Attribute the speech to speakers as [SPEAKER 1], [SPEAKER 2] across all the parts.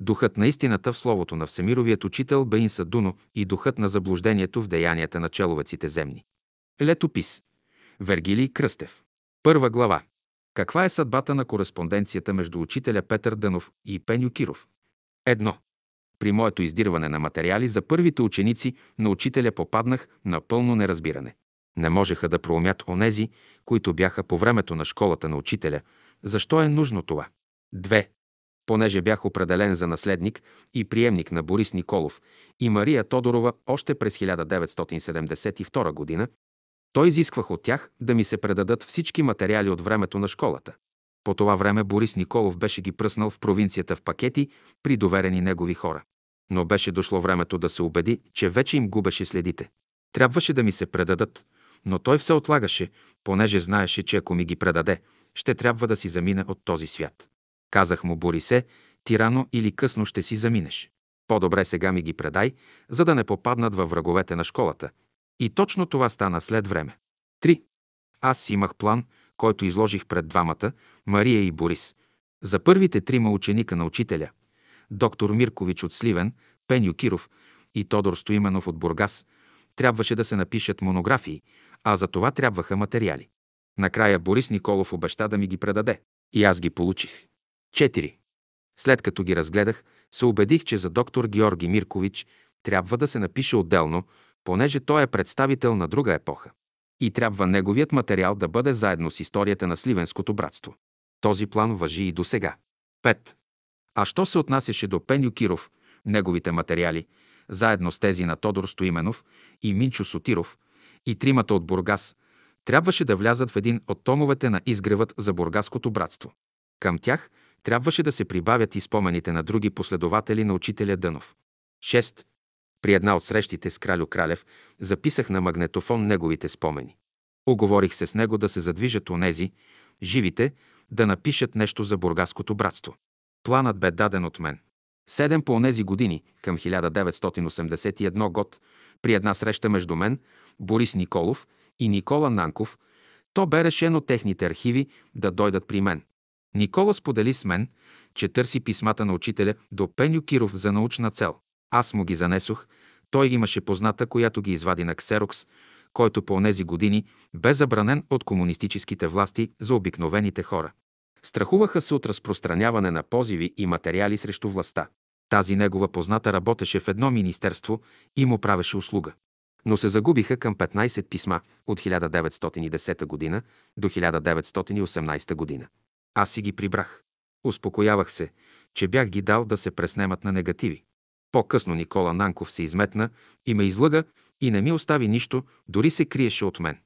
[SPEAKER 1] Духът на истината в словото на Всемировият учител Баин Садуно и духът на заблуждението в деянията на человеците земни. Летопис. Вергилий Кръстев. Първа глава. Каква е съдбата на кореспонденцията между учителя Петър Дънов и Пеню Киров? Едно. При моето издирване на материали за първите ученици на учителя попаднах на пълно неразбиране. Не можеха да проумят онези, които бяха по времето на школата на учителя. Защо е нужно това? Две. Понеже бях определен за наследник и приемник на Борис Николов и Мария Тодорова още през 1972 година, той изисквах от тях да ми се предадат всички материали от времето на школата. По това време Борис Николов беше ги пръснал в провинцията в пакети при доверени негови хора. Но беше дошло времето да се убеди, че вече им губеше следите. Трябваше да ми се предадат, но той все отлагаше, понеже знаеше, че ако ми ги предаде, ще трябва да си замина от този свят. Казах му, Борисе, ти рано или късно ще си заминеш. По-добре сега ми ги предай, за да не попаднат във враговете на школата. И точно това стана след време. 3. Аз имах план, който изложих пред двамата, Мария и Борис. За първите трима ученика на учителя – доктор Миркович от Сливен, Пеню Киров и Тодор Стоименов от Бургас – трябваше да се напишат монографии, а за това трябваха материали. Накрая Борис Николов обеща да ми ги предаде. И аз ги получих. 4. След като ги разгледах, се убедих, че за доктор Георги Миркович трябва да се напише отделно, понеже той е представител на друга епоха. И трябва неговият материал да бъде заедно с историята на Сливенското братство. Този план въжи и до сега. 5. А що се отнасяше до Пеню Киров, неговите материали, заедно с тези на Тодор Стоименов и Минчо Сотиров, и тримата от Бургас, трябваше да влязат в един от томовете на изгревът за Бургаското братство. Към тях трябваше да се прибавят и спомените на други последователи на учителя Дънов. 6. При една от срещите с Кралю Кралев записах на магнетофон неговите спомени. Оговорих се с него да се задвижат онези, живите, да напишат нещо за Бургаското братство. Планът бе даден от мен. Седем по онези години, към 1981 год, при една среща между мен, Борис Николов и Никола Нанков, то бе решено техните архиви да дойдат при мен. Никола сподели с мен, че търси писмата на учителя до Пеню Киров за научна цел. Аз му ги занесох, той имаше позната, която ги извади на ксерокс, който по онези години бе забранен от комунистическите власти за обикновените хора. Страхуваха се от разпространяване на позиви и материали срещу властта. Тази негова позната работеше в едно министерство и му правеше услуга. Но се загубиха към 15 писма от 1910 година до 1918 година. Аз си ги прибрах. Успокоявах се, че бях ги дал да се преснемат на негативи. По-късно Никола Нанков се изметна и ме излъга и не ми остави нищо, дори се криеше от мен.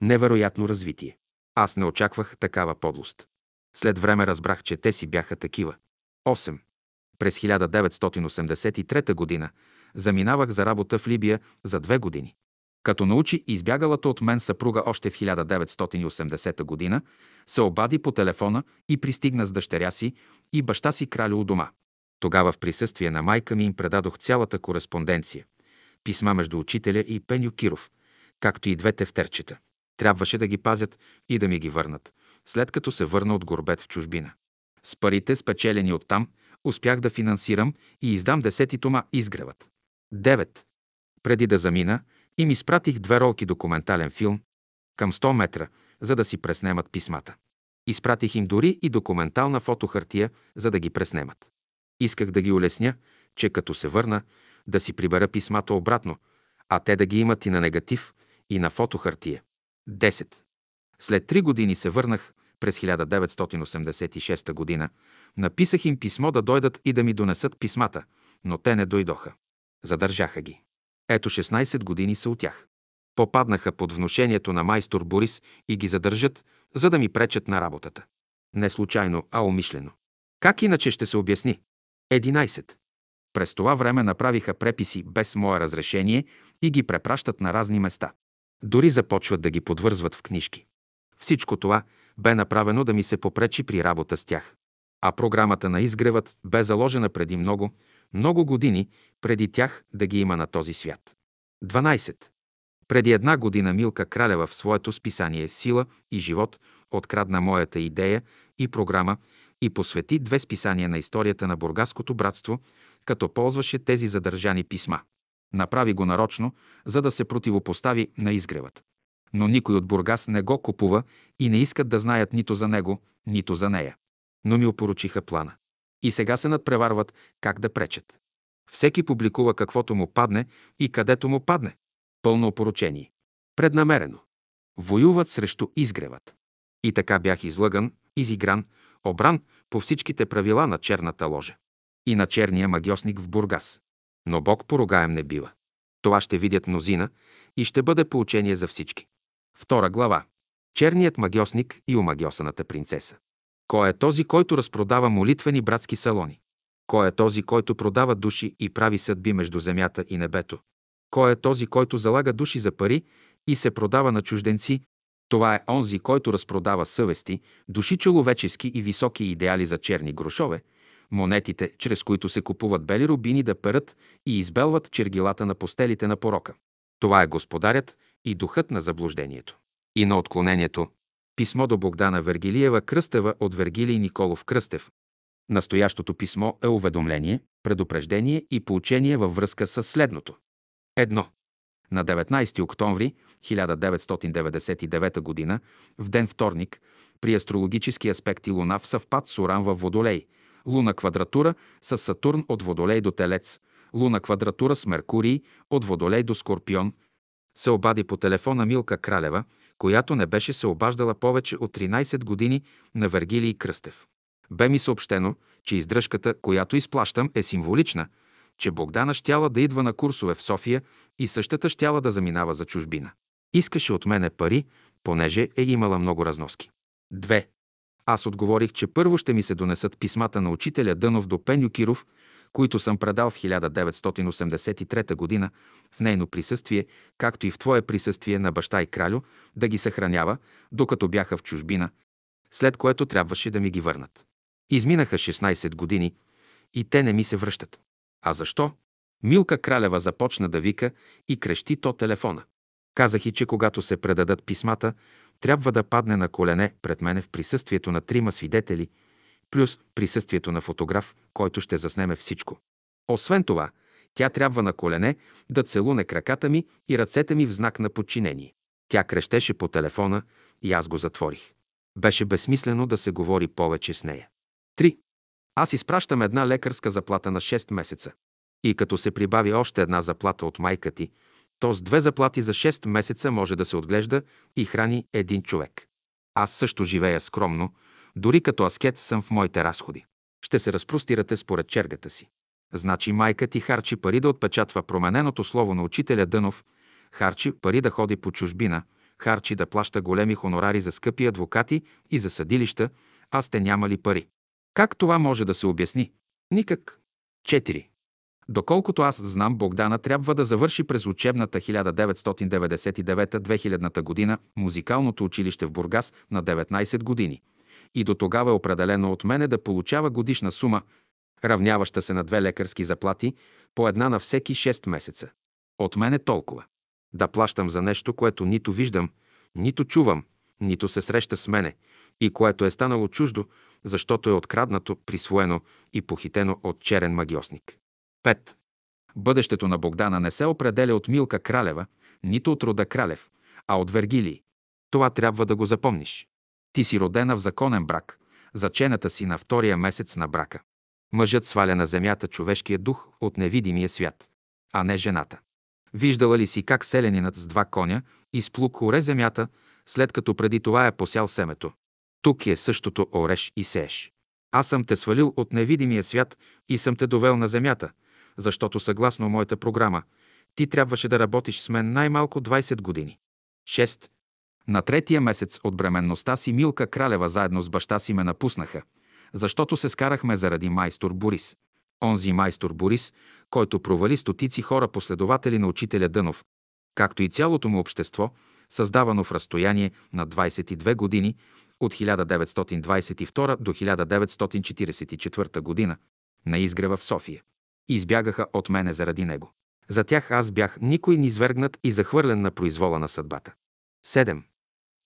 [SPEAKER 1] Невероятно развитие. Аз не очаквах такава подлост. След време разбрах, че те си бяха такива. 8. През 1983 г. заминавах за работа в Либия за две години. Като научи избягалата от мен съпруга още в 1980 г., се обади по телефона и пристигна с дъщеря си и баща си кралю у дома. Тогава в присъствие на майка ми им предадох цялата кореспонденция. Писма между учителя и Пеню Киров, както и двете втерчета. Трябваше да ги пазят и да ми ги върнат, след като се върна от горбет в чужбина. С парите, спечелени оттам, успях да финансирам и издам десети тома изгревът. 9. Преди да замина, им изпратих две ролки документален филм към 100 метра, за да си преснемат писмата. Изпратих им дори и документална фотохартия, за да ги преснемат. Исках да ги улесня, че като се върна, да си прибера писмата обратно, а те да ги имат и на негатив, и на фотохартия. 10. След три години се върнах през 1986 година. Написах им писмо да дойдат и да ми донесат писмата, но те не дойдоха. Задържаха ги. Ето 16 години са от тях. Попаднаха под внушението на майстор Борис и ги задържат, за да ми пречат на работата. Не случайно, а умишлено. Как иначе ще се обясни? 11. През това време направиха преписи без мое разрешение и ги препращат на разни места. Дори започват да ги подвързват в книжки. Всичко това бе направено да ми се попречи при работа с тях. А програмата на изгревът бе заложена преди много, много години преди тях да ги има на този свят. 12. Преди една година Милка Кралева в своето списание «Сила и живот» открадна моята идея и програма и посвети две списания на историята на Бургаското братство, като ползваше тези задържани писма. Направи го нарочно, за да се противопостави на изгревът. Но никой от Бургас не го купува и не искат да знаят нито за него, нито за нея. Но ми опорочиха плана. И сега се надпреварват как да пречат. Всеки публикува каквото му падне и където му падне. Пълно опоручение. Преднамерено. Воюват срещу изгревът. И така бях излъган, изигран, обран по всичките правила на черната ложа. И на черния магиосник в Бургас. Но Бог поругаем не бива. Това ще видят мнозина и ще бъде поучение за всички. Втора глава. Черният магиосник и омагиосаната принцеса. Кой е този, който разпродава молитвени братски салони? Кой е този, който продава души и прави съдби между земята и небето? Кой е този, който залага души за пари и се продава на чужденци? Това е онзи, който разпродава съвести, души човечески и високи идеали за черни грошове, монетите, чрез които се купуват бели рубини да перат и избелват чергилата на постелите на порока. Това е господарят и духът на заблуждението. И на отклонението. Писмо до Богдана Вергилиева Кръстева от Вергилий Николов Кръстев. Настоящото писмо е уведомление, предупреждение и поучение във връзка с следното. Едно. На 19 октомври 1999 г. в ден вторник, при астрологически аспекти Луна в съвпад с Уран във Водолей, Луна квадратура с Сатурн от Водолей до Телец, Луна квадратура с Меркурий от Водолей до Скорпион, се обади по телефона Милка Кралева, която не беше се обаждала повече от 13 години на Вергилий Кръстев. Бе ми съобщено, че издръжката, която изплащам, е символична, че Богдана щяла да идва на курсове в София и същата щяла да заминава за чужбина. Искаше от мене пари, понеже е имала много разноски. Две. Аз отговорих, че първо ще ми се донесат писмата на учителя Дънов до Пеню Киров, които съм предал в 1983 г. в нейно присъствие, както и в твое присъствие на баща и кралю, да ги съхранява, докато бяха в чужбина, след което трябваше да ми ги върнат. Изминаха 16 години и те не ми се връщат. А защо? Милка Кралева започна да вика и крещи то телефона. Казах и, че когато се предадат писмата, трябва да падне на колене пред мене в присъствието на трима свидетели, плюс присъствието на фотограф, който ще заснеме всичко. Освен това, тя трябва на колене да целуне краката ми и ръцете ми в знак на подчинение. Тя крещеше по телефона и аз го затворих. Беше безсмислено да се говори повече с нея. 3. Аз изпращам една лекарска заплата на 6 месеца. И като се прибави още една заплата от майка ти, то с две заплати за 6 месеца може да се отглежда и храни един човек. Аз също живея скромно, дори като аскет съм в моите разходи. Ще се разпростирате според чергата си. Значи майка ти харчи пари да отпечатва промененото слово на учителя Дънов, харчи пари да ходи по чужбина, харчи да плаща големи хонорари за скъпи адвокати и за съдилища, а сте нямали пари. Как това може да се обясни? Никак. 4. Доколкото аз знам, Богдана трябва да завърши през учебната 1999-2000 година музикалното училище в Бургас на 19 години. И до тогава е определено от мене да получава годишна сума, равняваща се на две лекарски заплати, по една на всеки 6 месеца. От мене толкова. Да плащам за нещо, което нито виждам, нито чувам, нито се среща с мене, и което е станало чуждо, защото е откраднато, присвоено и похитено от черен магиосник. 5. Бъдещето на Богдана не се определя от Милка Кралева, нито от рода Кралев, а от Вергилий. Това трябва да го запомниш. Ти си родена в законен брак, зачената си на втория месец на брака. Мъжът сваля на земята човешкия дух от невидимия свят, а не жената. Виждала ли си как селянинът с два коня изплук оре земята, след като преди това е посял семето? Тук е същото ореш и сееш. Аз съм те свалил от невидимия свят и съм те довел на земята, защото съгласно моята програма, ти трябваше да работиш с мен най-малко 20 години. 6. На третия месец от бременността си Милка Кралева заедно с баща си ме напуснаха, защото се скарахме заради майстор Борис. Онзи майстор Борис, който провали стотици хора последователи на учителя Дънов, както и цялото му общество, създавано в разстояние на 22 години от 1922 до 1944 година на изгрева в София. Избягаха от мене заради него. За тях аз бях никой низвергнат и захвърлен на произвола на съдбата. 7.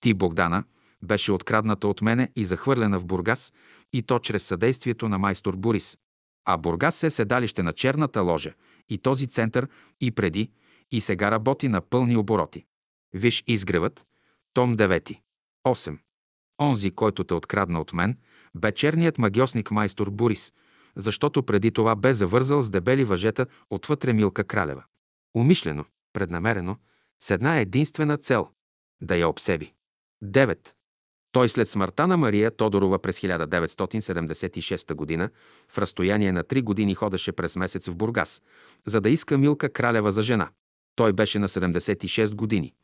[SPEAKER 1] Ти, Богдана, беше открадната от мене и захвърлена в Бургас, и то чрез съдействието на майстор Борис. А Бургас е седалище на черната ложа и този център и преди, и сега работи на пълни обороти. Виж изгревът, том 9. 8. Онзи, който те открадна от мен, бе черният магиосник майстор Борис, защото преди това бе завързал с дебели въжета отвътре Милка Кралева. Умишлено, преднамерено, с една единствена цел – да я обсеби. 9. Той след смъртта на Мария Тодорова през 1976 г. в разстояние на 3 години ходеше през месец в Бургас, за да иска Милка Кралева за жена. Той беше на 76 години,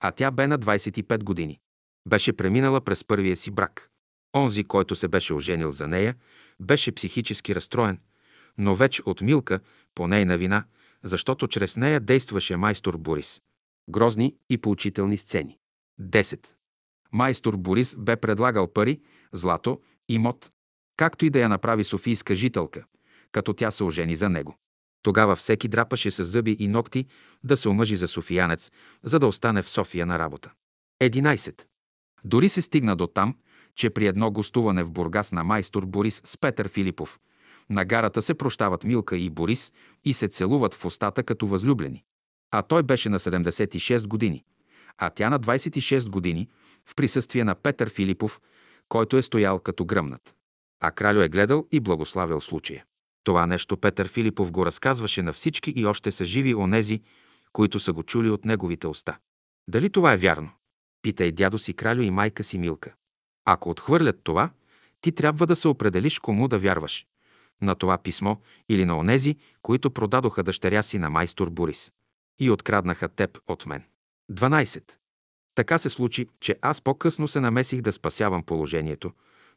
[SPEAKER 1] а тя бе на 25 години. Беше преминала през първия си брак. Онзи, който се беше оженил за нея, беше психически разстроен, но вече от Милка, по нейна вина, защото чрез нея действаше майстор Борис. Грозни и поучителни сцени. 10. Майстор Борис бе предлагал пари, злато, имот, както и да я направи софийска жителка, като тя се ожени за него. Тогава всеки драпаше с зъби и ногти да се омъжи за софиянец, за да остане в София на работа. 11. Дори се стигна до там, че при едно гостуване в Бургас на майстор Борис с Петър Филипов, на гарата се прощават Милка и Борис и се целуват в устата като възлюблени. А той беше на 76 години, а тя на 26 години, в присъствие на Петър Филипов, който е стоял като гръмнат. А кралю е гледал и благославял случая. Това нещо Петър Филипов го разказваше на всички и още са живи онези, които са го чули от неговите уста. Дали това е вярно? Пита и дядо си Кралю и майка си Милка. Ако отхвърлят това, ти трябва да се определиш кому да вярваш. На това писмо или на онези, които продадоха дъщеря си на майстор Борис и откраднаха теб от мен. 12. Така се случи, че аз по-късно се намесих да спасявам положението,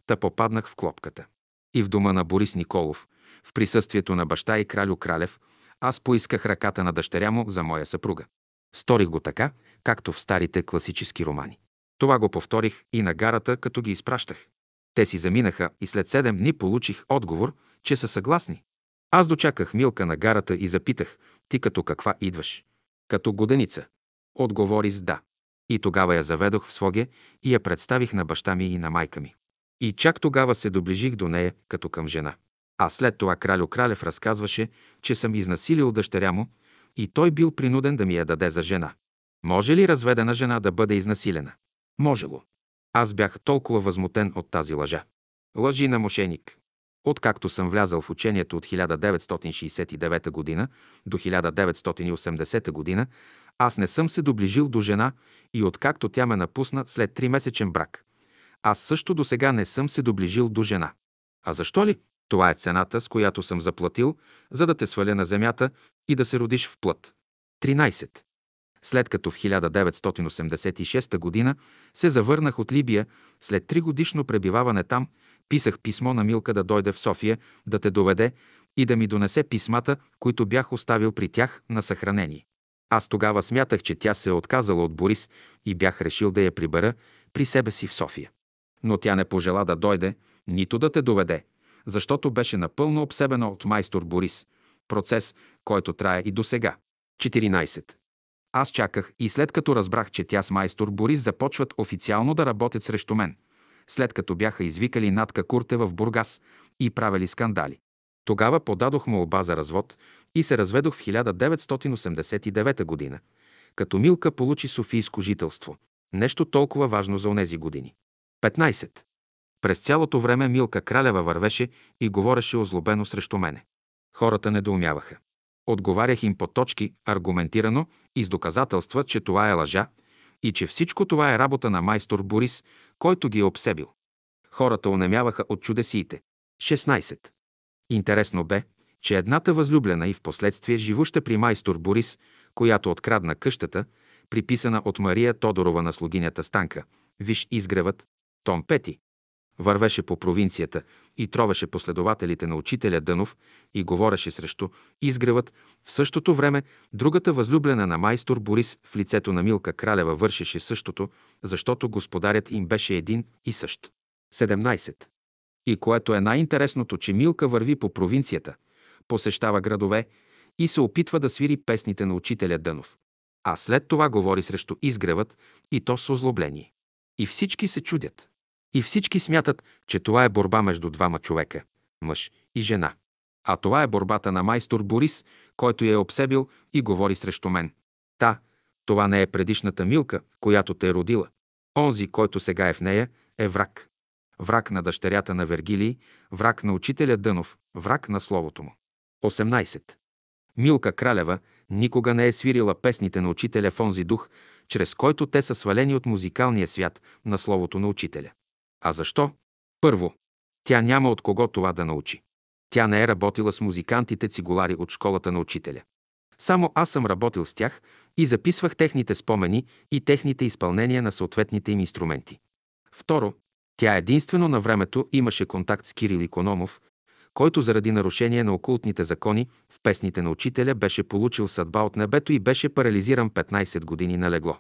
[SPEAKER 1] та попаднах в клопката. И в дома на Борис Николов, в присъствието на баща и кралю Кралев, аз поисках ръката на дъщеря му за моя съпруга. Сторих го така, както в старите класически романи. Това го повторих и на гарата, като ги изпращах. Те си заминаха и след седем дни получих отговор, че са съгласни. Аз дочаках Милка на гарата и запитах, ти като каква идваш? Като годеница. Отговори с да. И тогава я заведох в Своге и я представих на баща ми и на майка ми. И чак тогава се доближих до нея като към жена. А след това кралю Кралев разказваше, че съм изнасилил дъщеря му и той бил принуден да ми я даде за жена. Може ли разведена жена да бъде изнасилена? Можело. Аз бях толкова възмутен от тази лъжа. Лъжи на мошеник. Откакто съм влязал в учението от 1969 г. до 1980 г., аз не съм се доближил до жена и откакто тя ме напусна след 3-месечен брак. Аз също до сега не съм се доближил до жена. А защо ли? Това е цената, с която съм заплатил, за да те сваля на земята и да се родиш в плът. 13. След като в 1986 г. се завърнах от Либия, след три годишно пребиваване там, писах писмо на Милка да дойде в София, да те доведе и да ми донесе писмата, които бях оставил при тях на съхранение. Аз тогава смятах, че тя се е отказала от Борис и бях решил да я прибера при себе си в София. Но тя не пожела да дойде, нито да те доведе, защото беше напълно обсебена от майстор Борис. Процес, който трае и до сега. 14. Аз чаках и след като разбрах, че тя с майстор Борис започват официално да работят срещу мен, след като бяха извикали Натка Курте в Бургас и правили скандали. Тогава подадох му оба за развод и се разведох в 1989 година, като Милка получи софийско жителство. Нещо толкова важно за онези години. 15. През цялото време Милка Кралева вървеше и говореше озлобено срещу мене. Хората недоумяваха. Отговарях им по точки, аргументирано и с доказателства, че това е лъжа и че всичко това е работа на майстор Борис, който ги е обсебил. Хората онемяваха от чудесиите. 16. Интересно бе, че едната възлюблена и в последствие живуща при майстор Борис, която открадна къщата, приписана от Мария Тодорова на слугинята Станка, виж изгревът, том 5, Вървеше по провинцията и тровеше последователите на учителя Дънов и говореше срещу изгревът. В същото време другата възлюблена на майстор Борис в лицето на Милка Кралева вършеше същото, защото господарят им беше един и същ. 17. И което е най-интересното, че Милка върви по провинцията, посещава градове и се опитва да свири песните на учителя Дънов. А след това говори срещу изгревът и то с озлобление. И всички се чудят. И всички смятат, че това е борба между двама човека – мъж и жена. А това е борбата на майстор Борис, който я е обсебил и говори срещу мен. Та, това не е предишната Милка, която те е родила. Онзи, който сега е в нея, е враг. Враг на дъщерята на Вергилий, враг на учителя Дънов, враг на словото му. 18. Милка Кралева никога не е свирила песните на учителя в онзи дух, чрез който те са свалени от музикалния свят на словото на учителя. А защо? Първо, тя няма от кого това да научи. Тя не е работила с музикантите цигулари от школата на учителя. Само аз съм работил с тях и записвах техните спомени и техните изпълнения на съответните им инструменти. Второ, тя единствено на времето имаше контакт с Кирил Икономов, който заради нарушение на окултните закони в песните на учителя беше получил съдба от небето и беше парализиран 15 години на легло.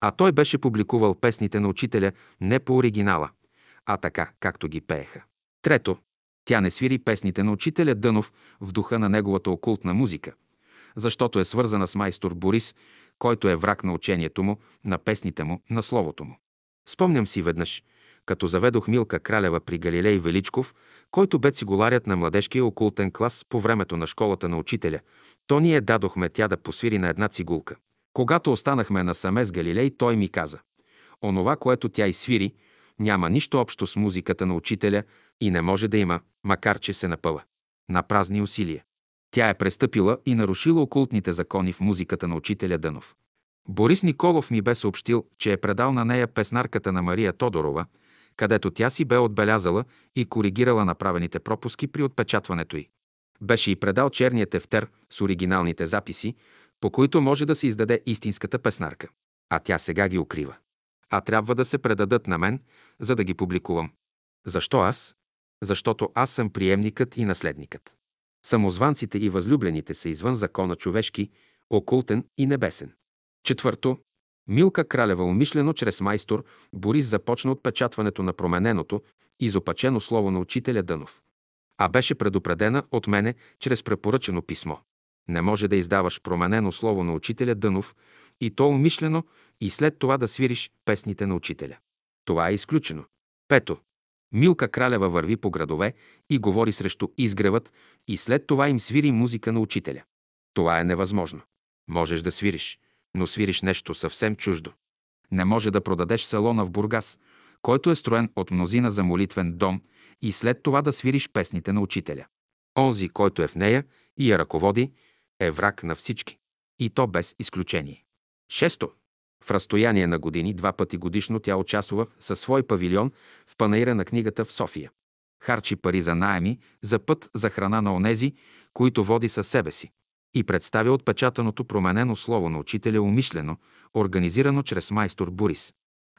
[SPEAKER 1] А той беше публикувал песните на учителя не по оригинала, а така, както ги пееха. Трето, тя не свири песните на учителя Дънов в духа на неговата окултна музика, защото е свързана с майстор Борис, който е враг на учението му, на песните му, на словото му. Спомням си веднъж, като заведох Милка Кралева при Галилей Величков, който бе цигуларят на младежкия окултен клас по времето на школата на учителя, то ние дадохме тя да посвири на една цигулка. Когато останахме насаме с Галилей, той ми каза «Онова, което тя изсвири, няма нищо общо с музиката на учителя и не може да има, макар че се напъва. На празни усилия. Тя е престъпила и нарушила окултните закони в музиката на учителя Дънов. Борис Николов ми бе съобщил, че е предал на нея песнарката на Мария Тодорова, където тя си бе отбелязала и коригирала направените пропуски при отпечатването й. Беше и предал черния тефтер с оригиналните записи, по които може да се издаде истинската песнарка. А тя сега ги укрива. А трябва да се предадат на мен, за да ги публикувам. Защо аз? Защото аз съм приемникът и наследникът. Самозванците и възлюблените са извън закона човешки, окултен и небесен. Четвърто, Милка Кралева умишлено чрез майстор Борис започна отпечатването на промененото, изопачено слово на учителя Дънов. А беше предупредена от мене чрез препоръчено писмо. Не може да издаваш променено слово на учителя Дънов и то умишлено и след това да свириш песните на учителя. Това е изключено. Пето. Милка Кралева върви по градове и говори срещу изгревът и след това им свири музика на учителя. Това е невъзможно. Можеш да свириш, но свириш нещо съвсем чуждо. Не може да продадеш салона в Бургас, който е строен от мнозина за молитвен дом и след това да свириш песните на учителя. Онзи, който е в нея и я ръководи, е враг на всички. И то без изключение. Шесто. В разстояние на години, два пъти годишно тя участва със свой павилион в панаира на книгата в София. Харчи пари за найеми, за път, за храна на онези, които води със себе си. И представя отпечатаното променено слово на учителя умишлено, организирано чрез майстор Борис.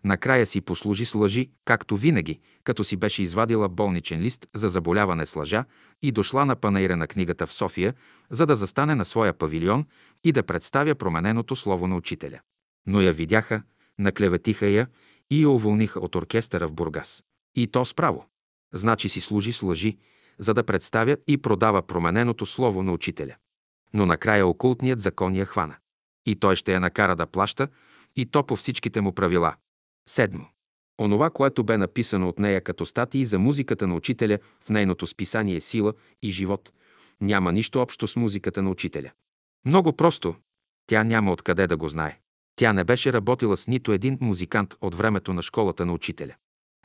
[SPEAKER 1] Накрая си послужи с лъжи, както винаги, като си беше извадила болничен лист за заболяване с лъжа и дошла на панаира на книгата в София, за да застане на своя павилион и да представя промененото слово на учителя. Но я видяха, наклеветиха я и я уволниха от оркестъра в Бургас. И то справо. Значи си служи с лъжи, за да представя и продава промененото слово на учителя. Но накрая окултният закон я хвана. И той ще я накара да плаща, и то по всичките му правила. Седмо. Онова, което бе написано от нея като статии за музиката на учителя в нейното списание Сила и живот, няма нищо общо с музиката на учителя. Много просто, тя няма откъде да го знае. Тя не беше работила с нито един музикант от времето на школата на учителя.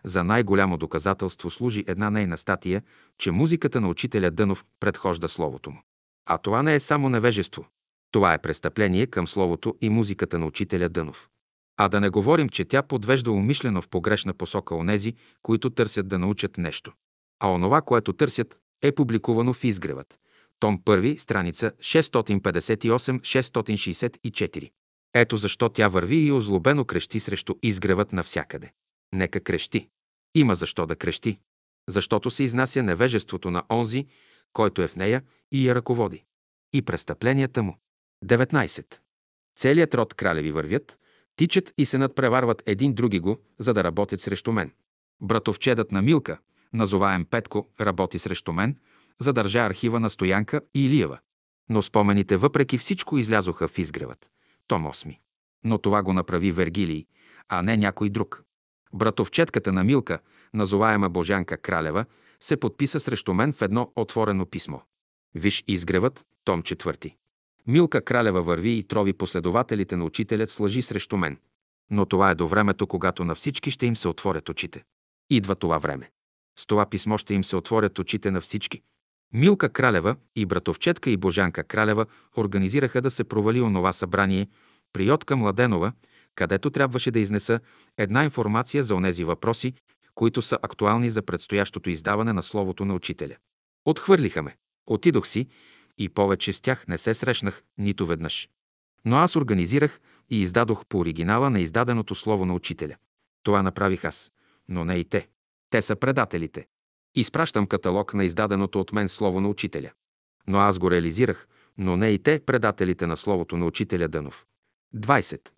[SPEAKER 1] За най-голямо доказателство служи една нейна статия, че музиката на учителя Дънов предхожда словото му. А това не е само невежество. Това е престъпление към словото и музиката на учителя Дънов. А да не говорим, че тя подвежда умишлено в погрешна посока онези, които търсят да научат нещо. А онова, което търсят, е публикувано в изгревът. Том 1, страница 658-664. Ето защо тя върви и озлобено крещи срещу изгревът навсякъде. Нека крещи. Има защо да крещи. Защото се изнася невежеството на онзи, който е в нея и я ръководи. И престъпленията му. 19. Целият род кралеви вървят, тичат и се надпреварват един други го, за да работят срещу мен. Братовчедът на Милка, назоваем Петко, работи срещу мен, за държа архива на Стоянка и Илиева. Но спомените въпреки всичко излязоха в изгревът. Том 8. Но това го направи Вергилий, а не някой друг. Братовчетката на Милка, назоваема Божанка Кралева, се подписа срещу мен в едно отворено писмо. Виж изгревът, том 4. Милка Кралева върви и трови последователите на учителят с лъжи срещу мен. Но това е до времето, когато на всички ще им се отворят очите. Идва това време. С това писмо ще им се отворят очите на всички. Милка Кралева и братовчетка и Божанка Кралева организираха да се провали онова събрание при Йотка Младенова, където трябваше да изнеса една информация за онези въпроси, които са актуални за предстоящото издаване на Словото на Учителя. Отхвърлиха ме. Отидох си и повече с тях не се срещнах нито веднъж. Но аз организирах и издадох по оригинала на издаденото Слово на Учителя. Това направих аз, но не и те. Те са предателите. Изпращам каталог на издаденото от мен Слово на Учителя. Но аз го реализирах, но не и те, предателите на Словото на Учителя Дънов. 20.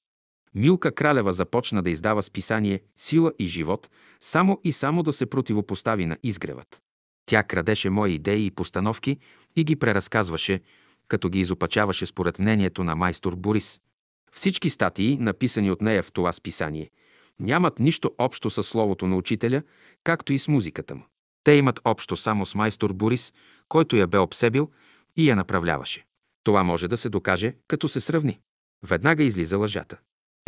[SPEAKER 1] Милка Кралева започна да издава списание «Сила и живот», само и само да се противопостави на изгревът. Тя крадеше мои идеи и постановки и ги преразказваше, като ги изопачаваше според мнението на майстор Борис. Всички статии, написани от нея в това списание, нямат нищо общо с словото на учителя, както и с музиката му. Те имат общо само с майстор Борис, който я бе обсебил и я направляваше. Това може да се докаже, като се сравни. Веднага излиза лъжата.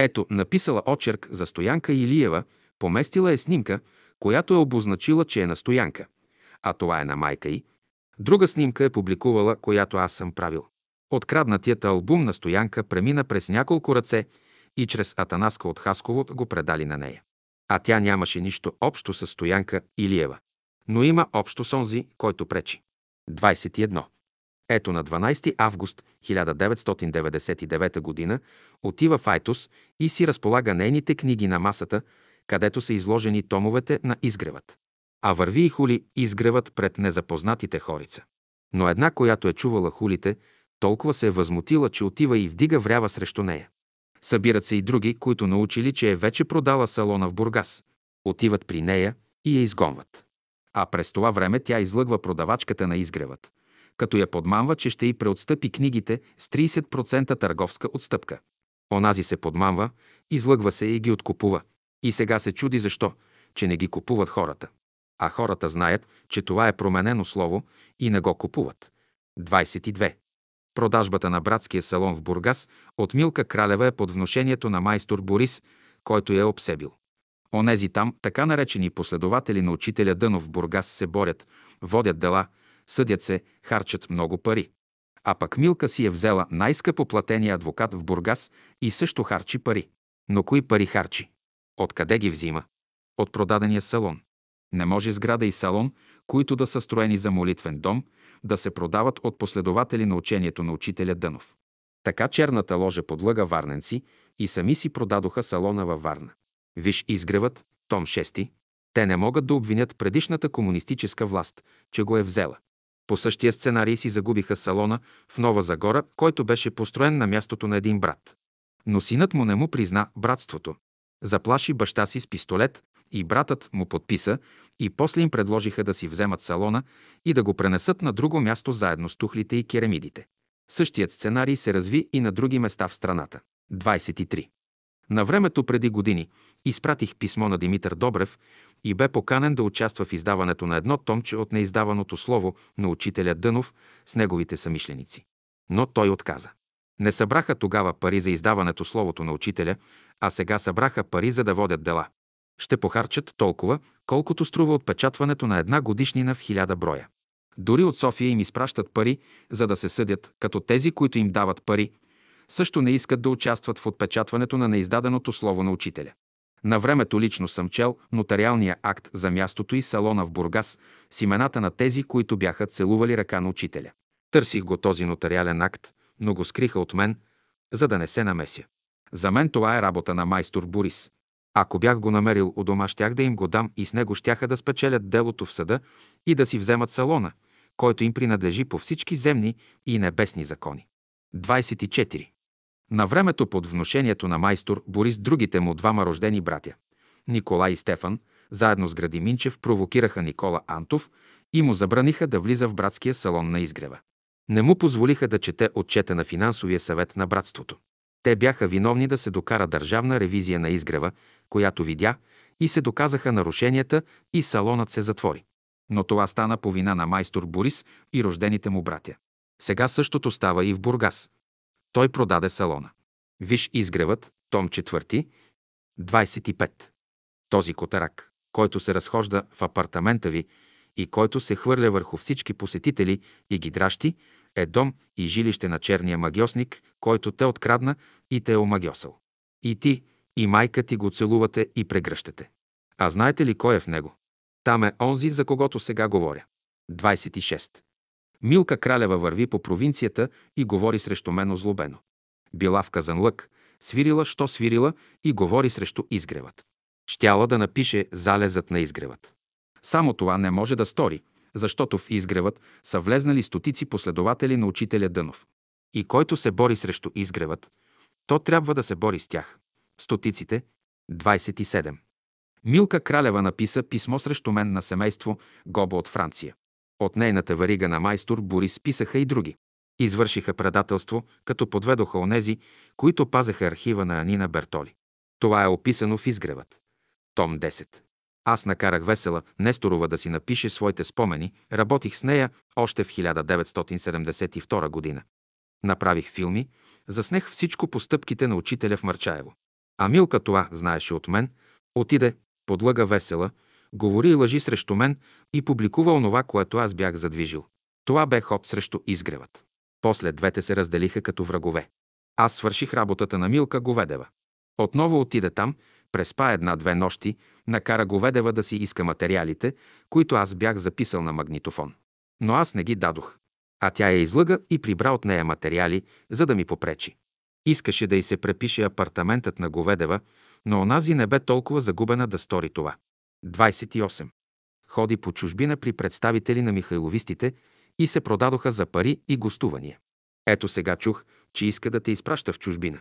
[SPEAKER 1] Ето, написала очерк за Стоянка Илиева, поместила е снимка, която е обозначила, че е на Стоянка, а това е на майка й. Друга снимка е публикувала, която аз съм правил. Откраднатият албум на Стоянка премина през няколко ръце и чрез Атанаска от Хасково го предали на нея. А тя нямаше нищо общо с Стоянка Илиева. Но има общо с онзи, който пречи. 21. Ето на 12 август 1999 г. отива в Айтос и си разполага нейните книги на масата, където са изложени томовете на изгревът. А върви и хули изгревът пред незапознатите хорица. Но една, която е чувала хулите, толкова се е възмутила, че отива и вдига врява срещу нея. Събират се и други, които научили, че е вече продала салона в Бургас. Отиват при нея и я изгонват. А през това време тя излъгва продавачката на изгревът като я подмамва, че ще й преотстъпи книгите с 30% търговска отстъпка. Онази се подмамва, излъгва се и ги откупува. И сега се чуди защо, че не ги купуват хората. А хората знаят, че това е променено слово и не го купуват. 22. Продажбата на братския салон в Бургас от Милка Кралева е под вношението на майстор Борис, който я е обсебил. Онези там, така наречени последователи на учителя Дънов в Бургас се борят, водят дела – съдят се, харчат много пари. А пък Милка си е взела най-скъпо платения адвокат в Бургас и също харчи пари. Но кои пари харчи? Откъде ги взима? От продадения салон. Не може сграда и салон, които да са строени за молитвен дом, да се продават от последователи на учението на учителя Дънов. Така черната ложа подлъга варненци и сами си продадоха салона във Варна. Виж изгревът, том 6. Те не могат да обвинят предишната комунистическа власт, че го е взела. По същия сценарий си загубиха салона в Нова Загора, който беше построен на мястото на един брат. Но синът му не му призна братството. Заплаши баща си с пистолет и братът му подписа и после им предложиха да си вземат салона и да го пренесат на друго място заедно с тухлите и керамидите. Същият сценарий се разви и на други места в страната. 23. На времето преди години изпратих писмо на Димитър Добрев и бе поканен да участва в издаването на едно томче от неиздаваното слово на учителя Дънов с неговите самишленици. Но той отказа. Не събраха тогава пари за издаването словото на учителя, а сега събраха пари за да водят дела. Ще похарчат толкова, колкото струва отпечатването на една годишнина в хиляда броя. Дори от София им изпращат пари, за да се съдят, като тези, които им дават пари, също не искат да участват в отпечатването на неиздаденото слово на учителя. На времето лично съм чел нотариалния акт за мястото и салона в Бургас с имената на тези, които бяха целували ръка на учителя. Търсих го този нотариален акт, но го скриха от мен, за да не се намеся. За мен това е работа на майстор Борис. Ако бях го намерил у дома, щях да им го дам и с него щяха да спечелят делото в съда и да си вземат салона, който им принадлежи по всички земни и небесни закони. 24. На времето под вношението на майстор Борис другите му двама рождени братя, Николай и Стефан, заедно с Гради Минчев, провокираха Никола Антов и му забраниха да влиза в братския салон на изгрева. Не му позволиха да чете отчета на финансовия съвет на братството. Те бяха виновни да се докара държавна ревизия на изгрева, която видя и се доказаха нарушенията и салонът се затвори. Но това стана по вина на майстор Борис и рождените му братя. Сега същото става и в Бургас. Той продаде салона. Виж изгревът, том 4, 25. Този котарак, който се разхожда в апартамента ви и който се хвърля върху всички посетители и ги дращи, е дом и жилище на черния магиосник, който те открадна и те е омагиосал. И ти, и майка ти го целувате и прегръщате. А знаете ли кой е в него? Там е онзи, за когото сега говоря. 26. Милка Кралева върви по провинцията и говори срещу мен озлобено. Била в Казанлък, свирила, що свирила и говори срещу изгревът. Щяла да напише залезът на изгревът. Само това не може да стори, защото в изгревът са влезнали стотици последователи на учителя Дънов. И който се бори срещу изгревът, то трябва да се бори с тях. Стотиците 27. Милка Кралева написа писмо срещу мен на семейство Гобо от Франция. От нейната варига на майстор Борис писаха и други. Извършиха предателство, като подведоха онези, които пазеха архива на Анина Бертоли. Това е описано в изгревът. Том 10. Аз накарах Весела Несторова да си напише своите спомени, работих с нея още в 1972 година. Направих филми, заснех всичко по стъпките на учителя в Марчаево. А Милка това знаеше от мен, отиде, подлъга Весела, говори и лъжи срещу мен и публикува онова, което аз бях задвижил. Това бе ход срещу изгревът. После двете се разделиха като врагове. Аз свърших работата на Милка Говедева. Отново отида там, преспа една-две нощи, накара Говедева да си иска материалите, които аз бях записал на магнитофон. Но аз не ги дадох. А тя я излъга и прибра от нея материали, за да ми попречи. Искаше да й се препише апартаментът на Говедева, но онази не бе толкова загубена да стори това. 28. Ходи по чужбина при представители на михайловистите и се продадоха за пари и гостувания. Ето сега чух, че иска да те изпраща в чужбина.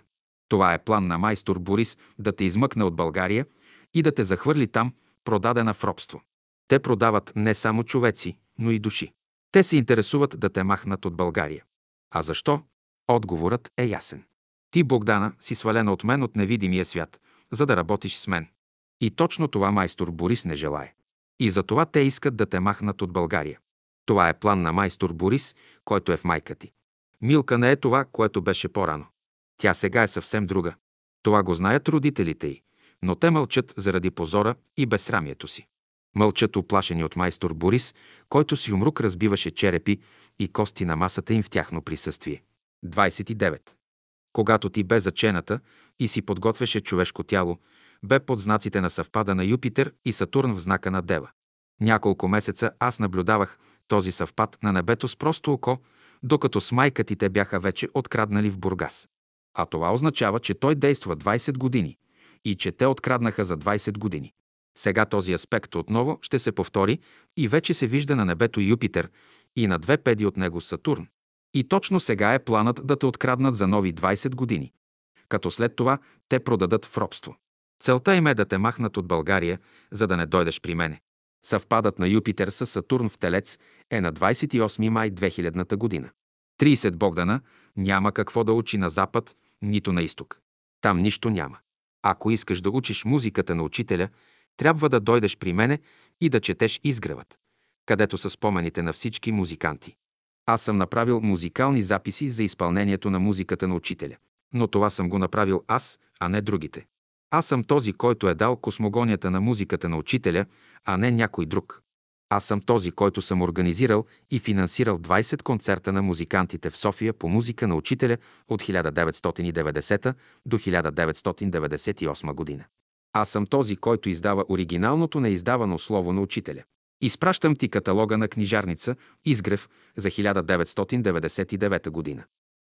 [SPEAKER 1] Това е план на майстор Борис да те измъкне от България и да те захвърли там, продадена в робство. Те продават не само човеци, но и души. Те се интересуват да те махнат от България. А защо? Отговорът е ясен. Ти, Богдана, си свалена от мен от невидимия свят, за да работиш с мен. И точно това майстор Борис не желае. И за това те искат да те махнат от България. Това е план на майстор Борис, който е в майка ти. Милка не е това, което беше по-рано. Тя сега е съвсем друга. Това го знаят родителите й, но те мълчат заради позора и безсрамието си. Мълчат оплашени от майстор Борис, който си умрук разбиваше черепи и кости на масата им в тяхно присъствие. 29. Когато ти бе зачената и си подготвяше човешко тяло, бе под знаците на съвпада на Юпитер и Сатурн в знака на Дева. Няколко месеца аз наблюдавах този съвпад на небето с просто око, докато с майка ти те бяха вече откраднали в Бургас. А това означава, че той действа 20 години и че те откраднаха за 20 години. Сега този аспект отново ще се повтори и вече се вижда на небето Юпитер и на две педи от него Сатурн. И точно сега е планът да те откраднат за нови 20 години, като след това те продадат в робство. Целта им е да те махнат от България, за да не дойдеш при мене. Съвпадът на Юпитер с Сатурн в Телец е на 28 май 2000 година. 30 Богдана няма какво да учи на запад, нито на изток. Там нищо няма. Ако искаш да учиш музиката на учителя, трябва да дойдеш при мене и да четеш изгревът, където са спомените на всички музиканти. Аз съм направил музикални записи за изпълнението на музиката на учителя. Но това съм го направил аз, а не другите. Аз съм този, който е дал космогонията на музиката на учителя, а не някой друг. Аз съм този, който съм организирал и финансирал 20 концерта на музикантите в София по музика на учителя от 1990 до 1998 година. Аз съм този, който издава оригиналното неиздавано слово на учителя. Изпращам ти каталога на книжарница Изгрев за 1999 година.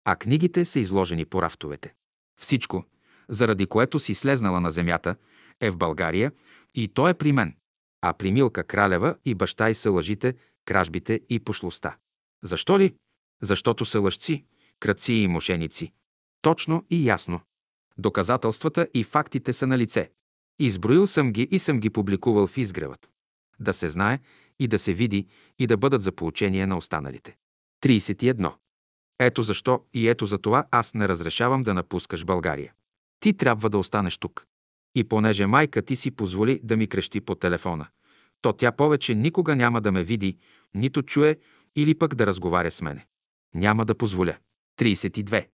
[SPEAKER 1] А книгите са изложени по рафтовете. Всичко, заради което си слезнала на земята, е в България и то е при мен. А при Милка Кралева и баща й са лъжите, кражбите и пошлостта. Защо ли? Защото са лъжци, кръци и мошеници. Точно и ясно. Доказателствата и фактите са на лице. Изброил съм ги и съм ги публикувал в изгревът. Да се знае и да се види и да бъдат за поучение на останалите. 31. Ето защо и ето за това аз не разрешавам да напускаш България. Ти трябва да останеш тук. И понеже майка ти си позволи да ми крещи по телефона, то тя повече никога няма да ме види, нито чуе или пък да разговаря с мене. Няма да позволя. 32.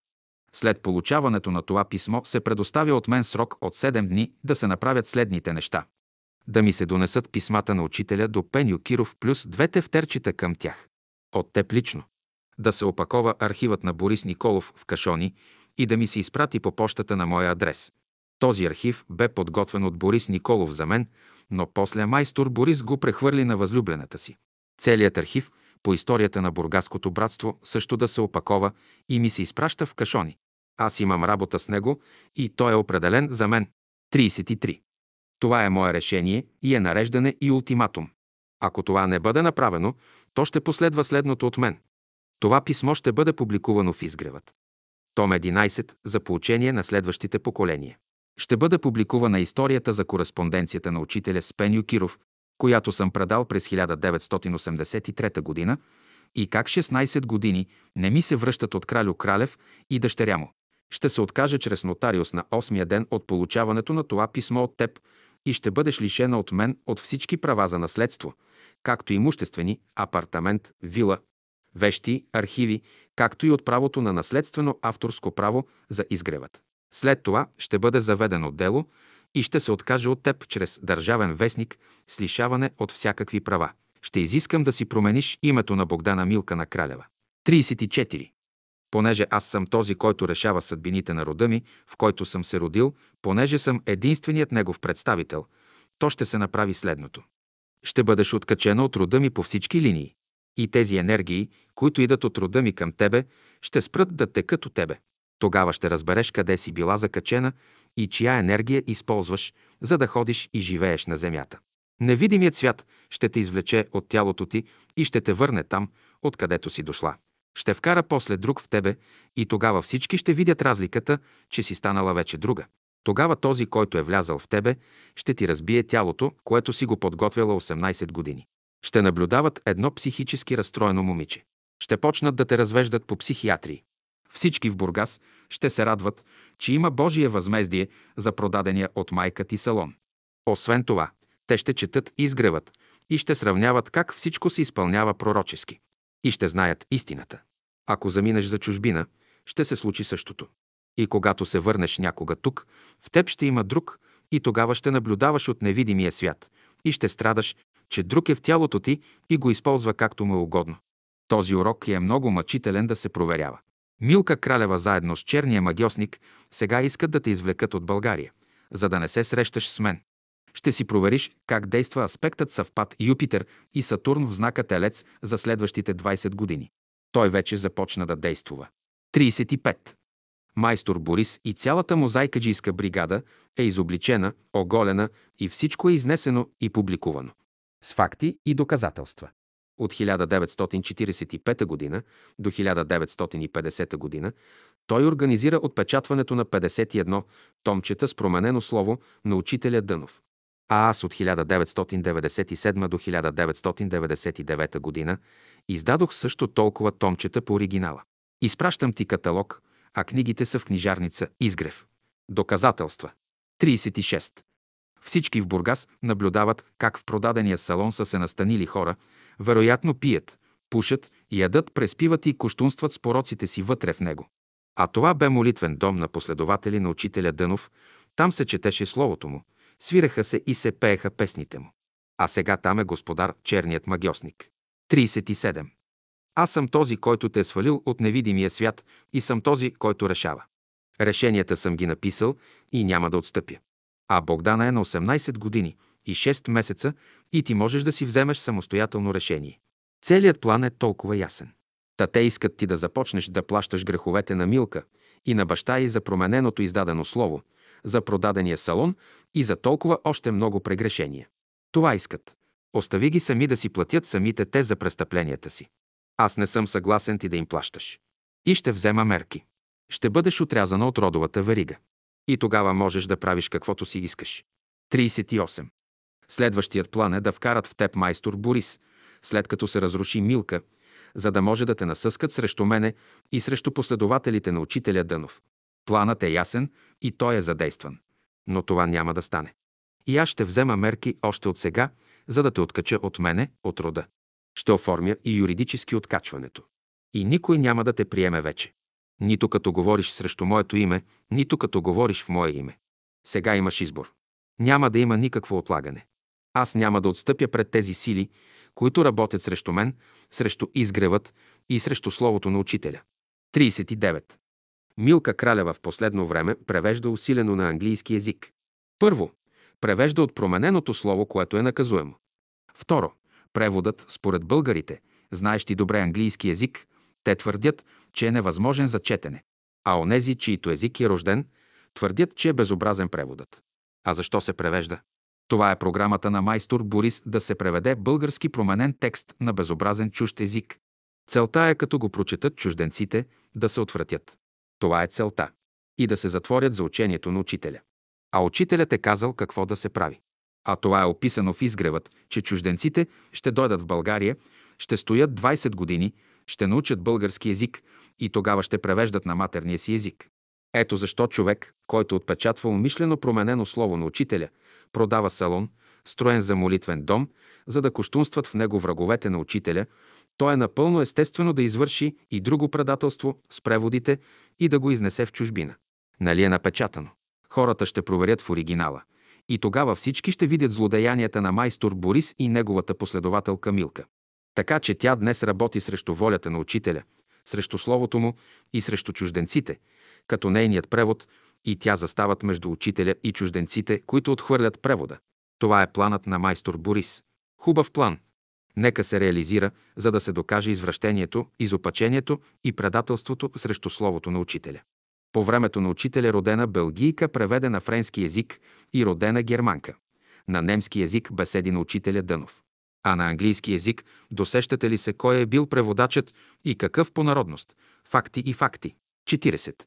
[SPEAKER 1] След получаването на това писмо се предоставя от мен срок от 7 дни да се направят следните неща. Да ми се донесат писмата на учителя до Пеню Киров плюс двете втерчета към тях. От теб лично. Да се опакова архивът на Борис Николов в Кашони и да ми се изпрати по почтата на моя адрес. Този архив бе подготвен от Борис Николов за мен, но после майстор Борис го прехвърли на възлюблената си. Целият архив по историята на Бургаското братство също да се опакова и ми се изпраща в кашони. Аз имам работа с него и той е определен за мен. 33. Това е мое решение и е нареждане и ултиматум. Ако това не бъде направено, то ще последва следното от мен. Това писмо ще бъде публикувано в изгревът. Том 11 за поучение на следващите поколения. Ще бъде публикувана историята за кореспонденцията на учителя с Пеню Киров, която съм предал през 1983 г. и как 16 години не ми се връщат от кралю Кралев и дъщеря му. Ще се откаже чрез нотариус на 8-я ден от получаването на това писмо от теб и ще бъдеш лишена от мен от всички права за наследство, както имуществени, апартамент, вила, вещи, архиви, както и от правото на наследствено авторско право за изгревът. След това ще бъде заведено дело и ще се откаже от теб чрез държавен вестник с лишаване от всякакви права. Ще изискам да си промениш името на Богдана Милка на Кралева. 34. Понеже аз съм този, който решава съдбините на рода ми, в който съм се родил, понеже съм единственият негов представител, то ще се направи следното. Ще бъдеш откачена от рода ми по всички линии. И тези енергии, които идат от рода ми към тебе, ще спрат да текат от тебе. Тогава ще разбереш къде си била закачена и чия енергия използваш, за да ходиш и живееш на земята. Невидимият свят ще те извлече от тялото ти и ще те върне там, откъдето си дошла. Ще вкара после друг в тебе и тогава всички ще видят разликата, че си станала вече друга. Тогава този, който е влязал в тебе, ще ти разбие тялото, което си го подготвяла 18 години. Ще наблюдават едно психически разстроено момиче. Ще почнат да те развеждат по психиатрии. Всички в Бургас ще се радват, че има Божие възмездие за продадения от майка ти салон. Освен това, те ще четат изгревът и ще сравняват как всичко се изпълнява пророчески. И ще знаят истината. Ако заминеш за чужбина, ще се случи същото. И когато се върнеш някога тук, в теб ще има друг и тогава ще наблюдаваш от невидимия свят и ще страдаш, че друг е в тялото ти и го използва както му е угодно. Този урок е много мъчителен да се проверява. Милка Кралева заедно с черния магиосник сега искат да те извлекат от България, за да не се срещаш с мен. Ще си провериш как действа аспектът съвпад Юпитер и Сатурн в знака Телец за следващите 20 години. Той вече започна да действува. 35. Майстор Борис и цялата мозайкаджийска бригада е изобличена, оголена и всичко е изнесено и публикувано. С факти и доказателства. От 1945 г. до 1950 г. той организира отпечатването на 51 томчета с променено слово на учителя Дънов. А аз от 1997 до 1999 г. издадох също толкова томчета по оригинала. Изпращам ти каталог, а книгите са в книжарница Изгрев. Доказателства. 36. Всички в Бургас наблюдават как в продадения салон са се настанили хора, вероятно пият, пушат, ядат, преспиват и коштунстват с пороците си вътре в него. А това бе молитвен дом на последователи на учителя Дънов, там се четеше словото му, свиреха се и се пееха песните му. А сега там е господар черният магиосник. 37. Аз съм този, който те е свалил от невидимия свят и съм този, който решава. Решенията съм ги написал и няма да отстъпя. А Богдана е на 18 години и 6 месеца и ти можеш да си вземеш самостоятелно решение. Целият план е толкова ясен. Та те искат ти да започнеш да плащаш греховете на Милка и на баща и за промененото издадено слово, за продадения салон и за толкова още много прегрешения. Това искат. Остави ги сами да си платят самите те за престъпленията си. Аз не съм съгласен ти да им плащаш. И ще взема мерки. Ще бъдеш отрязана от родовата верига. И тогава можеш да правиш каквото си искаш. 38. Следващият план е да вкарат в теб майстор Борис, след като се разруши Милка, за да може да те насъскат срещу мене и срещу последователите на учителя Дънов. Планът е ясен и той е задействан. Но това няма да стане. И аз ще взема мерки още от сега, за да те откача от мене, от рода. Ще оформя и юридически откачването. И никой няма да те приеме вече. Нито като говориш срещу моето име, нито като говориш в мое име. Сега имаш избор. Няма да има никакво отлагане. Аз няма да отстъпя пред тези сили, които работят срещу мен, срещу изгревът и срещу словото на учителя. 39. Милка Кралева в последно време превежда усилено на английски язик. Първо, превежда от промененото слово, което е наказуемо. Второ, преводът, според българите, знаещи добре английски язик, те твърдят, че е невъзможен за четене. А онези, чието език е рожден, твърдят, че е безобразен преводът. А защо се превежда? Това е програмата на майстор Борис да се преведе български променен текст на безобразен чужд език. Целта е, като го прочетат чужденците, да се отвратят. Това е целта. И да се затворят за учението на учителя. А учителят е казал какво да се прави. А това е описано в изгревът, че чужденците ще дойдат в България, ще стоят 20 години, ще научат български език и тогава ще превеждат на матерния си език. Ето защо човек, който отпечатва умишлено променено слово на учителя, продава салон, строен за молитвен дом, за да коштунстват в него враговете на учителя, то е напълно естествено да извърши и друго предателство с преводите и да го изнесе в чужбина. Нали е напечатано? Хората ще проверят в оригинала. И тогава всички ще видят злодеянията на майстор Борис и неговата последователка Милка. Така че тя днес работи срещу волята на учителя, срещу словото му и срещу чужденците, като нейният превод и тя застават между учителя и чужденците, които отхвърлят превода. Това е планът на майстор Борис. Хубав план. Нека се реализира, за да се докаже извращението, изопачението и предателството срещу словото на учителя. По времето на учителя родена белгийка преведе на френски език и родена германка. На немски език беседи на учителя Дънов. А на английски език досещате ли се кой е бил преводачът и какъв по народност? Факти и факти. 40.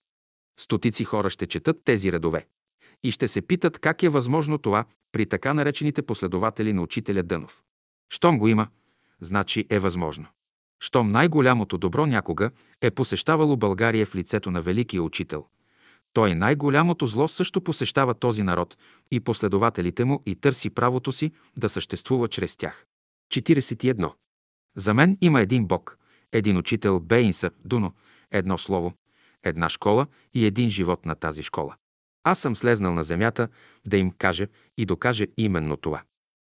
[SPEAKER 1] Стотици хора ще четат тези редове и ще се питат как е възможно това при така наречените последователи на учителя Дънов. Щом го има, значи е възможно. Щом най-голямото добро някога е посещавало България в лицето на Великия Учител, той най-голямото зло също посещава този народ и последователите му и търси правото си да съществува чрез тях. 41. За мен има един Бог, един учител Бейнса, Дуно, едно слово, една школа и един живот на тази школа. Аз съм слезнал на земята да им кажа и докажа именно това.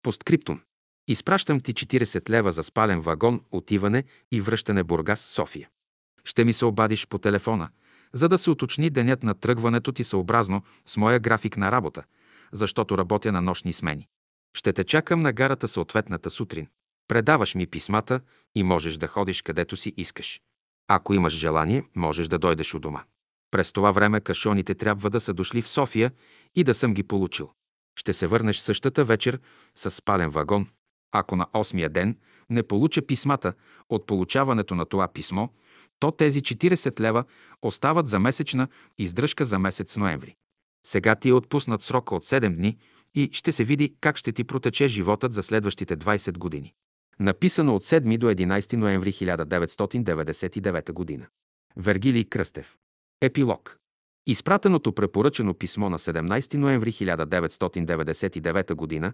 [SPEAKER 1] Посткриптум. Изпращам ти 40 лева за спален вагон, отиване и връщане Бургас-София. Ще ми се обадиш по телефона, за да се уточни денят на тръгването ти съобразно с моя график на работа, защото работя на нощни смени. Ще те чакам на гарата съответната сутрин. Предаваш ми писмата и можеш да ходиш където си искаш. Ако имаш желание, можеш да дойдеш у дома. През това време кашоните трябва да са дошли в София и да съм ги получил. Ще се върнеш същата вечер с спален вагон. Ако на осмия ден не получа писмата от получаването на това писмо, то тези 40 лева остават за месечна издръжка за месец ноември. Сега ти е отпуснат срока от 7 дни и ще се види как ще ти протече животът за следващите 20 години. Написано от 7 до 11 ноември 1999 година. Вергилий Кръстев. Епилог. Изпратеното препоръчено писмо на 17 ноември 1999 г.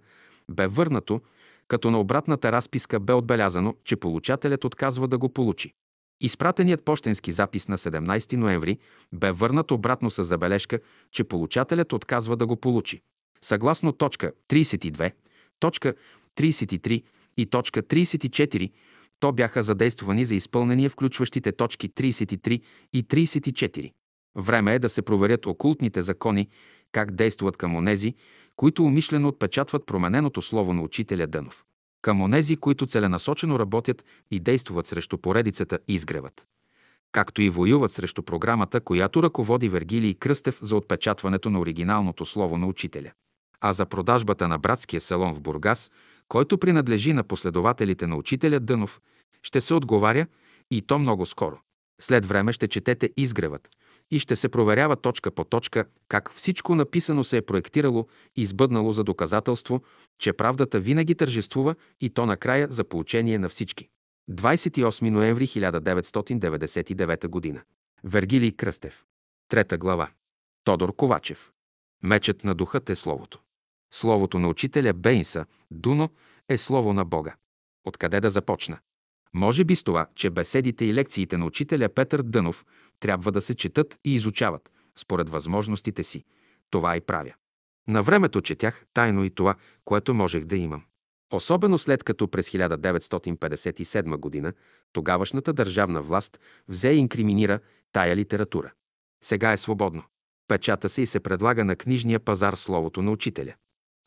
[SPEAKER 1] бе върнато, като на обратната разписка бе отбелязано, че получателят отказва да го получи. Изпратеният почтенски запис на 17 ноември бе върнат обратно с забележка, че получателят отказва да го получи. Съгласно точка 32, точка 33 и точка 34, то бяха задействани за изпълнение включващите точки 33 и 34. Време е да се проверят окултните закони, как действат към онези, които умишлено отпечатват промененото слово на учителя Дънов. Към онези, които целенасочено работят и действат срещу поредицата и изгреват. Както и воюват срещу програмата, която ръководи Вергилий Кръстев за отпечатването на оригиналното слово на учителя. А за продажбата на братския салон в Бургас, който принадлежи на последователите на учителя Дънов, ще се отговаря и то много скоро. След време ще четете изгревът, и ще се проверява точка по точка как всичко написано се е проектирало и сбъднало за доказателство, че правдата винаги тържествува и то накрая за поучение на всички. 28 ноември 1999 г. Вергилий Кръстев. Трета глава. Тодор Ковачев. Мечът на духът е Словото. Словото на учителя Бейнса, Дуно, е Слово на Бога. Откъде да започна? Може би с това, че беседите и лекциите на учителя Петър Дънов трябва да се четат и изучават, според възможностите си. Това и правя. На времето четях тайно и това, което можех да имам. Особено след като през 1957 година тогавашната държавна власт взе и инкриминира тая литература. Сега е свободно. Печата се и се предлага на книжния пазар словото на учителя.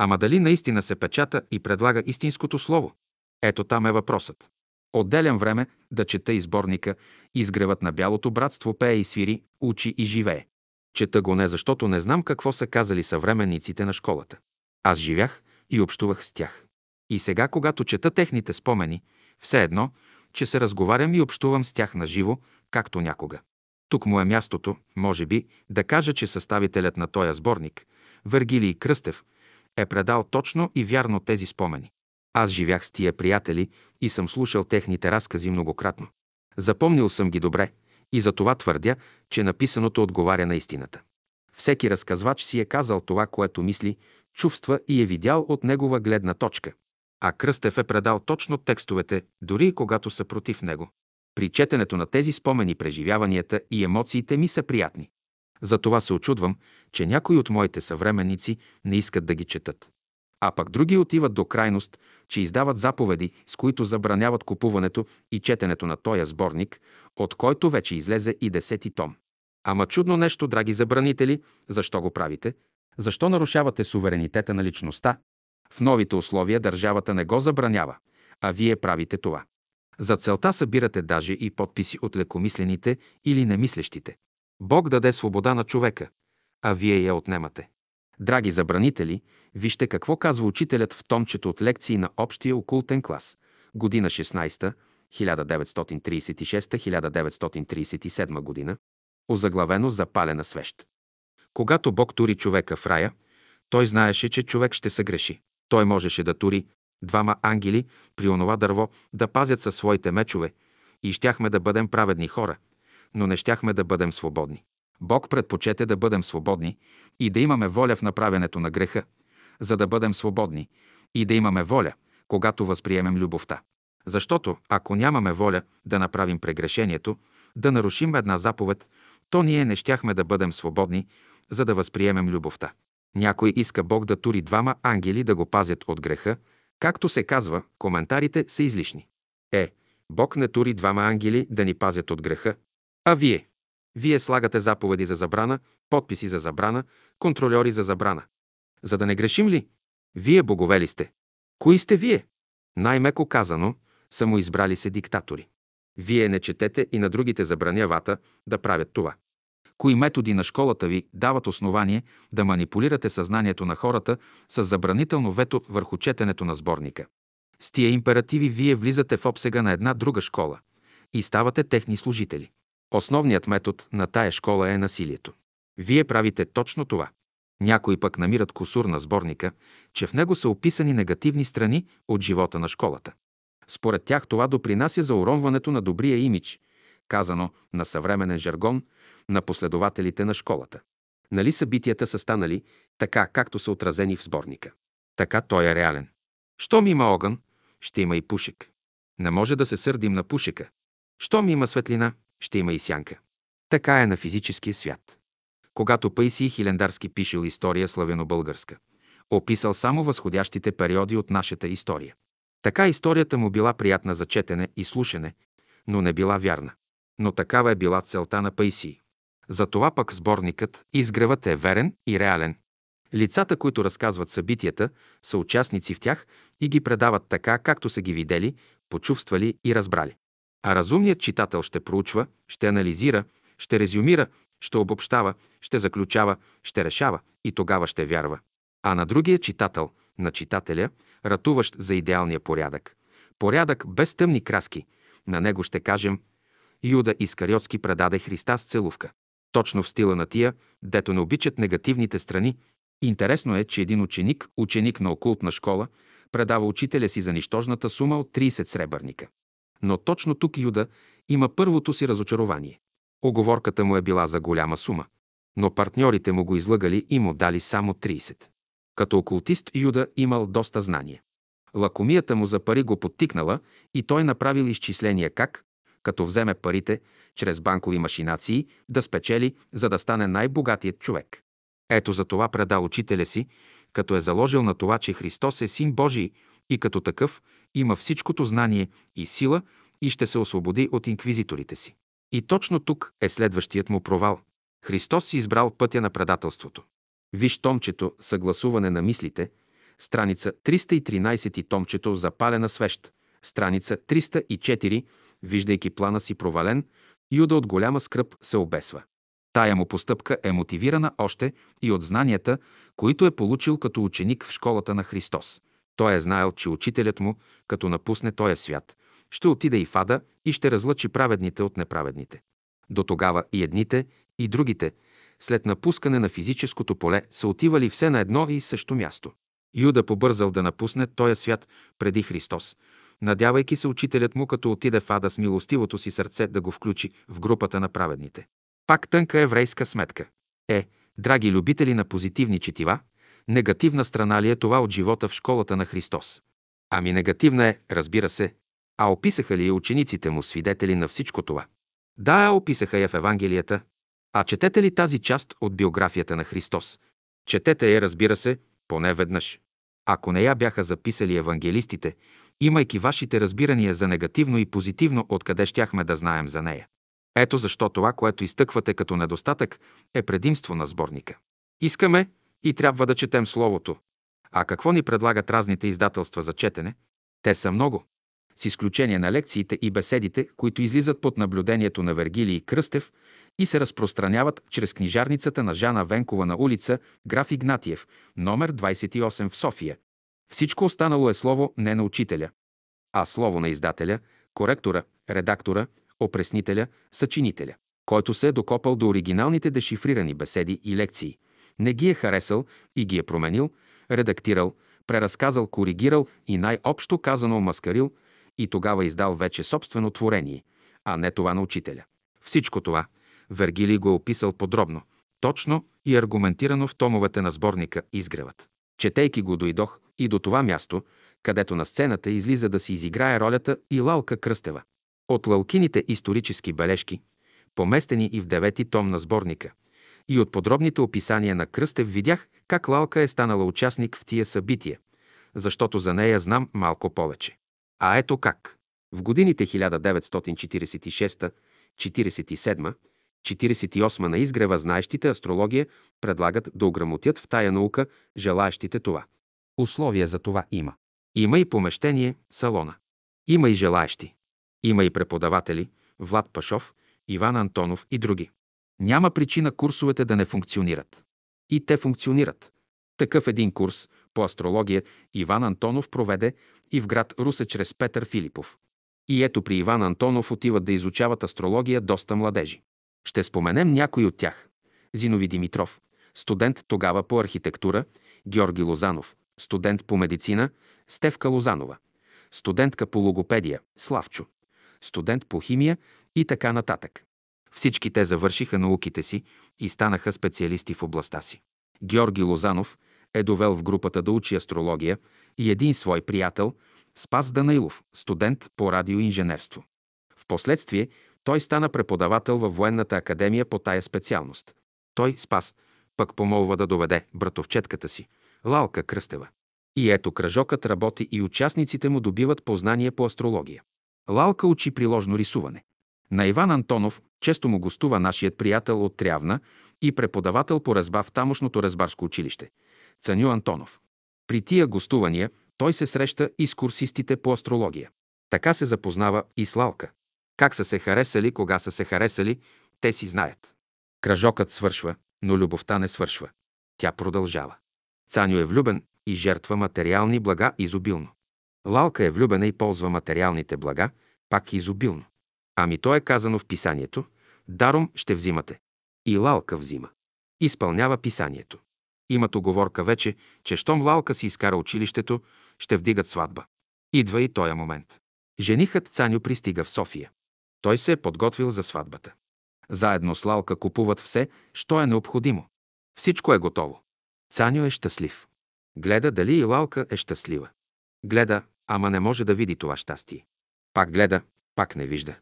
[SPEAKER 1] Ама дали наистина се печата и предлага истинското слово? Ето там е въпросът. Отделям време да чета изборника «Изгревът на бялото братство» пее и свири, учи и живее. Чета го не защото не знам какво са казали съвременниците на школата. Аз живях и общувах с тях. И сега, когато чета техните спомени, все едно, че се разговарям и общувам с тях на живо, както някога. Тук му е мястото, може би, да кажа, че съставителят на този сборник, Вергилий Кръстев, е предал точно и вярно тези спомени. Аз живях с тия приятели и съм слушал техните разкази многократно. Запомнил съм ги добре и за това твърдя, че написаното отговаря на истината. Всеки разказвач си е казал това, което мисли, чувства и е видял от негова гледна точка. А Кръстев е предал точно текстовете, дори и когато са против него. При четенето на тези спомени преживяванията и емоциите ми са приятни. Затова се очудвам, че някои от моите съвременници не искат да ги четат. А пък други отиват до крайност, че издават заповеди, с които забраняват купуването и четенето на тоя сборник, от който вече излезе и десети том. Ама чудно нещо, драги забранители, защо го правите? Защо нарушавате суверенитета на личността? В новите условия държавата не го забранява, а вие правите това. За целта събирате даже и подписи от лекомислените или немислещите. Бог даде свобода на човека, а вие я отнемате. Драги забранители, вижте какво казва учителят в томчето от лекции на общия окултен клас, година 16, 1936-1937 година, озаглавено Запалена свещ. Когато Бог тури човека в рая, той знаеше, че човек ще се греши. Той можеше да тури двама ангели при онова дърво да пазят със своите мечове и щяхме да бъдем праведни хора, но не щяхме да бъдем свободни. Бог предпочете да бъдем свободни и да имаме воля в направенето на греха, за да бъдем свободни и да имаме воля, когато възприемем любовта. Защото, ако нямаме воля да направим прегрешението, да нарушим една заповед, то ние не щяхме да бъдем свободни, за да възприемем любовта. Някой иска Бог да тури двама ангели да го пазят от греха, както се казва, коментарите са излишни. Е, Бог не тури двама ангели да ни пазят от греха. А вие? Вие слагате заповеди за забрана, подписи за забрана, контролери за забрана. За да не грешим ли? Вие богове ли сте? Кои сте вие? Най-меко казано, самоизбрали се диктатори. Вие не четете и на другите забранявата да правят това. Кои методи на школата ви дават основание да манипулирате съзнанието на хората с забранително вето върху четенето на сборника? С тия императиви вие влизате в обсега на една друга школа и ставате техни служители. Основният метод на тая школа е насилието. Вие правите точно това. Някои пък намират косур на сборника, че в него са описани негативни страни от живота на школата. Според тях това допринася за уронването на добрия имидж, казано на съвременен жаргон, на последователите на школата. Нали събитията са станали така, както са отразени в сборника? Така той е реален. Щом има огън, ще има и пушек. Не може да се сърдим на пушека. Щом има светлина, ще има и сянка. Така е на физическия свят. Когато Паисий Хилендарски пишел история славяно-българска, описал само възходящите периоди от нашата история. Така историята му била приятна за четене и слушане, но не била вярна. Но такава е била целта на Паисий. Затова пък сборникът Изгревът е верен и реален. Лицата, които разказват събитията, са участници в тях и ги предават така, както са ги видели, почувствали и разбрали. А разумният читател ще проучва, ще анализира, ще резюмира, ще обобщава, ще заключава, ще решава и тогава ще вярва. А на другия читател, на читателя, ратуващ за идеалния порядък. Порядък без тъмни краски. На него ще кажем Юда Искариотски предаде Христа с целувка. Точно в стила на тия, дето не обичат негативните страни. Интересно е, че един ученик, ученик на окултна школа, предава учителя си за нищожната сума от 30 сребърника. Но точно тук Юда има първото си разочарование. Оговорката му е била за голяма сума. но партньорите му го излъгали и му дали само 30. Като окултист Юда имал доста знание. Лакомията му за пари го подтикнала и той направил изчисления как, като вземе парите, чрез банкови машинации, да спечели, за да стане най-богатият човек. Ето за това предал учителя си, като е заложил на това, че Христос е Син Божий и като такъв има всичкото знание и сила и ще се освободи от инквизиторите си. И точно тук е следващият му провал. Христос си избрал пътя на предателството. Виж томчето «Съгласуване на мислите», страница 313 и томчето «Запалена свещ», страница 304, виждайки плана си провален, Юда от голяма скръп се обесва. Тая му постъпка е мотивирана още и от знанията, които е получил като ученик в школата на Христос. Той е знаел, че учителят му, като напусне този свят, ще отиде и в ада и ще разлъчи праведните от неправедните. До тогава и едните, и другите, след напускане на физическото поле, са отивали все на едно и също място. Юда побързал да напусне този свят преди Христос, надявайки се учителят му, като отиде в ада с милостивото си сърце, да го включи в групата на праведните. Пак тънка еврейска сметка. Е, драги любители на позитивни четива, негативна страна ли е това от живота в школата на Христос? Ами негативна е, разбира се. А описаха ли учениците му свидетели на всичко това? Да, описаха я в Евангелията. А четете ли тази част от биографията на Христос? Четете я, разбира се, поне веднъж. Ако не я бяха записали евангелистите, имайки вашите разбирания за негативно и позитивно, откъде щяхме да знаем за нея. Ето защо това, което изтъквате като недостатък, е предимство на сборника. Искаме и трябва да четем Словото. А какво ни предлагат разните издателства за четене? Те са много. С изключение на лекциите и беседите, които излизат под наблюдението на Вергилий Кръстев и се разпространяват чрез книжарницата на Жана Венкова на улица Граф Игнатиев, номер 28 в София. Всичко останало е слово не на учителя, а слово на издателя, коректора, редактора, опреснителя, съчинителя, който се е докопал до оригиналните дешифрирани беседи и лекции, не ги е харесал и ги е променил, редактирал, преразказал, коригирал и най-общо казано омаскарил и тогава издал вече собствено творение, а не това на учителя. Всичко това Вергилий го е описал подробно, точно и аргументирано в томовете на сборника «Изгревът». Четейки го дойдох и до това място, където на сцената излиза да си изиграе ролята и Лалка Кръстева. От лалкините исторически бележки, поместени и в девети том на сборника, и от подробните описания на Кръстев видях как Лалка е станала участник в тия събития, защото за нея знам малко повече. А ето как. В годините 1946, 47, 48 на изгрева знаещите астрология предлагат да ограмотят в тая наука желаящите това. Условия за това има. Има и помещение, салона. Има и желаящи. Има и преподаватели, Влад Пашов, Иван Антонов и други. Няма причина курсовете да не функционират. И те функционират. Такъв един курс по астрология Иван Антонов проведе и в град Русе чрез Петър Филипов. И ето при Иван Антонов отиват да изучават астрология доста младежи. Ще споменем някой от тях. Зинови Димитров, студент тогава по архитектура, Георги Лозанов, студент по медицина, Стевка Лозанова, студентка по логопедия, Славчо, студент по химия и така нататък. Всички те завършиха науките си и станаха специалисти в областта си. Георги Лозанов е довел в групата да учи астрология и един свой приятел, Спас Данаилов, студент по радиоинженерство. Впоследствие той стана преподавател във военната академия по тая специалност. Той, Спас, пък помолва да доведе братовчетката си, Лалка Кръстева. И ето кръжокът работи и участниците му добиват познание по астрология. Лалка учи приложно рисуване. На Иван Антонов често му гостува нашият приятел от Трявна и преподавател по резба в тамошното резбарско училище – Цаню Антонов. При тия гостувания той се среща и с курсистите по астрология. Така се запознава и с Лалка. Как са се харесали, кога са се харесали, те си знаят. Кръжокът свършва, но любовта не свършва. Тя продължава. Цаню е влюбен и жертва материални блага изобилно. Лалка е влюбена и ползва материалните блага, пак изобилно. Ами то е казано в писанието, даром ще взимате. И Лалка взима. Изпълнява писанието. Имат оговорка вече, че щом Лалка си изкара училището, ще вдигат сватба. Идва и този момент. Женихът Цаню пристига в София. Той се е подготвил за сватбата. Заедно с Лалка купуват все, що е необходимо. Всичко е готово. Цаню е щастлив. Гледа дали и Лалка е щастлива. Гледа, ама не може да види това щастие. Пак гледа, пак не вижда.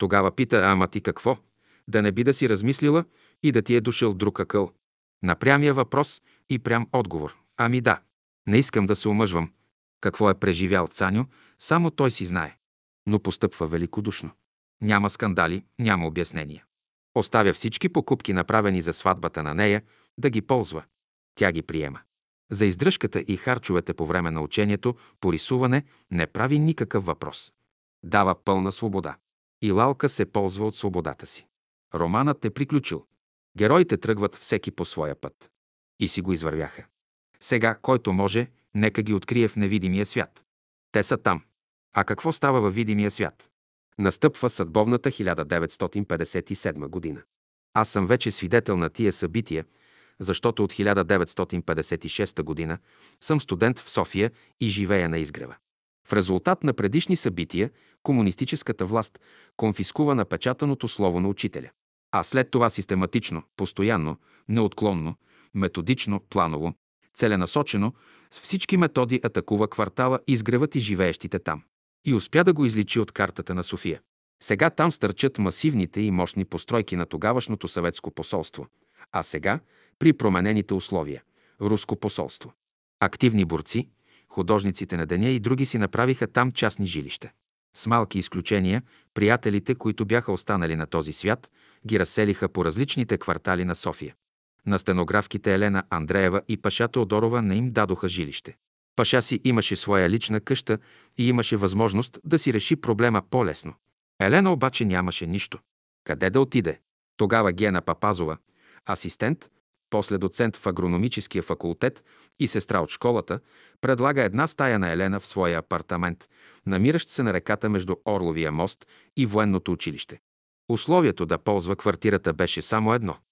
[SPEAKER 1] Тогава пита, ама ти какво? Да не би да си размислила и да ти е дошъл друг акъл. На прямия въпрос и прям отговор. Ами да, не искам да се омъжвам. Какво е преживял Цаню, само той си знае. Но постъпва великодушно. Няма скандали, няма обяснения. Оставя всички покупки, направени за сватбата на нея, да ги ползва. Тя ги приема. За издръжката и харчовете по време на учението по рисуване не прави никакъв въпрос. Дава пълна свобода. И Лалка се ползва от свободата си. Романът е приключил. Героите тръгват всеки по своя път. И си го извървяха. Сега, който може, нека ги открие в невидимия свят. Те са там. А какво става във видимия свят? Настъпва съдбовната 1957 година. Аз съм вече свидетел на тия събития, защото от 1956 година съм студент в София и живея на изгрева. В резултат на предишни събития, комунистическата власт конфискува напечатаното слово на учителя. А след това систематично, постоянно, неотклонно, методично, планово, целенасочено, с всички методи атакува квартала, изгревът и живеещите там. И успя да го изличи от картата на София. Сега там стърчат масивните и мощни постройки на тогавашното съветско посолство, а сега, при променените условия, руско посолство. Активни борци, художниците на деня и други си направиха там частни жилища. С малки изключения, приятелите, които бяха останали на този свят, ги разселиха по различните квартали на София. На стенографките Елена Андреева и Паша Теодорова не им дадоха жилище. Паша си имаше своя лична къща и имаше възможност да си реши проблема по-лесно. Елена обаче нямаше нищо. Къде да отиде? Тогава Гена Папазова, асистент, после доцент в агрономическия факултет и сестра от школата, предлага една стая на Елена в своя апартамент, намиращ се на реката между Орловия мост и военното училище. Условието да ползва квартирата беше само едно –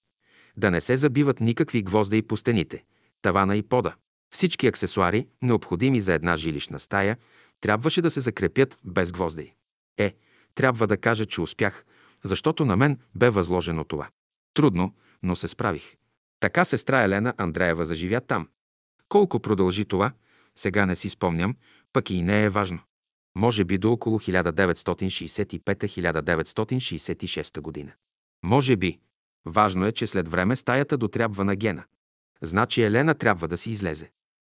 [SPEAKER 1] да не се забиват никакви гвозда по стените, тавана и пода. Всички аксесуари, необходими за една жилищна стая, трябваше да се закрепят без гвозди. Е, трябва да кажа, че успях, защото на мен бе възложено това. Трудно, но се справих. Така сестра Елена Андреева заживя там. Колко продължи това, сега не си спомням, пък и не е важно. Може би до около 1965-1966 година. Може би. Важно е, че след време стаята дотрябва на Гена. Значи Елена трябва да си излезе.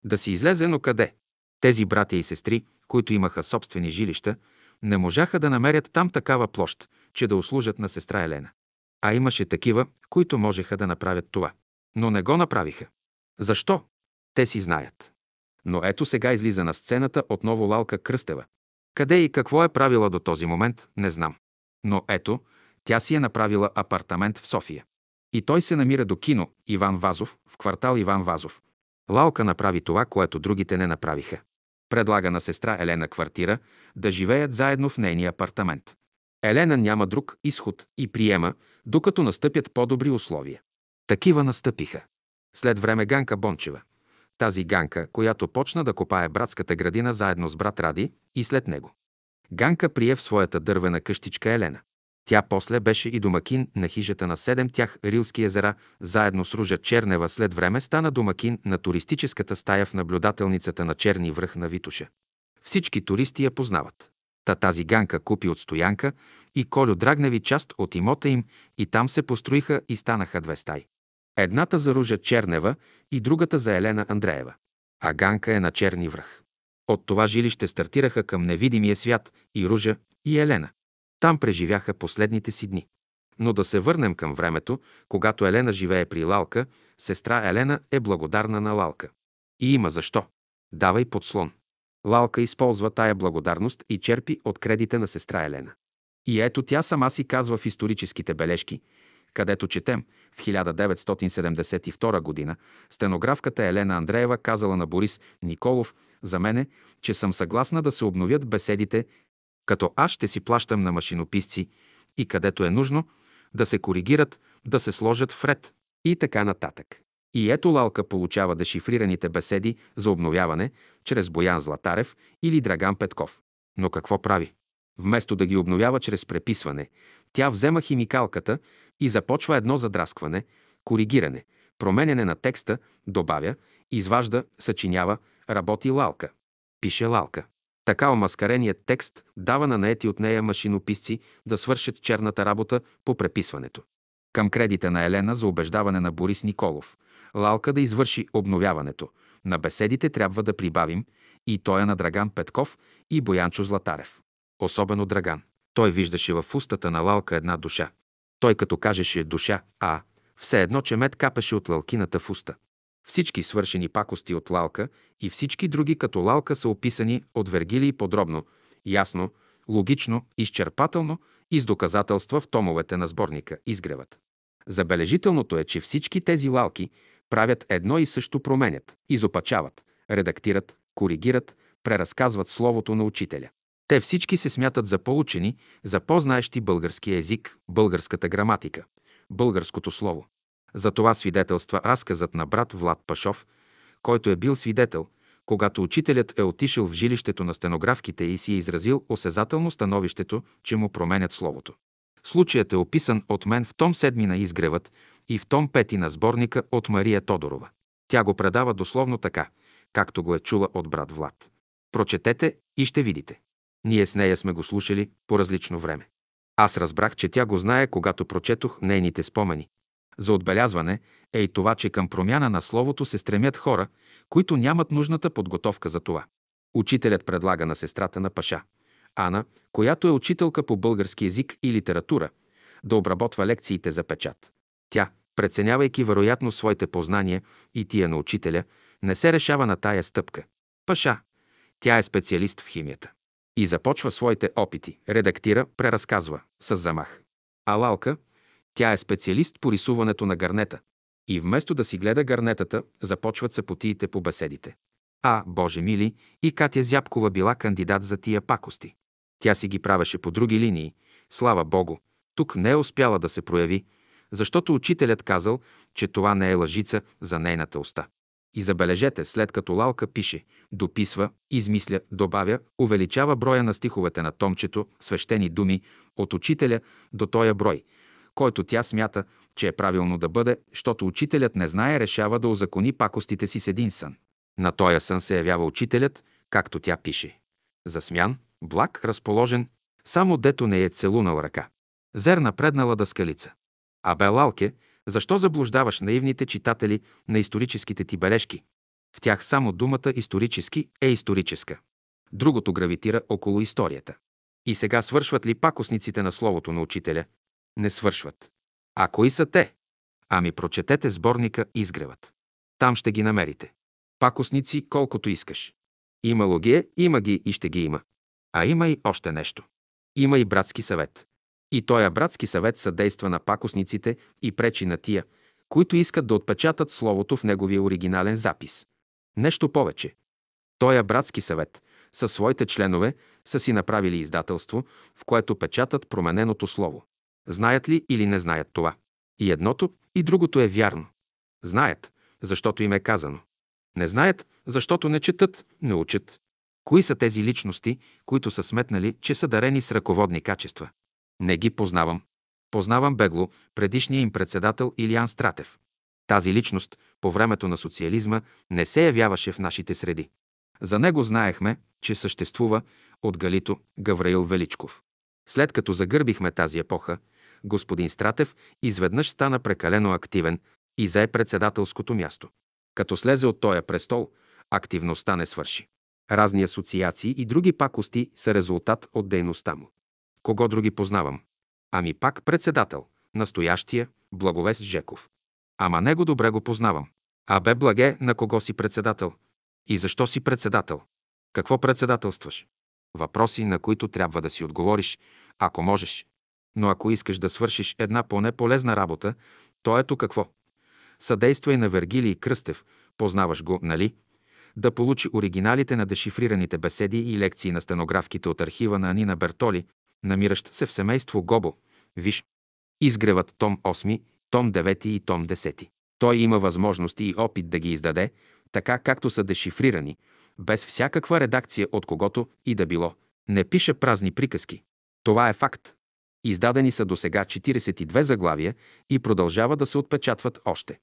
[SPEAKER 1] Да си излезе, но къде? Тези братя и сестри, които имаха собствени жилища, не можаха да намерят там такава площ, че да услужат на сестра Елена. А имаше такива, които можеха да направят това. Но не го направиха. Защо? Те си знаят. Но ето сега излиза на сцената отново Лалка Кръстева. Къде и какво е правила до този момент, не знам. Но ето, тя си е направила апартамент в София. И той се намира до кино Иван Вазов, в квартал Иван Вазов. Лалка направи това, което другите не направиха. Предлага на сестра Елена квартира да живеят заедно в нейния апартамент. Елена няма друг изход и приема, докато настъпят по-добри условия. Такива настъпиха. След време Ганка Бончева. Тази Ганка, която почна да копае братската градина заедно с брат Ради и след него. Ганка прие в своята дървена къщичка Елена. Тя после беше и домакин на хижата на седем тях Рилски езера, заедно с Ружа Чернева след време стана домакин на туристическата стая в наблюдателницата на Черни връх на Витуша. Всички туристи я познават. Та тази ганка купи от Стоянка и Колю Драгневи част от имота им и там се построиха и станаха две стаи. Едната за Ружа Чернева и другата за Елена Андреева. А Ганка е на Черни връх. От това жилище стартираха към невидимия свят и Ружа, и Елена. Там преживяха последните си дни. Но да се върнем към времето, когато Елена живее при Лалка, сестра Елена е благодарна на Лалка. И има защо. Давай подслон. Лалка използва тая благодарност и черпи от кредите на сестра Елена. И ето тя сама си казва в историческите бележки, където четем в 1972 година, стенографката Елена Андреева казала на Борис Николов за мене, че съм съгласна да се обновят беседите, като аз ще си плащам на машинописци и където е нужно, да се коригират, да се сложат в ред и така нататък. И ето Лалка получава дешифрираните беседи за обновяване чрез Боян Златарев или Драган Петков. Но какво прави? Вместо да ги обновява чрез преписване, тя взема химикалката и започва едно задраскване, коригиране, променяне на текста, добавя, изважда, съчинява, работи лалка. Пише лалка. Така омаскареният текст дава на наети от нея машинописци да свършат черната работа по преписването. Към кредита на Елена за убеждаване на Борис Николов, Лалка да извърши обновяването. На беседите трябва да прибавим и той е на Драган Петков и Боянчо Златарев. Особено Драган. Той виждаше в устата на Лалка една душа. Той като кажеше душа, а все едно, че мед капеше от лалкината в уста. Всички свършени пакости от Лалка и всички други като Лалка са описани от Вергилий подробно, ясно, логично, изчерпателно и с доказателства в томовете на сборника Изгревът. Забележителното е, че всички тези лалки правят едно и също променят, изопачават, редактират, коригират, преразказват словото на учителя. Те всички се смятат за поучени, за по-знаещи български език, българската граматика, българското слово. За това свидетелства разказът на брат Влад Пашов, който е бил свидетел, когато учителят е отишъл в жилището на стенографките и си е изразил осезателно становището, че му променят словото. Случаят е описан от мен в том 7 на изгревът и в том 5 на сборника от Мария Тодорова. Тя го предава дословно така, както го е чула от брат Влад. Прочетете и ще видите. Ние с нея сме го слушали по различно време. Аз разбрах, че тя го знае, когато прочетох нейните спомени. За отбелязване е и това, че към промяна на словото се стремят хора, които нямат нужната подготовка за това. Учителят предлага на сестрата на Паша, Ана, която е учителка по български язик и литература, да обработва лекциите за печат. Тя, преценявайки вероятно своите познания и тия на учителя, не се решава на тая стъпка. Паша, тя е специалист в химията. И започва своите опити, редактира, преразказва, с замах. А Лалка, тя е специалист по рисуването на гарнета. И вместо да си гледа гарнетата, започват съпотиите по беседите. А, Боже мили, и Катя Зяпкова била кандидат за тия пакости. Тя си ги правеше по други линии. Слава Богу, тук не е успяла да се прояви, защото учителят казал, че това не е лъжица за нейната уста. И забележете, след като Лалка пише, дописва, измисля, добавя, увеличава броя на стиховете на томчето, свещени думи, от учителя до тоя брой, който тя смята, че е правилно да бъде, защото учителят не знае, решава да озакони пакостите си с един сън. На тоя сън се явява учителят, както тя пише. Засмян, благ, разположен, само дето не е целунал ръка. Зерна преднала дъскалица. Абе, Лалке, защо заблуждаваш наивните читатели на историческите ти бележки? В тях само думата исторически е историческа. Другото гравитира около историята. И сега свършват ли пакосниците на словото на учителя? Не свършват. А кои са те? Ами прочетете сборника Изгревът. Там ще ги намерите. Пакосници колкото искаш. Имало ги е, има ги и ще ги има. А има и още нещо. Има и братски съвет. И тоя братски съвет съдейства на пакосниците и пречи на тия, които искат да отпечатат словото в неговия оригинален запис. Нещо повече. Тоя братски съвет със своите членове са си направили издателство, в което печатат промененото слово. Знаят ли или не знаят това? И едното, и другото е вярно. Знаят, защото им е казано. Не знаят, защото не четат, не учат. Кои са тези личности, които са сметнали, че са дарени с ръководни качества? Не ги познавам. Познавам бегло предишния им председател Илиан Стратев. Тази личност по времето на социализма не се явяваше в нашите среди. За него знаехме, че съществува от Галито Гавраил Величков. След като загърбихме тази епоха, господин Стратев изведнъж стана прекалено активен и зае председателското място. Като слезе от тоя престол, активността не свърши. Разни асоциации и други пакости са резултат от дейността му. Кого други познавам? Ами пак председател, настоящия Благовест Жеков. Ама него добре го познавам. А бе благе, на кого си председател? И защо си председател? Какво председателстваш? Въпроси, на които трябва да си отговориш, ако можеш. Но ако искаш да свършиш една поне полезна работа, то ето какво. Съдействай на Вергилий Кръстев, познаваш го, нали? Да получи оригиналите на дешифрираните беседи и лекции на стенографките от архива на Анина Бертоли, намиращ се в семейство Гобо. Виж, изгреват том 8, том 9 и том 10. Той има възможности и опит да ги издаде, така както са дешифрирани, без всякаква редакция от когото и да било, Не пише празни приказки. Това е факт. Издадени са до сега 42 заглавия и продължава да се отпечатват още.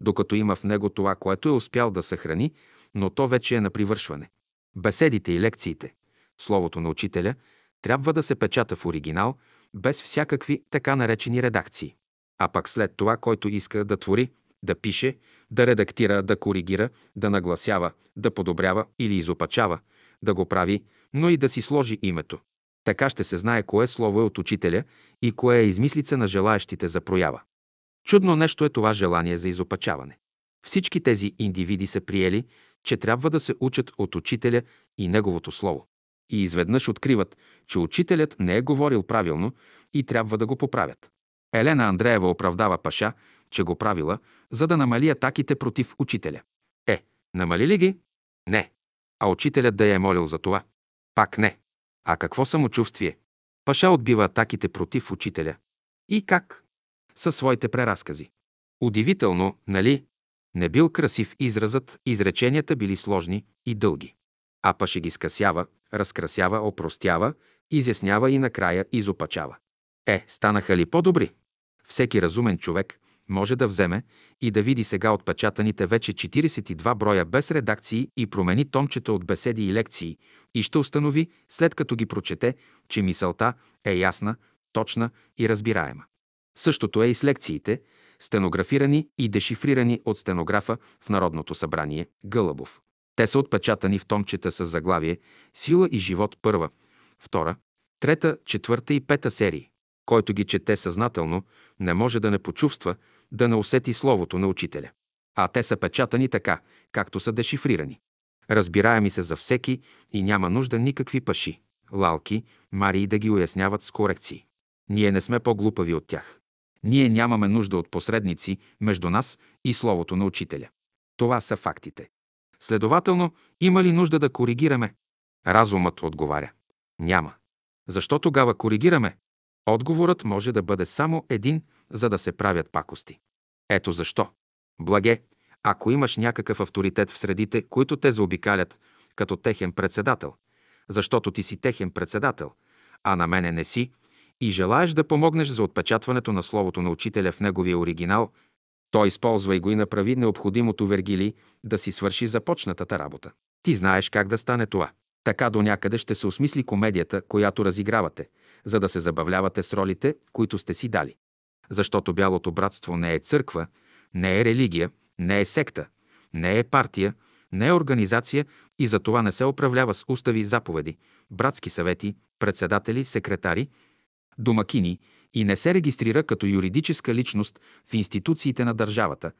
[SPEAKER 1] Докато има в него това, което е успял да съхрани, но то вече е на привършване. Беседите и лекциите, словото на учителя, трябва да се печата в оригинал, без всякакви така наречени редакции. А пак след това, който иска да твори, да пише, да редактира, да коригира, да нагласява, да подобрява или изопачава, да го прави, но и да си сложи името. Така ще се знае кое слово е от учителя и кое е измислица на желаящите за проява. Чудно нещо е това желание за изопачаване. Всички тези индивиди са приели, че трябва да се учат от учителя и неговото слово. И изведнъж откриват, че учителят не е говорил правилно и трябва да го поправят. Елена Андреева оправдава Паша, че го правила, за да намали атаките против учителя. Е, намали ли ги? Не. А учителят да я е молил за това? Пак не. А какво самочувствие? Паша отбива атаките против учителя. И как? Със своите преразкази. Удивително, нали? Не бил красив изразът, изреченията били сложни и дълги. А Паше ги скъсява, разкрасява, опростява, изяснява и накрая изопачава. Е, станаха ли по-добри? Всеки разумен човек може да вземе и да види сега отпечатаните вече 42 броя без редакции и промени томчета от беседи и лекции и ще установи, след като ги прочете, че мисълта е ясна, точна и разбираема. Същото е и с лекциите, стенографирани и дешифрирани от стенографа в Народното събрание Гълъбов. Те са отпечатани в томчета с заглавие «Сила и живот първа», втора, трета, четвърта и пета серии. Който ги чете съзнателно, не може да не почувства, да не усети словото на учителя. А те са печатани така, както са дешифрирани. Разбираеми се за всеки и няма нужда никакви паши, лалки, марии да ги уясняват с корекции. Ние не сме по-глупави от тях. Ние нямаме нужда от посредници между нас и Словото на Учителя. Това са фактите. Следователно, има ли нужда да коригираме? Разумът отговаря. Няма. Защо тогава коригираме? Отговорът може да бъде само един, за да се правят пакости. Ето защо. Благе, ако имаш някакъв авторитет в средите, които те заобикалят, като техен председател, защото ти си техен председател, а на мене не си, и желаеш да помогнеш за отпечатването на словото на учителя в неговия оригинал, то използва и го и направи необходимото Вергили да си свърши започнатата работа. Ти знаеш как да стане това. Така до някъде ще се осмисли комедията, която разигравате, за да се забавлявате с ролите, които сте си дали. Защото Бялото братство не е църква, не е религия, не е секта, не е партия, не е организация и за това не се управлява с устави и заповеди, братски съвети, председатели, секретари, домакини и не се регистрира като юридическа личност в институциите на държавата,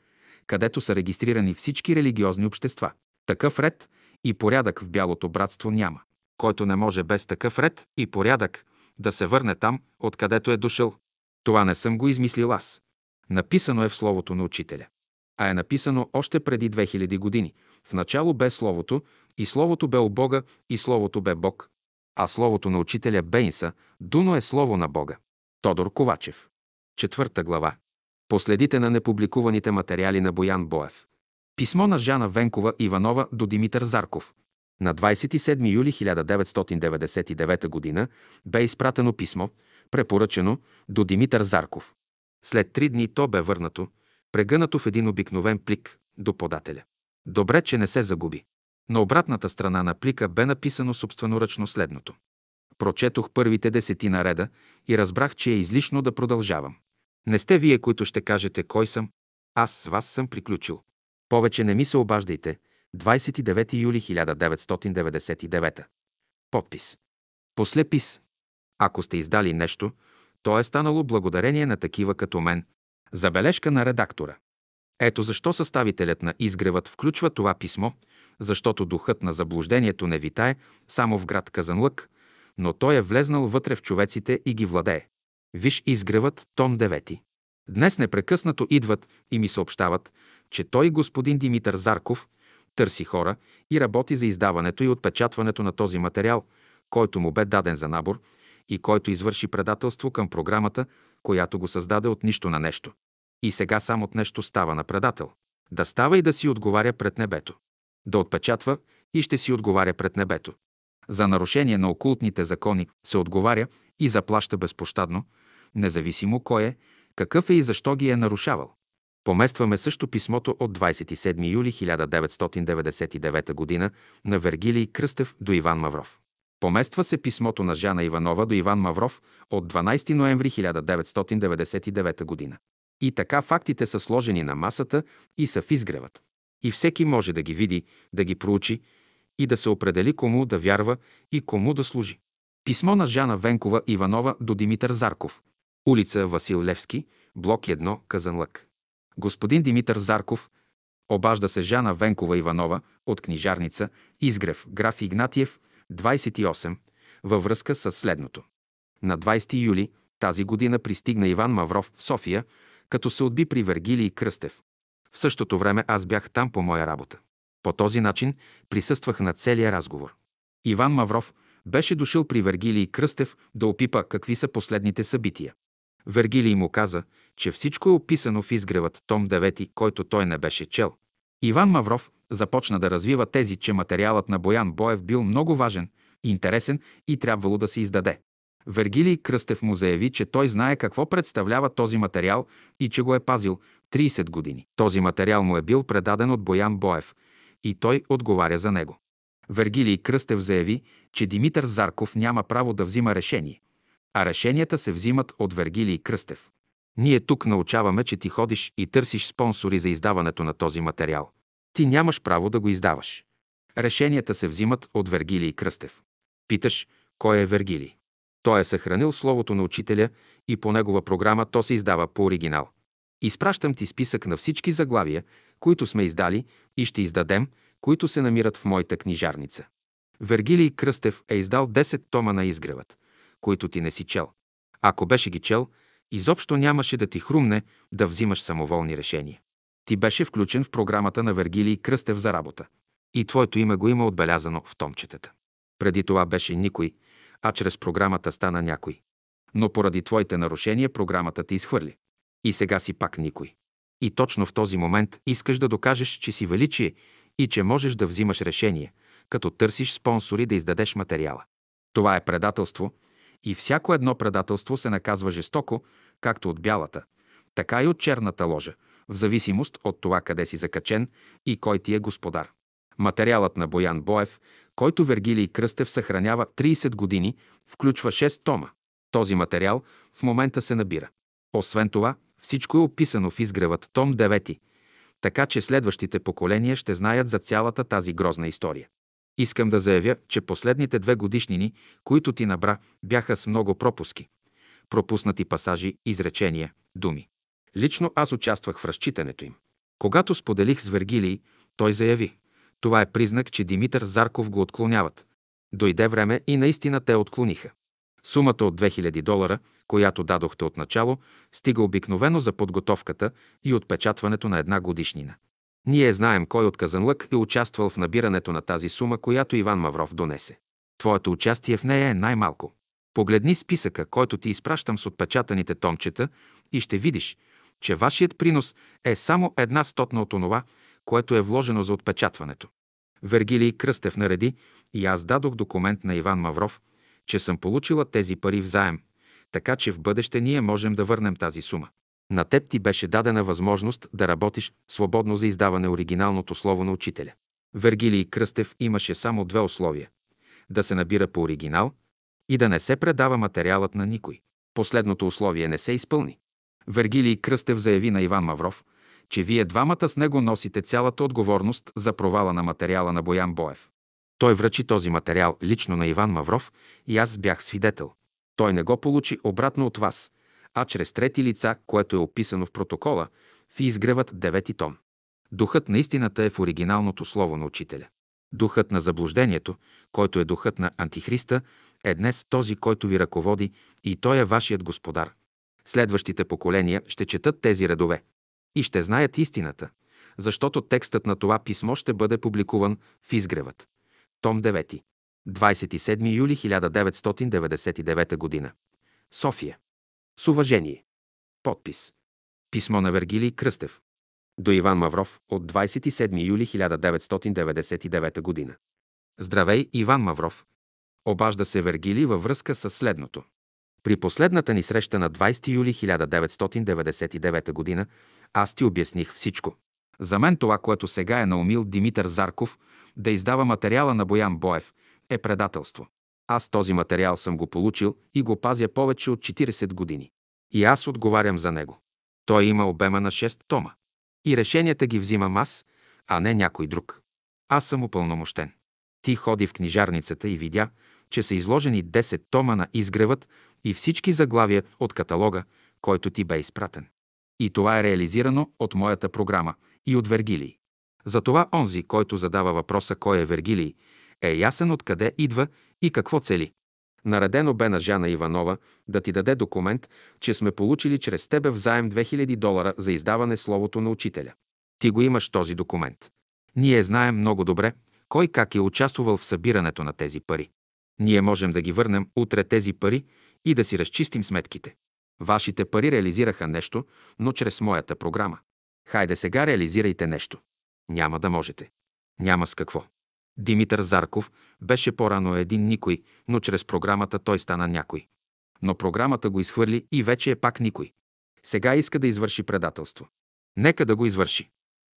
[SPEAKER 1] където са регистрирани всички религиозни общества. Такъв ред и порядък в Бялото братство няма. Който не може без такъв ред и порядък да се върне там, откъдето е дошъл. Това не съм го измислил аз. Написано е в Словото на Учителя. А е написано още преди 2000 години. В начало бе Словото, и Словото бе у Бога, и Словото бе Бог. А Словото на Учителя Бейнса, Дуно е Слово на Бога. Тодор Ковачев. Четвърта глава. Последите на непубликуваните материали на Боян Боев. Писмо на Жана Венкова Иванова до Димитър Зарков. На 27 юли 1999 г. бе изпратено писмо, препоръчено до Димитър Зарков. След три дни то бе върнато, прегънато в един обикновен плик до подателя. Добре, че не се загуби. На обратната страна на плика бе написано собственоръчно следното. Прочетох първите десетина реда и разбрах, че е излишно да продължавам. Не сте вие, които ще кажете кой съм. Аз с вас съм приключил. Повече не ми се обаждайте. 29 юли 1999. Подпис. Послепис. Ако сте издали нещо, то е станало благодарение на такива като мен. Забележка на редактора. Ето защо съставителят на изгревът включва това писмо, защото духът на заблуждението не витае само в град Казанлък, но той е влезнал вътре в човеците и ги владее. Виж изгревът, том 9. Днес непрекъснато идват и ми съобщават, че той, господин Димитър Зарков, търси хора и работи за издаването и отпечатването на този материал, който му бе даден за набор и който извърши предателство към програмата, която го създаде от нищо на нещо. И сега сам от нещо става на предател. Да става и да си отговаря пред небето. Да отпечатва и ще си отговаря пред небето. За нарушение на окултните закони се отговаря и заплаща безпощадно, независимо кой е, какъв е и защо ги е нарушавал. Поместваме също писмото от 27 юли 1999 г. на Вергилий Кръстев до Иван Мавров. Помества се писмото на Жана Иванова до Иван Мавров от 12 ноември 1999 г. И така фактите са сложени на масата и са в изгревът. И всеки може да ги види, да ги проучи и да се определи кому да вярва и кому да служи. Писмо на Жана Венкова Иванова до Димитър Зарков. Улица Васил Левски, блок 1, Казанлък. Господин Димитър Зарков, обажда се Жана Венкова Иванова от книжарница Изгрев, граф Игнатиев, 28, във връзка с следното. На 20 юли тази година пристигна Иван Мавров в София, като се отби при Вергилий Кръстев. В същото време аз бях там по моя работа. По този начин присъствах на целия разговор. Иван Мавров беше дошъл при Вергилий Кръстев да опипа какви са последните събития. Вергилий му каза, че всичко е описано в изгревът том 9, който той не беше чел. Иван Мавров започна да развива тези, че материалът на Боян Боев бил много важен, интересен и трябвало да се издаде. Вергилий Кръстев му заяви, че той знае какво представлява този материал и че го е пазил 30 години. Този материал му е бил предаден от Боян Боев и той отговаря за него. Вергилий Кръстев заяви, че Димитър Зарков няма право да взима решение, а решенията се взимат от Вергилий Кръстев. Ние тук научаваме, че ти ходиш и търсиш спонсори за издаването на този материал. Ти нямаш право да го издаваш. Решенията се взимат от Вергилий Кръстев. Питаш, кой е Вергилий? Той е съхранил словото на учителя и по негова програма то се издава по оригинал. Изпращам ти списък на всички заглавия, които сме издали и ще издадем, които се намират в моята книжарница. Вергилий Кръстев е издал 10 тома на изгревът, които ти не си чел. Ако беше ги чел, изобщо нямаше да ти хрумне да взимаш самоволни решения. Ти беше включен в програмата на Вергилий Кръстев за работа. И твоето име го има отбелязано в томчетата. Преди това беше никой, а чрез програмата стана някой. Но поради твоите нарушения програмата ти изхвърли. И сега си пак никой. И точно в този момент искаш да докажеш, че си величие и че можеш да взимаш решение, като търсиш спонсори да издадеш материала. Това е предателство и всяко едно предателство се наказва жестоко, както от бялата, така и от черната ложа, в зависимост от това къде си закачен и кой ти е господар. Материалът на Боян Боев, който Вергилий Кръстев съхранява 30 години, включва 6 тома. Този материал в момента се набира. Освен това, всичко е описано в изгревът том 9, така че следващите поколения ще знаят за цялата тази грозна история. Искам да заявя, че последните две годишнини, които ти набра, бяха с много пропуски. Пропуснати пасажи, изречения, думи. Лично аз участвах в разчитането им. Когато споделих с Вергилий, той заяви. Това е признак, че Димитър Зарков го отклоняват. Дойде време и наистина те отклониха. Сумата от 2000 долара, която дадохте от начало, стига обикновено за подготовката и отпечатването на една годишнина. Ние знаем кой от Казанлък е участвал в набирането на тази сума, която Иван Мавров донесе. Твоето участие в нея е най-малко. Погледни списъка, който ти изпращам с отпечатаните томчета и ще видиш, че вашият принос е само една стотна от онова, което е вложено за отпечатването. Вергилий Кръстев нареди и аз дадох документ на Иван Мавров, че съм получила тези пари в заем, така че в бъдеще ние можем да върнем тази сума. На теб ти беше дадена възможност да работиш свободно за издаване оригиналното слово на учителя. Вергилий Кръстев имаше само две условия – да се набира по оригинал и да не се предава материалът на никой. Последното условие не се изпълни. Вергилий Кръстев заяви на Иван Мавров, че вие двамата с него носите цялата отговорност за провала на материала на Боян Боев. Той връчи този материал лично на Иван Мавров и аз бях свидетел. Той не го получи обратно от вас, а чрез трети лица, което е описано в протокола, в изгревът девети том. Духът на истината е в оригиналното слово на учителя. Духът на заблуждението, който е духът на Антихриста, е днес този, който ви ръководи и той е вашият господар. Следващите поколения ще четат тези редове и ще знаят истината, защото текстът на това писмо ще бъде публикуван в изгревът. Том 9. 27 юли 1999 г. София. С уважение. Подпис. Писмо на Вергилий Кръстев. До Иван Мавров от 27 юли 1999 г. Здравей, Иван Мавров. Обажда се Вергилий във връзка с следното. При последната ни среща на 20 юли 1999 г. аз ти обясних всичко. За мен това, което сега е наумил Димитър Зарков да издава материала на Боян Боев, е предателство. Аз този материал съм го получил и го пазя повече от 40 години. И аз отговарям за него. Той има обема на 6 тома. И решенията ги взимам аз, а не някой друг. Аз съм упълномощен. Ти ходи в книжарницата и видя, че са изложени 10 тома на изгревът и всички заглавия от каталога, който ти бе изпратен. И това е реализирано от моята програма и от Вергилий. Затова онзи, който задава въпроса кой е Вергилий, е ясен откъде идва и какво цели. Наредено бе на Жана Иванова да ти даде документ, че сме получили чрез тебе взаем 2000 долара за издаване словото на учителя. Ти го имаш този документ. Ние знаем много добре кой как е участвал в събирането на тези пари. Ние можем да ги върнем утре тези пари и да си разчистим сметките. Вашите пари реализираха нещо, но чрез моята програма. Хайде сега реализирайте нещо. Няма да можете. Няма с какво. Димитър Зарков беше по-рано един никой, но чрез програмата той стана някой. Но програмата го изхвърли и вече е пак никой. Сега иска да извърши предателство. Нека да го извърши.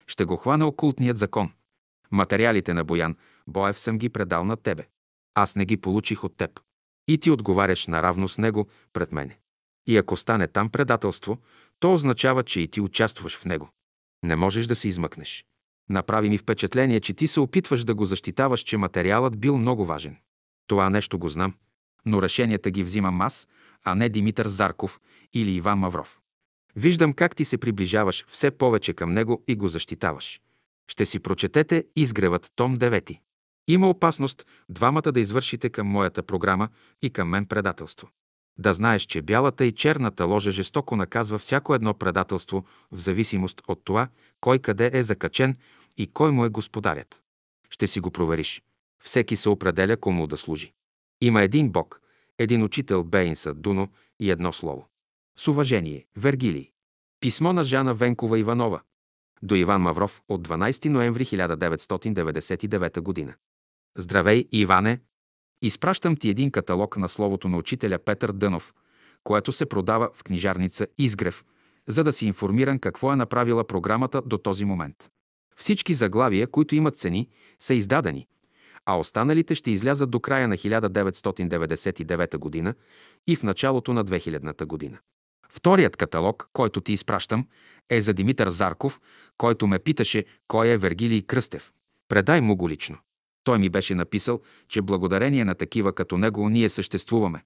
[SPEAKER 1] Ще го хване окултният закон. Материалите на Боян Боев съм ги предал на тебе. Аз не ги получих от теб. И ти отговаряш наравно с него пред мене. И ако стане там предателство, то означава, че и ти участваш в него. Не можеш да се измъкнеш. Направи ми впечатление, че ти се опитваш да го защитаваш, че материалът бил много важен. Това нещо го знам, но решенията ги взимам аз, а не Димитър Зарков или Иван Мавров. Виждам как ти се приближаваш все повече към него и го защитаваш. Ще си прочетете изгревът том 9. Има опасност двамата да извършите към моята програма и към мен предателство. Да знаеш, че бялата и черната ложа жестоко наказва всяко едно предателство в зависимост от това, кой къде е закачен и кой му е господарят. Ще си го провериш. Всеки се определя кому да служи. Има един Бог, един учител Бейнса Дуно и едно слово. С уважение, Вергилий. Писмо на Жана Венкова Иванова. До Иван Мавров от 12 ноември 1999 година. Здравей, Иване! Изпращам ти един каталог на словото на учителя Петър Дънов, което се продава в книжарница Изгрев, за да си информиран какво е направила програмата до този момент. Всички заглавия, които имат цени, са издадени, а останалите ще излязат до края на 1999 година и в началото на 2000 година. Вторият каталог, който ти изпращам, е за Димитър Зарков, който ме питаше кой е Вергилий Кръстев. Предай му го лично. Той ми беше написал, че благодарение на такива като него ние съществуваме.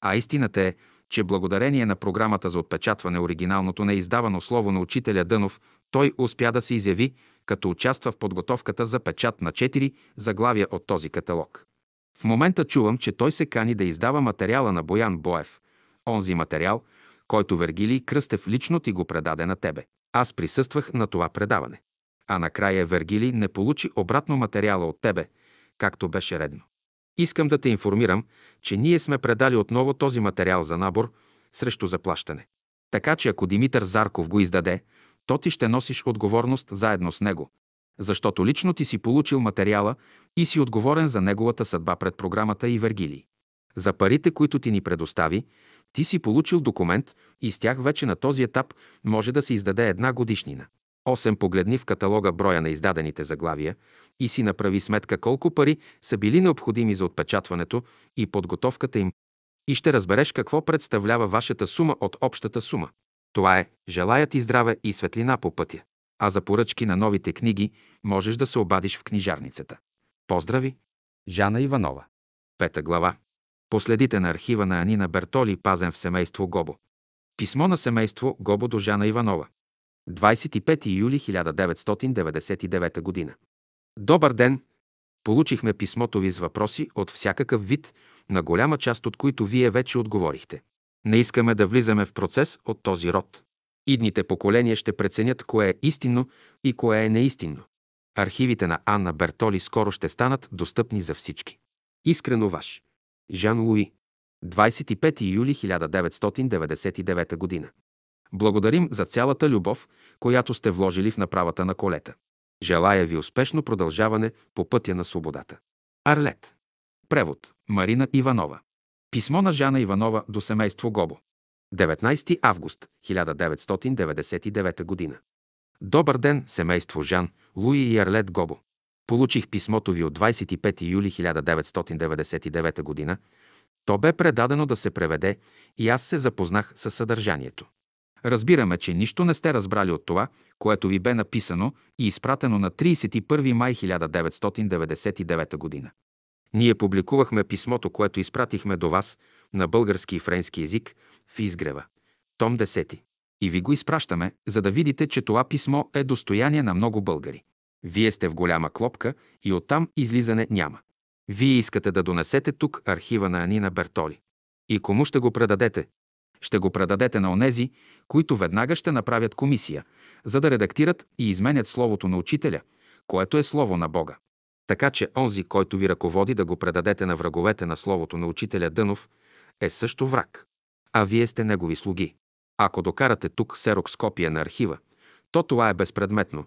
[SPEAKER 1] А истината е, че благодарение на програмата за отпечатване оригиналното неиздавано слово на учителя Дънов, той успя да се изяви, като участва в подготовката за печат на четири заглавия от този каталог. В момента чувам, че той се кани да издава материала на Боян Боев. Онзи материал, който Вергилий Кръстев лично ти го предаде на тебе. Аз присъствах на това предаване. А накрая Вергилий не получи обратно материала от тебе, както беше редно. Искам да те информирам, че ние сме предали отново този материал за набор срещу заплащане. Така че ако Димитър Зарков го издаде, то ти ще носиш отговорност заедно с него, защото лично ти си получил материала и си отговорен за неговата съдба пред програмата и Вергилий. За парите, които ти ни предостави, ти си получил документ и с тях вече на този етап може да се издаде една годишнина. 8. Погледни в каталога броя на издадените заглавия и си направи сметка колко пари са били необходими за отпечатването и подготовката им и ще разбереш какво представлява вашата сума от общата сума. Това е «Желая ти здраве и светлина по пътя». А за поръчки на новите книги можеш да се обадиш в книжарницата. Поздрави! Жана Иванова. Пета глава. Последите на архива на Анина Бертоли, пазен в семейство Гобо. Писмо на семейство Гобо до Жана Иванова. 25 юли 1999 година. Добър ден! Получихме писмото ви с въпроси от всякакъв вид, на голяма част от които вие вече отговорихте. Не искаме да влизаме в процес от този род. Идните поколения ще преценят кое е истинно и кое е неистинно. Архивите на Анна Бертоли скоро ще станат достъпни за всички. Искрено ваш. Жан Луи. 25 юли 1999 година. Благодарим за цялата любов, която сте вложили в направата на колета. Желая ви успешно продължаване по пътя на свободата. Арлет. Превод. Марина Иванова. Писмо на Жана Иванова до семейство Гобо. 19 август 1999 година. Добър ден, семейство Жан, Луи и Арлет Гобо. Получих писмото ви от 25 юли 1999 година. То бе предадено да се преведе и аз се запознах със съдържанието. Разбираме, че нищо не сте разбрали от това, което ви бе написано и изпратено на 31 май 1999 година. Ние публикувахме писмото, което изпратихме до вас на български и френски язик в Изгрева, том 10. И ви го изпращаме, за да видите, че това писмо е достояние на много българи. Вие сте в голяма клопка и оттам излизане няма. Вие искате да донесете тук архива на Анина Бертоли. И кому ще го предадете? Ще го предадете на онези, които веднага ще направят комисия, за да редактират и изменят Словото на Учителя, което е Слово на Бога. Така че онзи, който ви ръководи да го предадете на враговете на Словото на Учителя Дънов, е също враг. А вие сте негови слуги. Ако докарате тук серокс копия на архива, то това е безпредметно,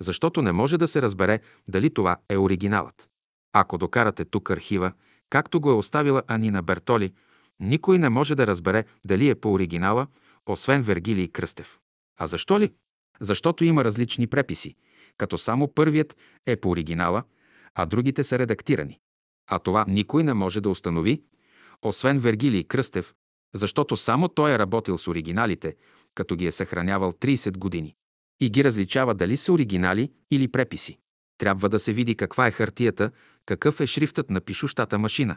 [SPEAKER 1] защото не може да се разбере дали това е оригиналът. Ако докарате тук архива, както го е оставила Анина Бертоли, никой не може да разбере дали е по оригинала, освен Вергилий Кръстев. А защо ли? Защото има различни преписи, като само първият е по оригинала, а другите са редактирани. А това никой не може да установи, освен Вергилий Кръстев, защото само той е работил с оригиналите, като ги е съхранявал 30 години. И ги различава дали са оригинали или преписи. Трябва да се види каква е хартията, какъв е шрифтът на пишущата машина.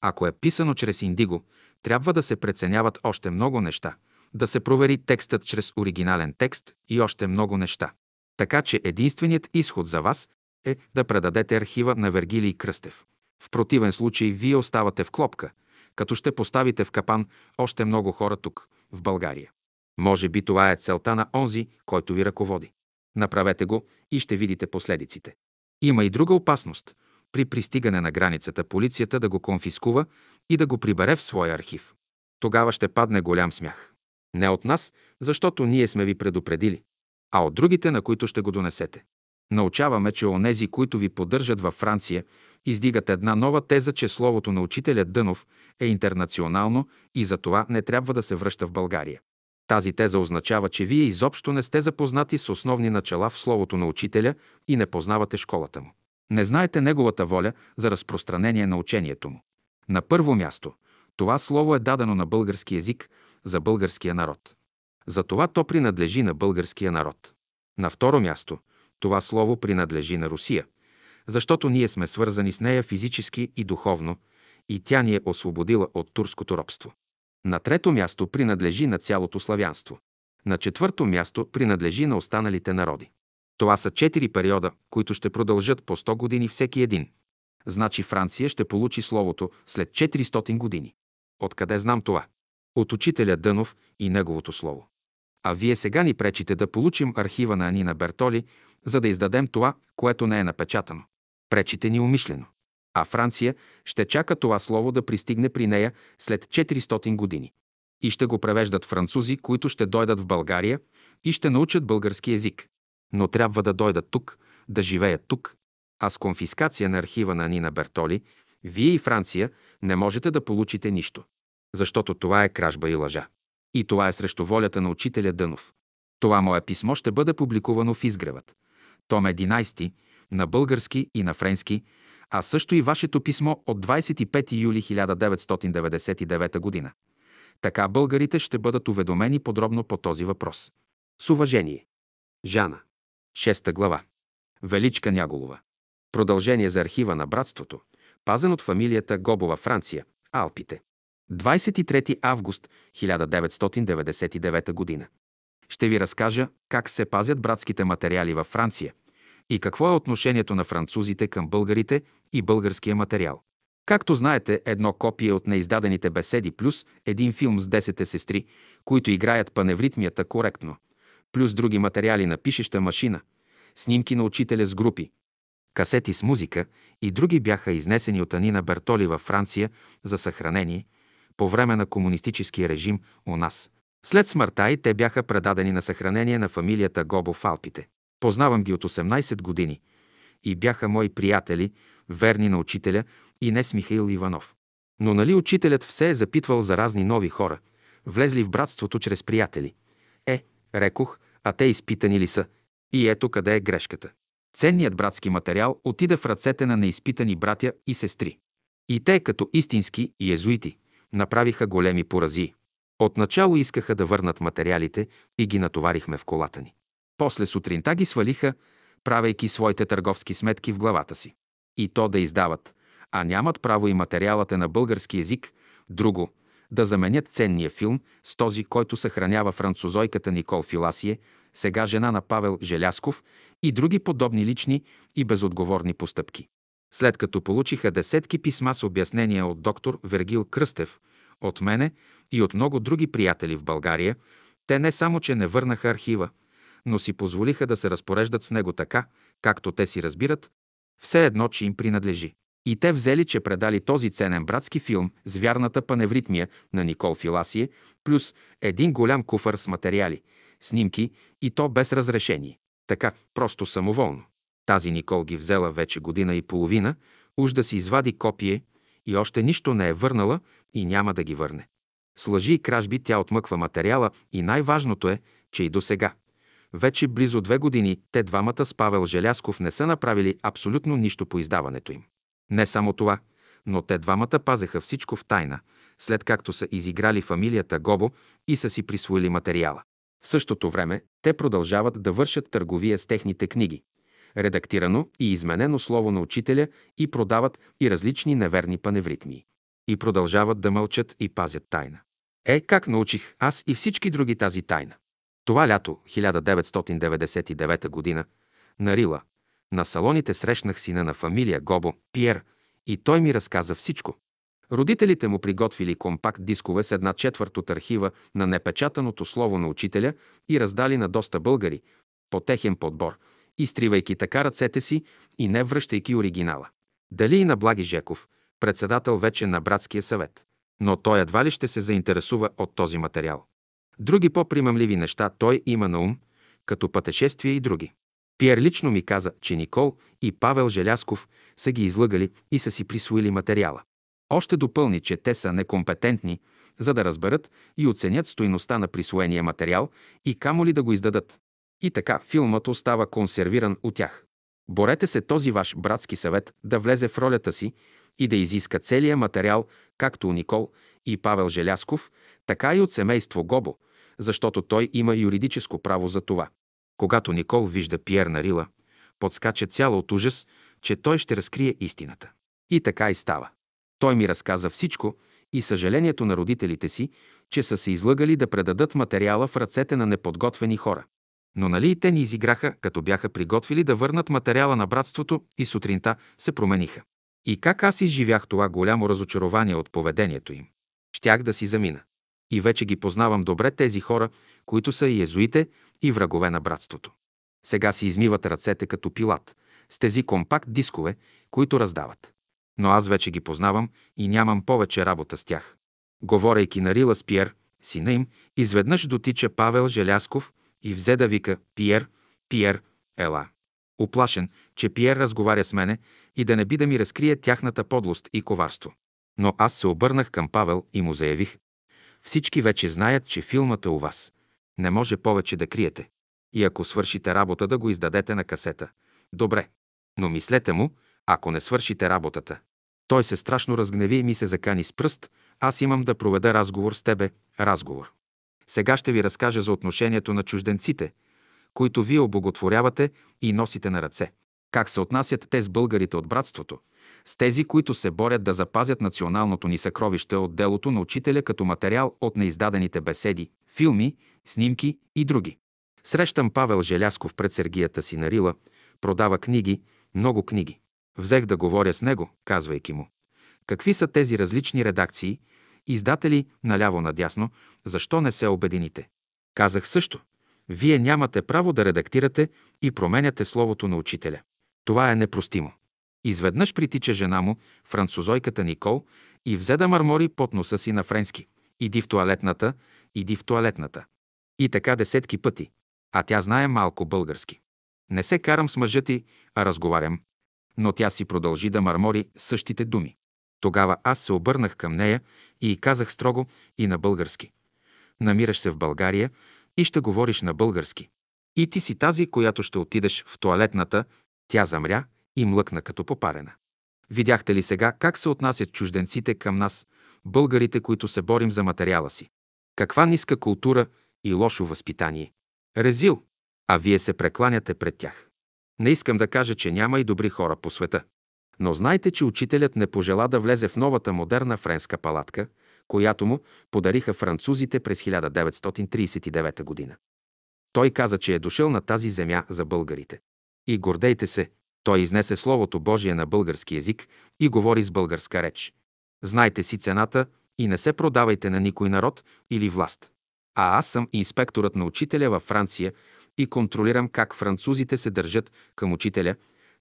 [SPEAKER 1] Ако е писано чрез индиго, трябва да се преценяват още много неща, да се провери текстът чрез оригинален текст и още много неща. Така че единственият изход за вас е да предадете архива на Вергилий Кръстев. В противен случай вие оставате в клопка, като ще поставите в капан още много хора тук, в България. Може би това е целта на онзи, който ви ръководи. Направете го и ще видите последиците. Има и друга опасност. При пристигане на границата полицията да го конфискува и да го прибере в своя архив. Тогава ще падне голям смях. Не от нас, защото ние сме ви предупредили, а от другите, на които ще го донесете. Научаваме, че онези, които ви поддържат във Франция, издигат една нова теза, че словото на учителя Дънов е интернационално и за това не трябва да се връща в България. Тази теза означава, че вие изобщо не сте запознати с основни начала в словото на учителя и не познавате школата му. Не знаете неговата воля за разпространение на учението му. На първо място, това слово е дадено на български язик за българския народ. Затова то принадлежи на българския народ. На второ място, това слово принадлежи на Русия, защото ние сме свързани с нея физически и духовно и тя ни е освободила от турското робство. На трето място принадлежи на цялото славянство. На четвърто място принадлежи на останалите народи. Това са четири периода, които ще продължат по 100 години всеки един. Значи Франция ще получи словото след 400 години. Откъде знам това? От учителя Дънов и неговото слово. А вие сега ни пречите да получим архива на Анина Бертоли, за да издадем това, което не е напечатано. Пречите ни умишлено. А Франция ще чака това слово да пристигне при нея след 400 години. И ще го превеждат французи, които ще дойдат в България и ще научат български язик. Но трябва да дойдат тук, да живеят тук. А с конфискация на архива на Нина Бертоли, вие и Франция не можете да получите нищо. Защото това е кражба и лъжа. И това е срещу волята на учителя Дънов. Това мое писмо ще бъде публикувано в Изгревът. Том 11 на български и на френски, а също и вашето писмо от 25 юли 1999 г. Така българите ще бъдат уведомени подробно по този въпрос. С уважение. Жана. Шеста глава. Величка Няголова. Продължение за архива на братството, пазен от фамилията Гобова, Франция, Алпите. 23 август 1999 г. Ще ви разкажа как се пазят братските материали във Франция и какво е отношението на французите към българите и българския материал. Както знаете, едно копие от неиздадените беседи плюс един филм с 10 сестри, които играят паневритмията коректно, плюс други материали на пишеща машина, снимки на учителя с групи, касети с музика и други бяха изнесени от Анина Бертоли във Франция за съхранение по време на комунистическия режим у нас. След смъртта и те бяха предадени на съхранение на фамилията Гобо в Алпите. Познавам ги от 18 години и бяха мои приятели, верни на учителя и не с Михаил Иванов. Но нали учителят все е запитвал за разни нови хора, влезли в братството чрез приятели. Рекох, а те изпитани ли са? И ето къде е грешката. Ценният братски материал отида в ръцете на неизпитани братя и сестри. И те, като истински езуити, направиха големи порази. Отначало искаха да върнат материалите и ги натоварихме в колата ни. После сутринта ги свалиха, правейки своите търговски сметки в главата си. И то да издават, а нямат право и материалът е на български язик, друго, да заменят ценния филм с този, който съхранява французойката Никол Филасие, сега жена на Павел Желясков и други подобни лични и безотговорни постъпки. След като получиха десетки писма с обяснения от доктор Вергил Кръстев, от мене и от много други приятели в България, те не само, че не върнаха архива, но си позволиха да се разпореждат с него така, както те си разбират, все едно, че им принадлежи. И те взели, че предали този ценен братски филм с вярната паневритмия на Никол Филасие, плюс един голям куфър с материали, снимки и то без разрешение. Така, просто самоволно. Тази Никол ги взела вече година и половина, уж да си извади копие и още нищо не е върнала и няма да ги върне. С лъжи и кражби тя отмъква материала и най-важното е, че и до сега. Вече близо две години те двамата с Павел Желясков не са направили абсолютно нищо по издаването им. Не само това, но те двамата пазеха всичко в тайна, след както са изиграли фамилията Гобо и са си присвоили материала. В същото време те продължават да вършат търговия с техните книги, редактирано и изменено слово на учителя и продават и различни неверни паневритмии. И продължават да мълчат и пазят тайна. Е, как научих аз и всички други тази тайна? Това лято, 1999 година, на Рила, на салоните срещнах сина на фамилия Гобо, Пиер, и той ми разказа всичко. Родителите му приготвили компакт дискове с една четвърт от архива на непечатаното слово на учителя и раздали на доста българи, по техен подбор, изтривайки така ръцете си и не връщайки оригинала. Дали и на Благи Жеков, председател вече на братския съвет. Но той едва ли ще се заинтересува от този материал. Други по-примамливи неща той има на ум, като пътешествия и други. Пиер лично ми каза, че Никол и Павел Желясков са ги излъгали и са си присвоили материала. Още допълни, че те са некомпетентни, за да разберат и оценят стоиността на присвоения материал и камо ли да го издадат. И така филмът остава консервиран от тях. Борете се този ваш братски съвет да влезе в ролята си и да изиска целия материал, както у Никол и Павел Желясков, така и от семейство Гобо, защото той има юридическо право за това. Когато Никол вижда Пиер на Рила, подскача цяло от ужас, че той ще разкрие истината. И така и става. Той ми разказа всичко и съжалението на родителите си, че са се излъгали да предадат материала в ръцете на неподготвени хора. Но нали и те ни изиграха, като бяха приготвили да върнат материала на братството и сутринта се промениха. И как аз изживях това голямо разочарование от поведението им? Щях да си замина. И вече ги познавам добре тези хора, които са и езуите, и врагове на братството. Сега си измиват ръцете като пилат, с тези компакт дискове, които раздават. Но аз вече ги познавам и нямам повече работа с тях. Говорейки на Рила с Пиер, сина им, изведнъж дотича Павел Желясков и взе да вика «Пиер, Пиер, ела». Оплашен, че Пиер разговаря с мене и да не би да ми разкрие тяхната подлост и коварство. Но аз се обърнах към Павел и му заявих. Всички вече знаят, че филмът е у вас. Не може повече да криете. И ако свършите работа, да го издадете на касета. Добре. Но мислете му, ако не свършите работата. Той се страшно разгневи и ми се закани с пръст. Аз имам да проведа разговор с тебе. Разговор. Сега ще ви разкажа за отношението на чужденците, които вие обоготворявате и носите на ръце. Как се отнасят те с българите от братството, с тези, които се борят да запазят националното ни съкровище от делото на учителя като материал от неиздадените беседи, филми, снимки и други. Срещам Павел Желясков пред Сергията си на Рила, продава книги, много книги. Взех да говоря с него, казвайки му. Какви са тези различни редакции, издатели наляво-надясно, защо не се обедините? Казах също. Вие нямате право да редактирате и променяте словото на учителя. Това е непростимо. Изведнъж притича жена му, французойката Никол, и взе да мърмори под носа си на френски. Иди в туалетната, иди в туалетната. И така десетки пъти. А тя знае малко български. Не се карам с мъжа ти, а разговарям. Но тя си продължи да мърмори същите думи. Тогава аз се обърнах към нея и казах строго и на български. Намираш се в България и ще говориш на български. И ти си тази, която ще отидеш в туалетната. Тя замря и млъкна като попарена. Видяхте ли сега как се отнасят чужденците към нас, българите, които се борим за материала си? Каква ниска култура и лошо възпитание. Резил, а вие се прекланяте пред тях. Не искам да кажа, че няма и добри хора по света. Но знайте, че учителят не пожела да влезе в новата модерна френска палатка, която му подариха французите през 1939 година. Той каза, че е дошъл на тази земя за българите. И гордейте се, той изнесе Словото Божие на български язик и говори с българска реч. Знайте си цената и не се продавайте на никой народ или власт. А аз съм инспекторът на учителя във Франция и контролирам как французите се държат към учителя,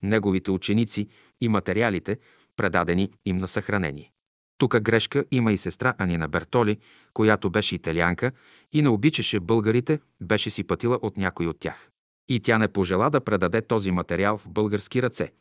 [SPEAKER 1] неговите ученици и материалите, предадени им на съхранение. Тук грешка има и сестра Анина Бертоли, която беше италианка и не обичаше българите, беше си пътила от някой от тях. И тя не пожела да предаде този материал в български ръце,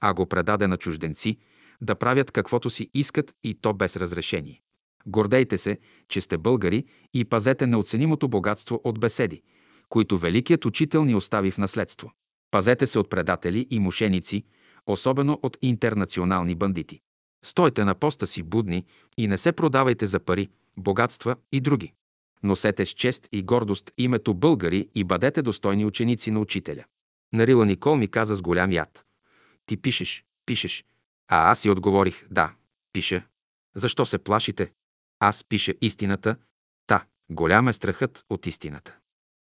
[SPEAKER 1] а го предаде на чужденци, да правят каквото си искат и то без разрешение. Гордейте се, че сте българи и пазете неоценимото богатство от беседи, които великият учител ни остави в наследство. Пазете се от предатели и мошеници, особено от интернационални бандити. Стойте на поста си будни и не се продавайте за пари, богатства и други. Носете с чест и гордост името българи и бъдете достойни ученици на учителя. Нарила Никол ми каза с голям яд. Ти пишеш, пишеш. А аз си отговорих, да, пиша. Защо се плашите? Аз пиша истината. Та, голям е страхът от истината.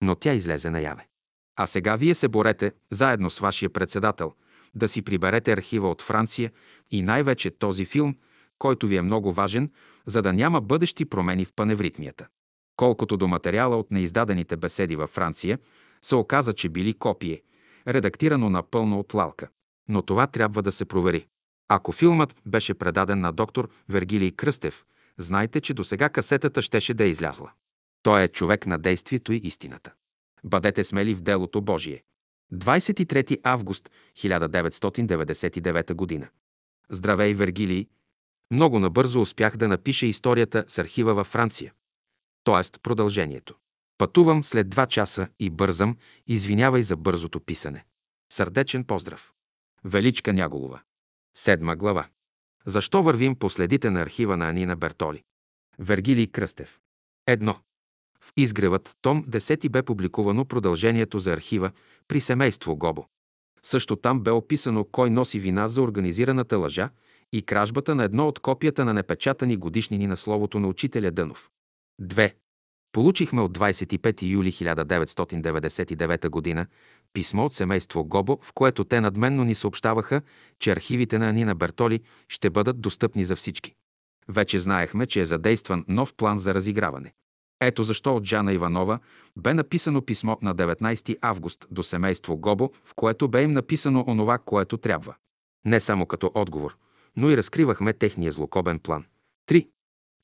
[SPEAKER 1] Но тя излезе наяве. А сега вие се борете, заедно с вашия председател, да си приберете архива от Франция и най-вече този филм, който ви е много важен, за да няма бъдещи промени в паневритмията. Колкото до материала от неиздадените беседи във Франция, се оказа, че били копие, редактирано напълно от Лалка. Но това трябва да се провери. Ако филмът беше предаден на доктор Вергилий Кръстев, знайте, че до сега касетата щеше да е излязла. Той е човек на действието и истината. Бъдете смели в делото Божие. 23 август 1999 година. Здравей, Вергилий! Много набързо успях да напиша историята с архива във Франция. Тоест продължението. Пътувам след два часа и бързам, извинявай за бързото писане. Сърдечен поздрав. Величка Няголова. Седма глава. Защо вървим по следите на архива на Анина Бертоли? Вергилий Кръстев. Едно. В изгревът том 10 бе публикувано продължението за архива при семейство Гобо. Също там бе описано кой носи вина за организираната лъжа и кражбата на едно от копията на непечатани годишнини на словото на учителя Дънов. 2. Получихме от 25 юли 1999 г. писмо от семейство Гобо, в което те надменно ни съобщаваха, че архивите на Анина Бертоли ще бъдат достъпни за всички. Вече знаехме, че е задействан нов план за разиграване. Ето защо от Жана Иванова бе написано писмо на 19 август до семейство Гобо, в което бе им написано онова, което трябва. Не само като отговор, но и разкривахме техния злокобен план. 3.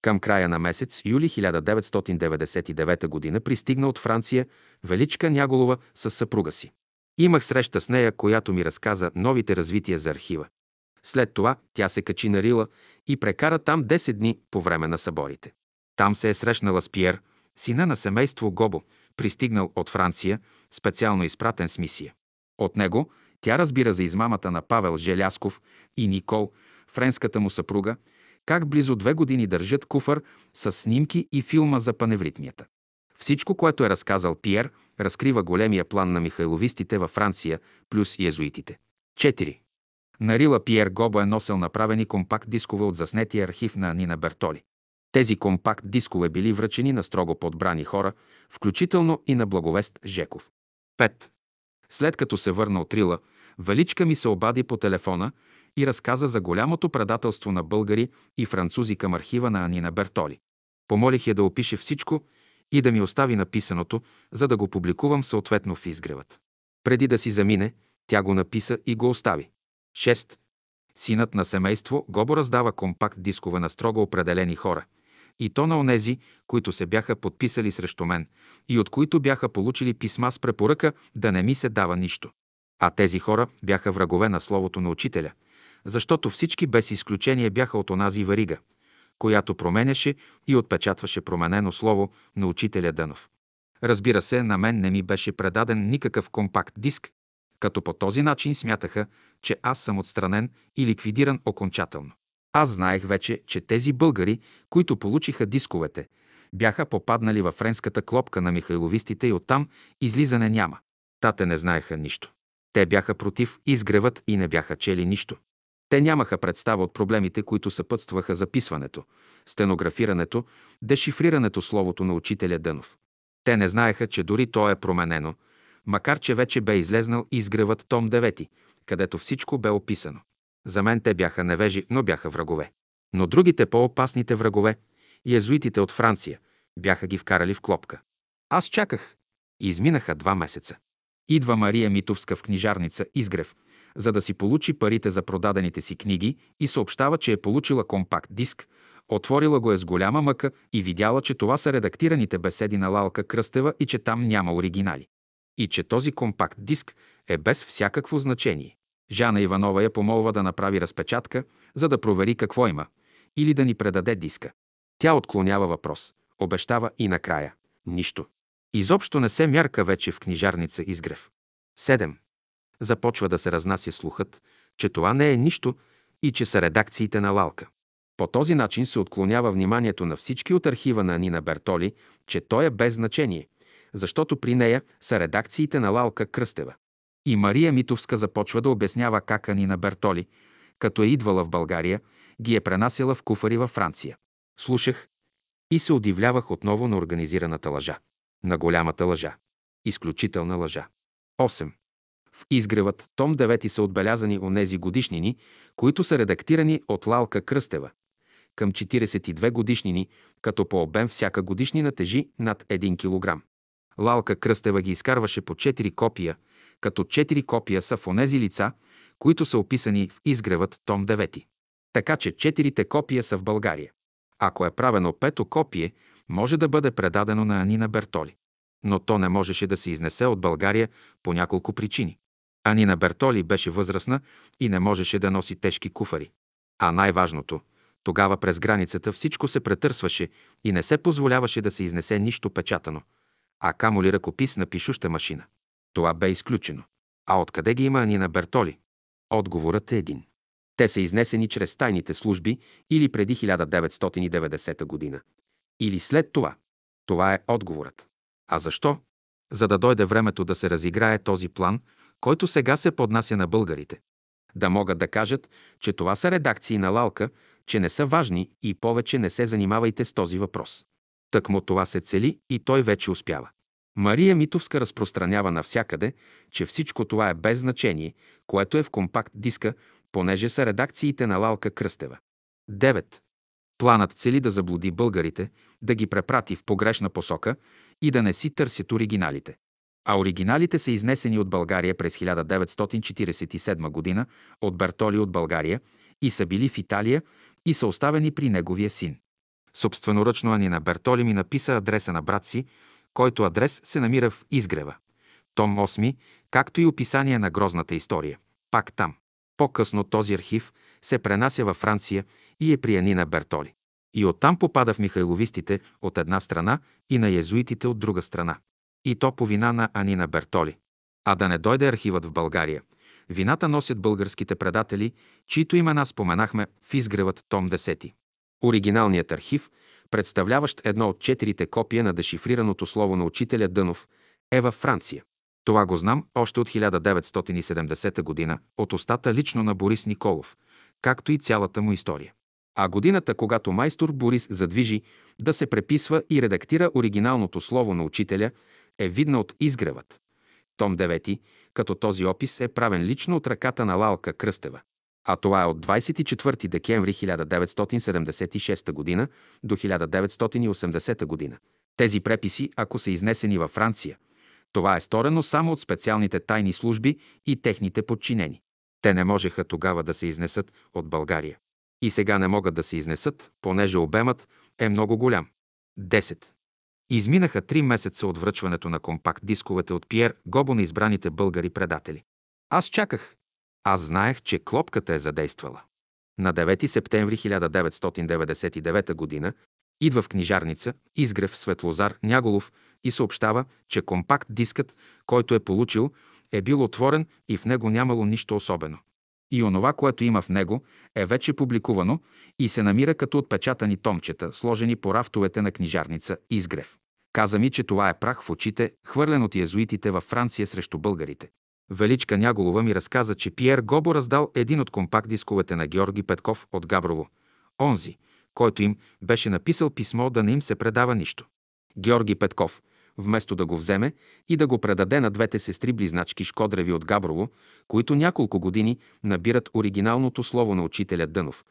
[SPEAKER 1] Към края на месец юли 1999 г. пристигна от Франция Величка Няголова с съпруга си. Имах среща с нея, която ми разказа новите развития за архива. След това тя се качи на Рила и прекара там 10 дни по време на съборите. Там се е срещнала с Пиер, сина на семейство Гобо, пристигнал от Франция, специално изпратен с мисия. От него тя разбира за измамата на Павел Желясков и Никол, френската му съпруга, как близо две години държат куфър с снимки и филма за паневритмията. Всичко, което е разказал Пиер, разкрива големия план на михайловистите във Франция, плюс езуитите. 4. Нарила Пиер Гобо е носил направени компакт дискове от заснетия архив на Анина Бертоли. Тези компакт дискове били връчени на строго подбрани хора, включително и на благовест Жеков. 5. След като се върна от Рила, Величка ми се обади по телефона и разказа за голямото предателство на българи и французи към архива на Анина Бертоли. Помолих я да опише всичко и да ми остави написаното, за да го публикувам съответно в изгревът. Преди да си замине, тя го написа и го остави. 6. Синът на семейство Гобо раздава компакт дискове на строго определени хора – и то на онези, които се бяха подписали срещу мен и от които бяха получили писма с препоръка да не ми се дава нищо. А тези хора бяха врагове на Словото на Учителя, защото всички без изключение бяха от онази варига, която променяше и отпечатваше променено слово на учителя Дънов. Разбира се, на мен не ми беше предаден никакъв компакт диск, като по този начин смятаха, че аз съм отстранен и ликвидиран окончателно. Аз знаех вече, че тези българи, които получиха дисковете, бяха попаднали във френската клопка на михайловистите и оттам излизане няма. Тате не знаеха нищо. Те бяха против изгревът и не бяха чели нищо. Те нямаха представа от проблемите, които съпътстваха записването, стенографирането, дешифрирането словото на учителя Дънов. Те не знаеха, че дори то е променено, макар че вече бе излезнал изгревът том 9, където всичко бе описано. За мен те бяха невежи, но бяха врагове. Но другите по-опасните врагове, езуитите от Франция, бяха ги вкарали в клопка. Аз чаках. Изминаха два месеца. Идва Мария Митовска в книжарница Изгрев, за да си получи парите за продадените си книги и съобщава, че е получила компакт диск, отворила го е с голяма мъка и видяла, че това са редактираните беседи на Лалка Кръстева и че там няма оригинали. И че този компакт диск е без всякакво значение. Жана Иванова я помолва да направи разпечатка, за да провери какво има, или да ни предаде диска. Тя отклонява въпрос, обещава и накрая – нищо. Изобщо не се мярка вече в книжарница Изгрев. 7. Започва да се разнася слухът, че това не е нищо и че са редакциите на Лалка. По този начин се отклонява вниманието на всички от архива на Нина Бертоли, че той е без значение, защото при нея са редакциите на Лалка Кръстева. И Мария Митовска започва да обяснява как Анина Бертоли, като е идвала в България, ги е пренасяла в куфари във Франция. Слушах и се удивлявах отново на организираната лъжа. На голямата лъжа. Изключителна лъжа. 8. В изгревът, том 9 са отбелязани онези годишнини, които са редактирани от Лалка Кръстева. Към 42 годишнини, като по обем всяка годишнина тежи над 1 кг. Лалка Кръстева ги изкарваше по 4 копия, като 4 копия са в онези лица, които са описани в изгревът том 9. Така че четирите копия са в България. Ако е правено пето копие, може да бъде предадено на Анина Бертоли. Но то не можеше да се изнесе от България по няколко причини. Анина Бертоли беше възрастна и не можеше да носи тежки куфари. А най-важното, тогава през границата всичко се претърсваше и не се позволяваше да се изнесе нищо печатано, а камо ли ръкопис на пишуща машина. Това бе изключено. А откъде ги има Анина Бертоли? Отговорът е един. Те са изнесени чрез тайните служби или преди 1990 година. Или след това. Това е отговорът. А защо? За да дойде времето да се разиграе този план, който сега се поднася на българите. Да могат да кажат, че това са редакции на Лалка, че не са важни и повече не се занимавайте с този въпрос. Тък му това се цели и той вече успява. Мария Митовска разпространява навсякъде, че всичко това е без значение, което е в компакт диска, понеже са редакциите на Лалка Кръстева. 9. Планът цели да заблуди българите, да ги препрати в погрешна посока и да не си търсят оригиналите. А оригиналите са изнесени от България през 1947 година от Бертоли от България и са били в Италия и са оставени при неговия син. Собственоръчно Анина Бертоли ми написа адреса на брат си, който адрес се намира в Изгрева. Том 8, както и описание на грозната история. Пак там. По-късно този архив се пренася във Франция и е при Анина Бертоли. И оттам попада в михайловистите от една страна и на езуитите от друга страна. И то по вина на Анина Бертоли. А да не дойде архивът в България, вината носят българските предатели, чието имена споменахме в изгревът том 10. Оригиналният архив, представляващ едно от четирите копия на дешифрираното слово на учителя Дънов, е във Франция. Това го знам още от 1970 година от устата лично на Борис Николов, както и цялата му история. А годината, когато майстор Борис задвижи да се преписва и редактира оригиналното слово на учителя, е видна от изгревът. Том 9, като този опис е правен лично от ръката на Лалка Кръстева. А това е от 24 декември 1976 г. до 1980 г. Тези преписи, ако са изнесени във Франция, това е сторено само от специалните тайни служби и техните подчинени. Те не можеха тогава да се изнесат от България. И сега не могат да се изнесат, понеже обемът е много голям. 10. Изминаха три месеца от връчването на компакт дисковете от Пьер Гобо на избраните българи предатели. Аз чаках. Аз знаех, че клопката е задействала. На 9 септември 1999 г. идва в книжарница Изгрев Светлозар Няголов и съобщава, че компакт дискът, който е получил, е бил отворен и в него нямало нищо особено. И онова, което има в него, е вече публикувано и се намира като отпечатани томчета, сложени по рафтовете на книжарница Изгрев. Каза ми, че това е прах в очите, хвърлен от язуитите във Франция срещу българите. Величка Няголова ми разказа, че Пиер Гобо раздал един от компакт-дисковете на Георги Петков от Габрово. Онзи, който им беше написал писмо да не им се предава нищо. Георги Петков, вместо да го вземе и да го предаде на двете сестри-близначки Шкодреви от Габрово, които няколко години набират оригиналното слово на учителя Дънов,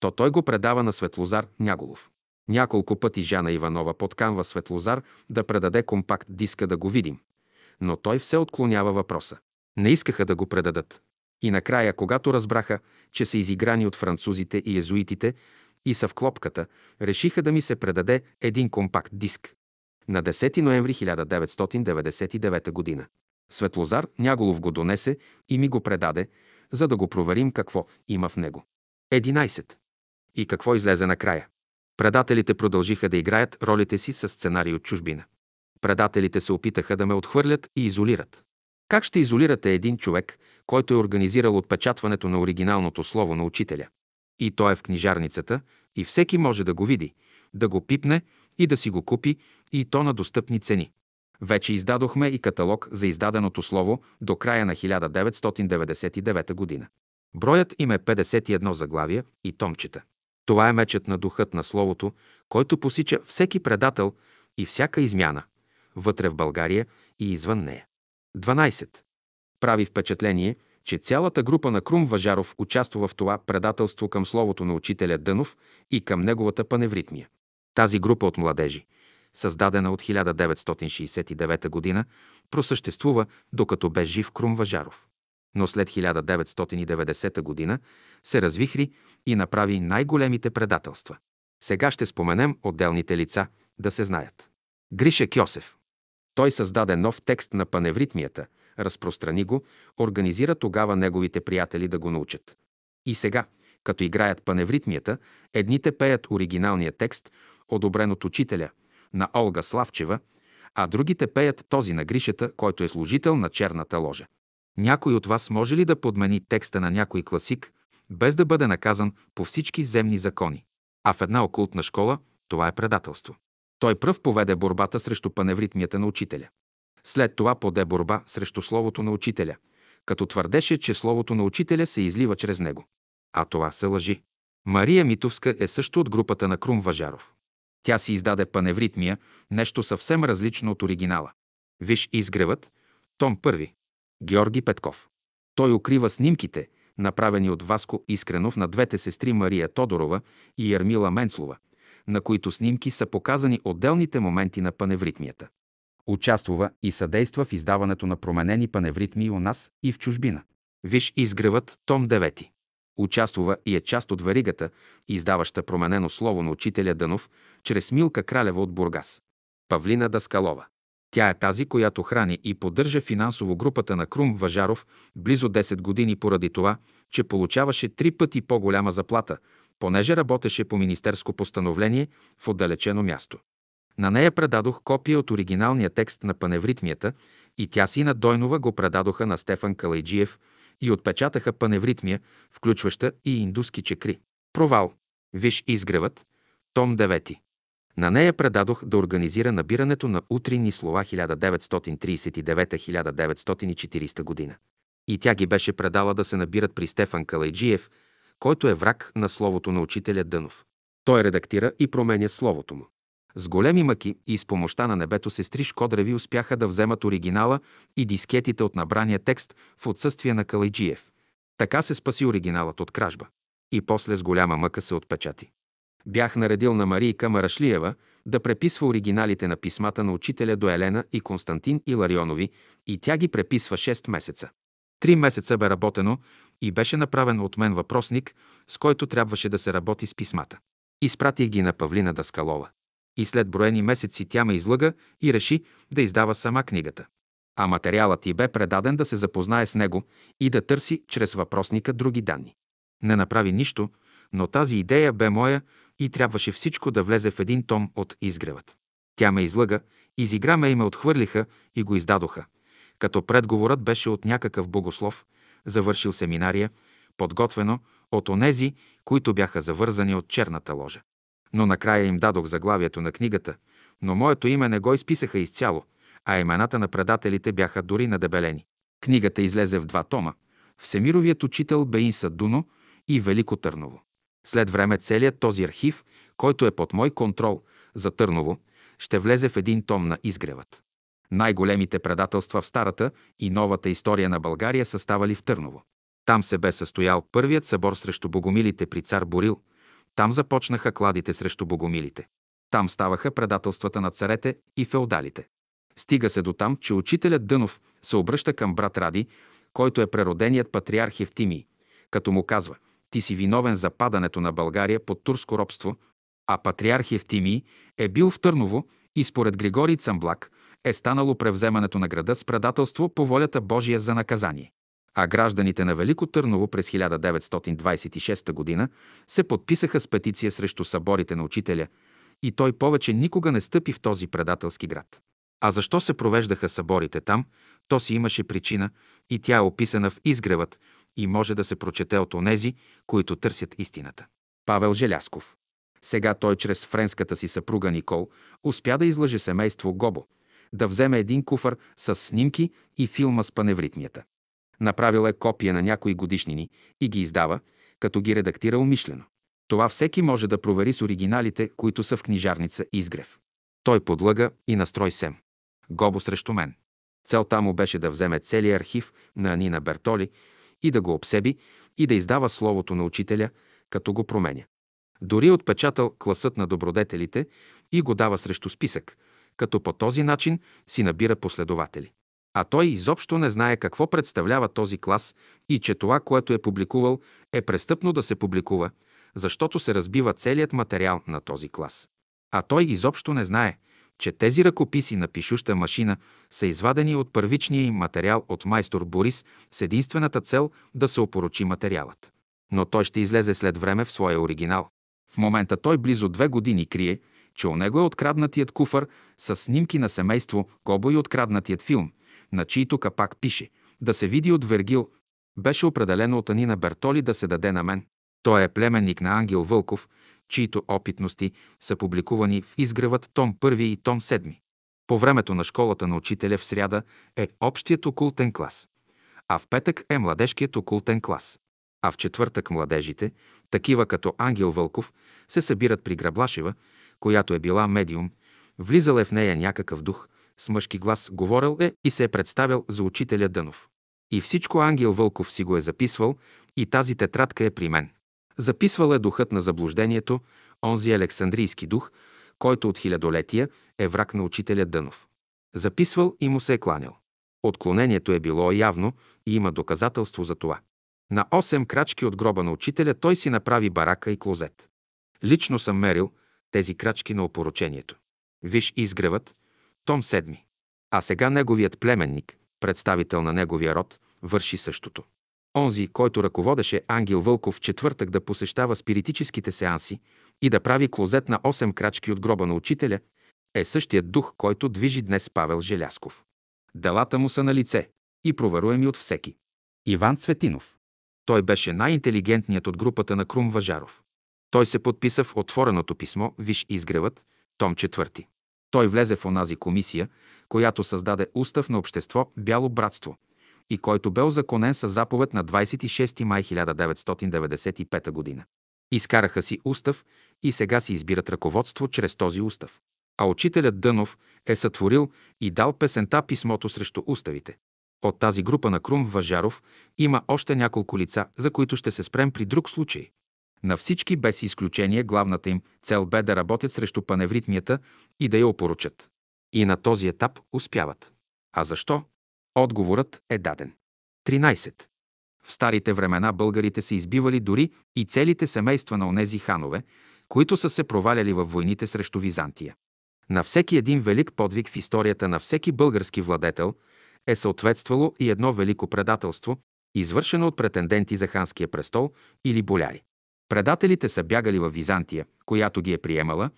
[SPEAKER 1] то той го предава на Светлозар Няголов. Няколко пъти Жана Иванова подканва Светлозар да предаде компакт диска да го видим. Но той все отклонява въпроса. Не искаха да го предадат. И накрая, когато разбраха, че са изиграни от французите и езуитите и са в клопката, решиха да ми се предаде един компакт диск. На 10 ноември 1999 г. Светлозар Няголов го донесе и ми го предаде, за да го проверим какво има в него. 11. И какво излезе накрая? Предателите продължиха да играят ролите си с сценарий от чужбина. Предателите се опитаха да ме отхвърлят и изолират. Как ще изолирате един човек, който е организирал отпечатването на оригиналното слово на учителя? И то е в книжарницата, и всеки може да го види, да го пипне и да си го купи, и то на достъпни цени. Вече издадохме и каталог за издаденото слово до края на 1999 година. Броят им е 51 заглавия и томчета. Това е мечът на духът на Словото, който посича всеки предател и всяка измяна, вътре в България и извън нея. 12. Прави впечатление, че цялата група на Крум Важаров участва в това предателство към словото на учителя Дънов и към неговата паневритмия. Тази група от младежи, създадена от 1969 г., просъществува, докато бе жив Крум Важаров. Но след 1990 г. се развихри и направи най-големите предателства. Сега ще споменем отделните лица, да се знаят. Гриша Кьосев. Той създаде нов текст на паневритмията, разпространи го, организира тогава неговите приятели да го научат. И сега, като играят паневритмията, едните пеят оригиналния текст, одобрен от учителя, на Олга Славчева, а другите пеят този на Гришата, който е служител на черната ложа. Някой от вас може ли да подмени текста на някой класик, без да бъде наказан по всички земни закони? А в една окултна школа това е предателство. Той пръв поведе борбата срещу паневритмията на учителя. След това поде борба срещу словото на учителя, като твърдеше, че словото на учителя се излива чрез него. А това се лъжи. Мария Митовска е също от групата на Крум Важаров. Тя си издаде паневритмия, нещо съвсем различно от оригинала. Виж изгревът, том първи. Георги Петков. Той укрива снимките, направени от Васко Искренов на двете сестри Мария Тодорова и Ермила Менслова, на които снимки са показани отделните моменти на паневритмията. Участвува и съдейства в издаването на променени паневритми у нас и в чужбина. Виж изгревът, том 9. Участвува и е част от варигата, издаваща променено слово на учителя Дънов, чрез Милка Кралева от Бургас. Павлина Даскалова. Тя е тази, която храни и поддържа финансово групата на Крум Важаров близо 10 години поради това, че получаваше три пъти по-голяма заплата, понеже работеше по министерско постановление в отдалечено място. На нея предадох копия от оригиналния текст на паневритмията и тя си на Дойнова го предадоха на Стефан Калайджиев и отпечатаха паневритмия, включваща и индуски чекри. Провал. Виж изгревът. Том 9. На нея предадох да организира набирането на утринни слова 1939-1940 година. И тя ги беше предала да се набират при Стефан Калайджиев, който е враг на словото на учителя Дънов. Той редактира и променя словото му. С големи мъки и с помощта на небето сестри Шкодреви успяха да вземат оригинала и дискетите от набрания текст в отсъствие на Калайджиев. Така се спаси оригиналът от кражба. И после с голяма мъка се отпечати. Бях наредил на Марийка Марашлиева да преписва оригиналите на писмата на учителя до Елена и Константин Иларионови и тя ги преписва 6 месеца. Три месеца бе работено и беше направен от мен въпросник, с който трябваше да се работи с писмата. Изпратих ги на Павлина Даскалова. И след броени месеци тя ме излъга и реши да издава сама книгата. а материалът й бе предаден да се запознае с него и да търси чрез въпросника други данни. Не направи нищо, но тази идея бе моя и трябваше всичко да влезе в един том от изгревът. Тя ме излъга, изигра ме и ме отхвърлиха и го издадоха, като предговорът беше от някакъв богослов, завършил семинария, подготвено от онези, които бяха завързани от черната ложа. Но накрая им дадох заглавието на книгата, но моето име не го изписаха изцяло, а имената на предателите бяха дори надебелени. Книгата излезе в два тома. Всемировият учител Беин Садуно и Велико Търново. След време целият този архив, който е под мой контрол за Търново, ще влезе в един том на изгревът. Най-големите предателства в старата и новата история на България са ставали в Търново. Там се бе състоял първият събор срещу богомилите при цар Борил. Там започнаха кладите срещу богомилите. Там ставаха предателствата на царете и феодалите. Стига се до там, че учителят Дънов се обръща към брат Ради, който е прероденият патриарх Евтимий, като му казва «Ти си виновен за падането на България под турско робство», а патриарх Евтимий е бил в Търново и според Григорий Цамблак е станало превземането на града с предателство по волята Божия за наказание. А гражданите на Велико Търново през 1926 г. се подписаха с петиция срещу съборите на учителя и той повече никога не стъпи в този предателски град. А защо се провеждаха съборите там, то си имаше причина и тя е описана в изгревът и може да се прочете от онези, които търсят истината. Павел Желясков. Сега той чрез френската си съпруга Никол успя да излъже семейство Гобо, да вземе един куфар с снимки и филма с паневритмията. Направил е копия на някои годишнини и ги издава, като ги редактира умишлено. Това всеки може да провери с оригиналите, които са в книжарница Изгрев. Той подлъга и настрой сем. Гобо срещу мен. Целта му беше да вземе целият архив на Анина Бертоли и да го обсеби и да издава словото на учителя, като го променя. Дори отпечатал класът на добродетелите и го дава срещу списък, като по този начин си набира последователи. А той изобщо не знае какво представлява този клас и че това, което е публикувал, е престъпно да се публикува, защото се разбива целият материал на този клас. А той изобщо не знае, че тези ръкописи на пишуща машина са извадени от първичния им материал от майстор Борис с единствената цел да се опорочи материалът. Но той ще излезе след време в своя оригинал. В момента той близо две години крие, че у него е откраднатият куфар с снимки на семейство Кобо и откраднатият филм, на чийто капак пише «Да се види от Вергил», беше определено от Анина Бертоли да се даде на мен. Той е племенник на Ангел Вълков, чието опитности са публикувани в изгревът том 1 и том 7. По времето на школата на учителя в сряда е общият окултен клас, а в петък е младежкият окултен клас. А в четвъртък младежите, такива като Ангел Вълков, се събират при Граблашева, която е била медиум, влизал е в нея някакъв дух, с мъжки глас говорил е и се е представил за учителя Дънов. И всичко Ангел Вълков си го е записвал и тази тетрадка е при мен. Записвал е духът на заблуждението, онзи Александрийски дух, който от хилядолетия е враг на учителя Дънов. Записвал и му се е кланял. Отклонението е било явно и има доказателство за това. На 8 крачки от гроба на учителя той си направи барака и клозет. Лично съм мерил тези крачки на опоручението. Виж изгревът, том 7. А сега неговият племенник, представител на неговия род, върши същото. Онзи, който ръководеше Ангел Вълков в четвъртък да посещава спиритическите сеанси и да прави клозет на 8 крачки от гроба на учителя, е същият дух, който движи днес Павел Желясков. Делата му са на лице и проверуеми от всеки. Иван Цветинов. Той беше най-интелигентният от групата на Крум Важаров. Той се подписа в отвореното писмо «Виж изгревът», том 4. Той влезе в онази комисия, която създаде устав на общество Бяло братство и който бе озаконен с заповед на 26 май 1995 г. Изкараха си устав и сега си избират ръководство чрез този устав. А учителят Дънов е сътворил и дал песента писмото срещу уставите. От тази група на Крум Важаров има още няколко лица, за които ще се спрем при друг случай. На всички без изключение главната им цел бе да работят срещу паневритмията и да я опоручат. И на този етап успяват. А защо? Отговорът е даден. 13. В старите времена българите са избивали дори и целите семейства на онези ханове, които са се проваляли във войните срещу Византия. На всеки един велик подвиг в историята на всеки български владетел е съответствало и едно велико предателство, извършено от претенденти за ханския престол или боляри. Предателите са бягали в Византия, която ги е приемала,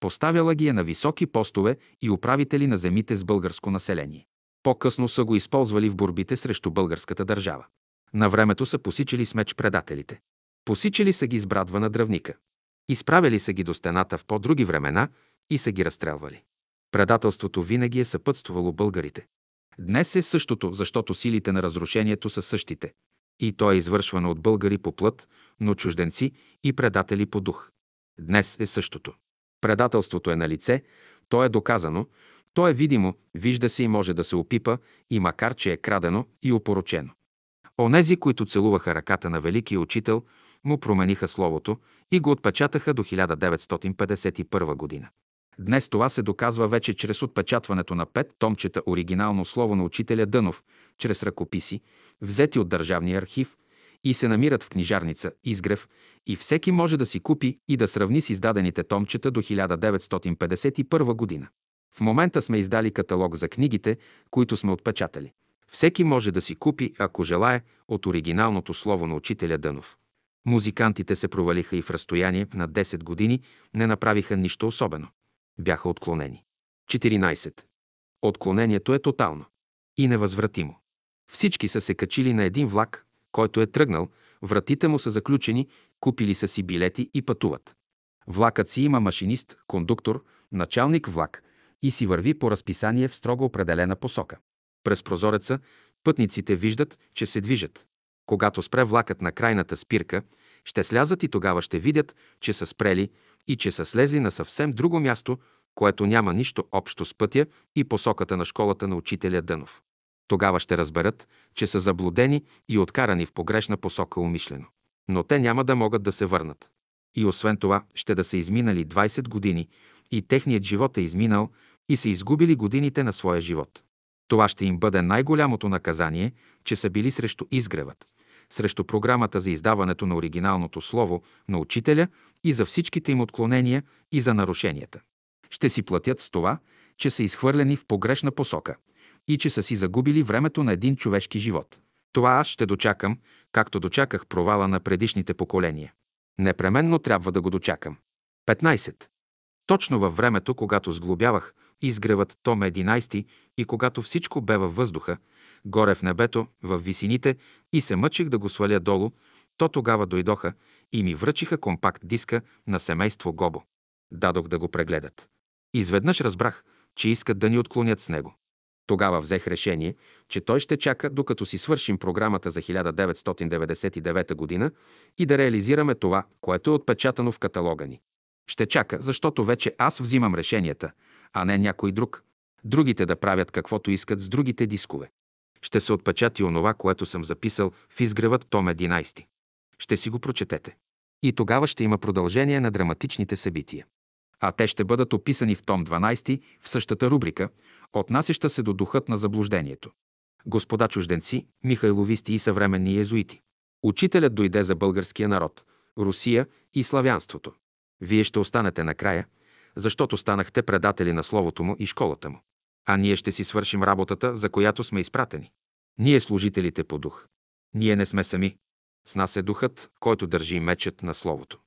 [SPEAKER 1] поставяла ги е на високи постове и управители на земите с българско население. По-късно са го използвали в борбите срещу българската държава. На времето са посичали с меч предателите. Посичали са ги с брадва на дръвника. Изправили са ги до стената в по-други времена и са ги разстрелвали. Предателството винаги е съпътствало българите. Днес е същото, защото силите на разрушението са същите. И то е извършвано от българи по плът, но чужденци и предатели по дух. Днес е същото. Предателството е на лице, то е доказано, то е видимо, вижда се и може да се опипа, и макар, че е крадено и опорочено. Онези, които целуваха ръката на Великия Учител, му промениха Словото и го отпечатаха до 1951 година. Днес това се доказва вече чрез отпечатването на пет томчета оригинално слово на учителя Дънов, чрез ръкописи, взети от Държавния архив и се намират в книжарница Изгрев и всеки може да си купи и да сравни с издадените томчета до 1951 година. В момента сме издали каталог за книгите, които сме отпечатали. Всеки може да си купи, ако желае, от оригиналното слово на учителя Дънов. Музикантите се провалиха и в разстояние на 10 години не направиха нищо особено. Бяха отклонени. 14. Отклонението е тотално и невъзвратимо. Всички са се качили на един влак, който е тръгнал, вратите му са заключени, купили са си билети и пътуват. Влакът си има машинист, кондуктор, началник влак и си върви по разписание в строго определена посока. През прозореца пътниците виждат, че се движат. Когато спре влакът на крайната спирка, ще слязат и тогава ще видят, че са спрели и че са слезли на съвсем друго място, което няма нищо общо с пътя и посоката на школата на учителя Дънов. Тогава ще разберат, че са заблудени и откарани в погрешна посока умишлено. Но те няма да могат да се върнат. И освен това, ще да са изминали 20 години и техният живот е изминал и са изгубили годините на своя живот. Това ще им бъде най-голямото наказание, че са били срещу изгревът, срещу програмата за издаването на оригиналното слово на учителя и за всичките им отклонения и за нарушенията. Ще си платят с това, че са изхвърлени в погрешна посока и че са си загубили времето на един човешки живот. Това аз ще дочакам, както дочаках провала на предишните поколения. Непременно трябва да го дочакам. 15. Точно във времето, когато сглобявах изгревът том 11 и когато всичко бе във въздуха, горе в небето, в висините и се мъчих да го сваля долу, то тогава дойдоха и ми връчиха компакт диска на семейство Гобо. Дадох да го прегледат. Изведнъж разбрах, че искат да ни отклонят с него. Тогава взех решение, че той ще чака, докато си свършим програмата за 1999 година и да реализираме това, което е отпечатано в каталога ни. Ще чака, защото вече аз взимам решенията, а не някой друг. Другите да правят каквото искат с другите дискове. Ще се отпечати онова, което съм записал в изгревът том 11. Ще си го прочетете. И тогава ще има продължение на драматичните събития. А те ще бъдат описани в том 12 в същата рубрика, отнасяща се до духът на заблуждението. Господа чужденци, михайловисти и съвременни езуити. Учителят дойде за българския народ, Русия и славянството. Вие ще останете накрая, защото станахте предатели на Словото му и школата му. А ние ще си свършим работата, за която сме изпратени. Ние служителите по дух. Ние не сме сами. С нас е духът, който държи мечът на Словото.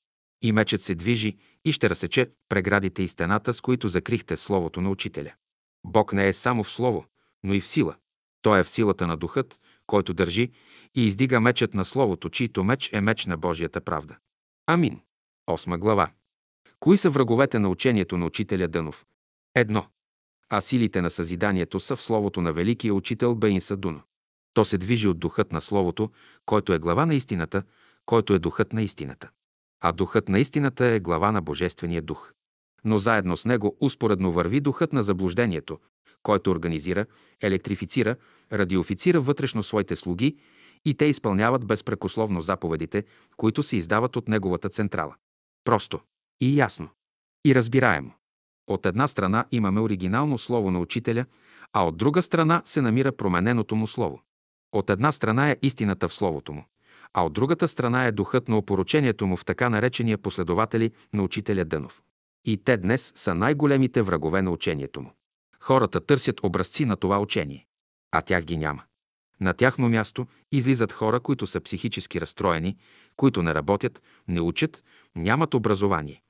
[SPEAKER 1] И мечът се движи и ще разсече преградите и стената, с които закрихте Словото на Учителя. Бог не е само в Слово, но и в сила. Той е в силата на духът, който държи и издига мечът на Словото, чийто меч е меч на Божията правда. Амин. Осма глава. Кои са враговете на учението на учителя Дънов? Едно. А силите на съзиданието са в Словото на великия учител Бейн Садуно. То се движи от духът на Словото, който е глава на истината, който е духът на истината. А духът на истината е глава на Божествения дух. Но заедно с него успоредно върви духът на заблуждението, който организира, електрифицира, радиофицира вътрешно своите слуги и те изпълняват безпрекословно заповедите, които се издават от неговата централа. Просто и ясно. И разбираемо. От една страна имаме оригинално слово на учителя, а от друга страна се намира промененото му слово. От една страна е истината в словото му, а от другата страна е духът на опоручението му в така наречения последователи на учителя Дънов. И те днес са най-големите врагове на учението му. Хората търсят образци на това учение. а тях ги няма. На тяхно място излизат хора, които са психически разстроени, които не работят, не учат, нямат образование.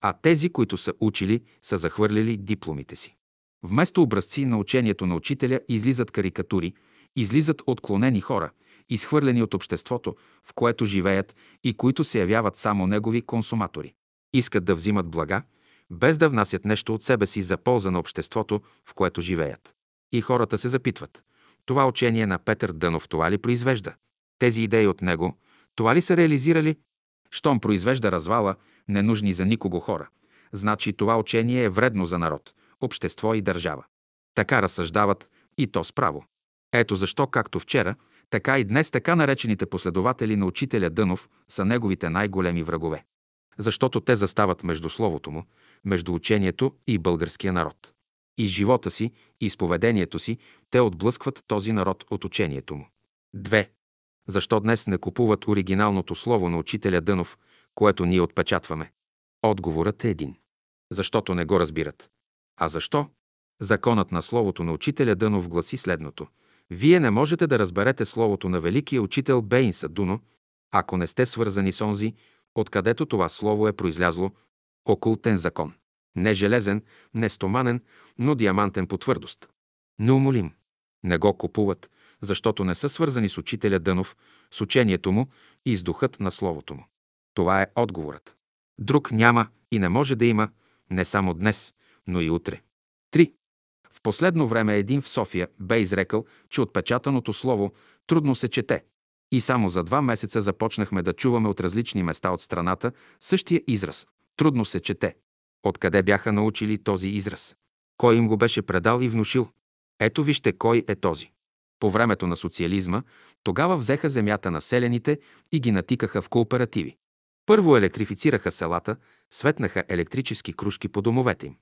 [SPEAKER 1] А тези, които са учили, са захвърлили дипломите си. Вместо образци на учението на учителя излизат карикатури, излизат отклонени хора, изхвърлени от обществото, в което живеят и които се явяват само негови консуматори. Искат да взимат блага, без да внасят нещо от себе си за полза на обществото, в което живеят. И хората се запитват. Това учение на Петър Дънов това ли произвежда? Тези идеи от него, това ли са реализирали? Щом произвежда развала, ненужни за никого хора. Значи това учение е вредно за народ, общество и държава. Така разсъждават и то справо. Ето защо, както вчера, така и днес така наречените последователи на учителя Дънов са неговите най-големи врагове. Защото те застават между словото му, между учението и българския народ. И с живота си, и с поведението си те отблъскват този народ от учението му. Две. Защо днес не купуват оригиналното слово на учителя Дънов, което ние отпечатваме? Отговорът е един. Защото не го разбират. А защо? Законът на словото на учителя Дънов гласи следното. Вие не можете да разберете словото на великия учител Бейнса Дуно, ако не сте свързани с онзи, откъдето това слово е произлязло, окултен закон. Не железен, не стоманен, но диамантен по твърдост. Неумолим. Не го купуват, защото не са свързани с учителя Дънов, с учението му и с духът на словото му. Това е отговорът. Друг няма и не може да има не само днес, но и утре. 3. В последно време един в София бе изрекал, че отпечатаното слово трудно се чете. И само за два месеца започнахме да чуваме от различни места от страната същия израз – трудно се чете. Откъде бяха научили този израз? Кой им го беше предал и внушил? Ето вижте кой е този. По времето на социализма, тогава взеха земята на селените и ги натикаха в кооперативи. Първо електрифицираха селата, светнаха електрически кружки по домовете им.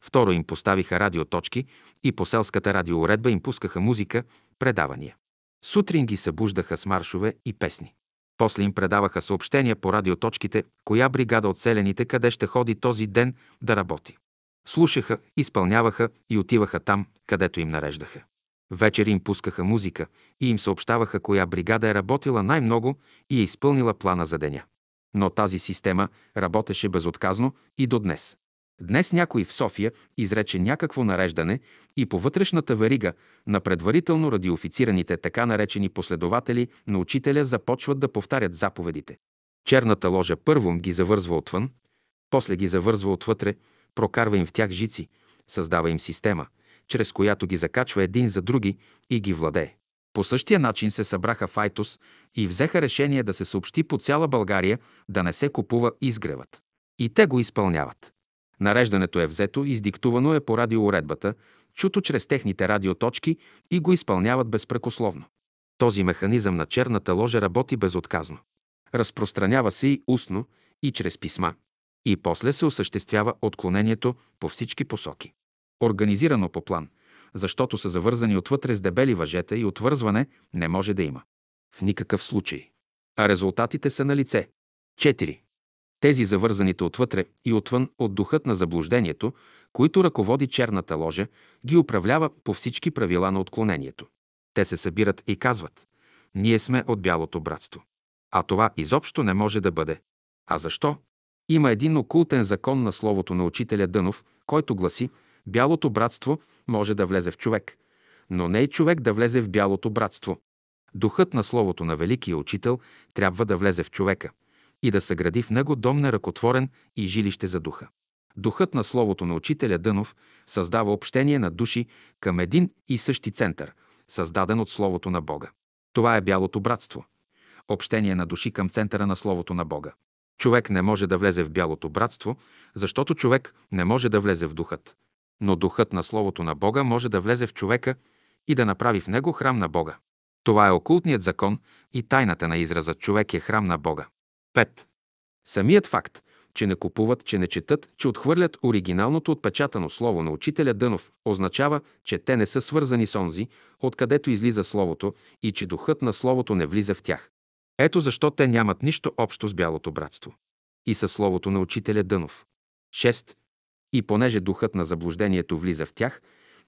[SPEAKER 1] Второ им поставиха радиоточки и по селската радиоуредба им пускаха музика, предавания. Сутрин ги събуждаха с маршове и песни. После им предаваха съобщения по радиоточките, коя бригада от селените къде ще ходи този ден да работи. Слушаха, изпълняваха и отиваха там, където им нареждаха. Вечер им пускаха музика и им съобщаваха коя бригада е работила най-много и е изпълнила плана за деня. Но тази система работеше безотказно и до днес. Днес някой в София изрече някакво нареждане и по вътрешната верига на предварително радиофицираните така наречени последователи на учителя започват да повтарят заповедите. Черната ложа първо ги завързва отвън, после ги завързва отвътре, прокарва им в тях жици, създава им система, чрез която ги закачва един за други и ги владее. По същия начин се събраха в Айтос и взеха решение да се съобщи по цяла България да не се купува изгревът. И те го изпълняват. Нареждането е взето, издиктувано е по радиоуредбата, чуто чрез техните радиоточки и го изпълняват безпрекословно. Този механизъм на черната ложа работи безотказно. Разпространява се и устно, и чрез писма. И после се осъществява отклонението по всички посоки. Организирано по план, защото са завързани отвътре с дебели въжета и отвързване не може да има. В никакъв случай. А резултатите са на лице. 4. Тези завързаните отвътре и отвън от духът на заблуждението, които ръководи черната ложа, ги управлява по всички правила на отклонението. Те се събират и казват «Ние сме от бялото братство». А това изобщо не може да бъде. А защо? Има един окултен закон на словото на учителя Дънов, който гласи «Бялото братство може да влезе в човек, но не и човек да влезе в бялото братство». Духът на словото на великия учител трябва да влезе в човека – и да съгради в него дом на ръкотворен и жилище за духа. Духът на Словото на учителя Дънов създава общение на души към един и същи център, създаден от Словото на Бога. Това е бялото братство. Общение на души към центъра на Словото на Бога. Човек не може да влезе в бялото братство, защото човек не може да влезе в духът. Но духът на Словото на Бога може да влезе в човека и да направи в него храм на Бога. Това е окултният закон и тайната на израза човек е храм на Бога. 5. Самият факт, че не купуват, че не четат, че отхвърлят оригиналното отпечатано слово на учителя Дънов, означава, че те не са свързани с онзи, откъдето излиза словото и че духът на словото не влиза в тях. Ето защо те нямат нищо общо с бялото братство. И със словото на учителя Дънов. 6. И понеже духът на заблуждението влиза в тях,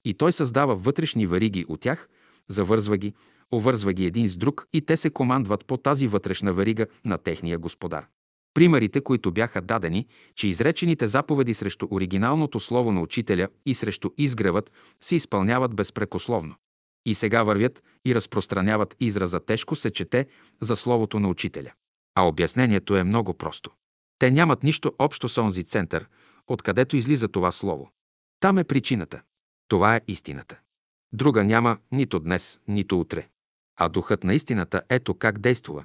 [SPEAKER 1] и той създава вътрешни вариги от тях, завързва ги, овързва ги един с друг и те се командват по тази вътрешна верига на техния господар. Примерите, които бяха дадени, че изречените заповеди срещу оригиналното слово на учителя и срещу изгревът се изпълняват безпрекословно. И сега вървят и разпространяват израза тежко се чете за словото на учителя. А обяснението е много просто. Те нямат нищо общо с онзи център, откъдето излиза това слово. Там е причината. Това е истината. Друга няма нито днес, нито утре. А духът на истината ето как действува.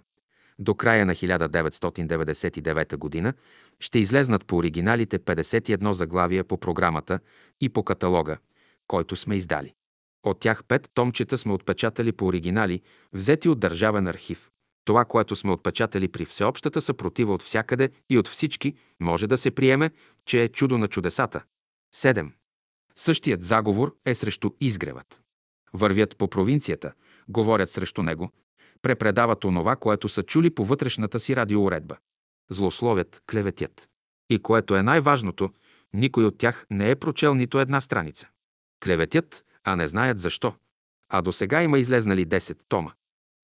[SPEAKER 1] До края на 1999 г. ще излезнат по оригиналите 51 заглавия по програмата и по каталога, който сме издали. От тях пет томчета сме отпечатали по оригинали, взети от Държавен архив. Това, което сме отпечатали при всеобщата съпротива от всякъде и от всички, може да се приеме, че е чудо на чудесата. 7. Същият заговор е срещу изгревът. Вървят по провинцията, говорят срещу него, препредават онова, което са чули по вътрешната си радиоуредба. Злословят, клеветят. И което е най-важното, никой от тях не е прочел нито една страница. Клеветят, а не знаят защо. А до сега има излезнали 10 тома.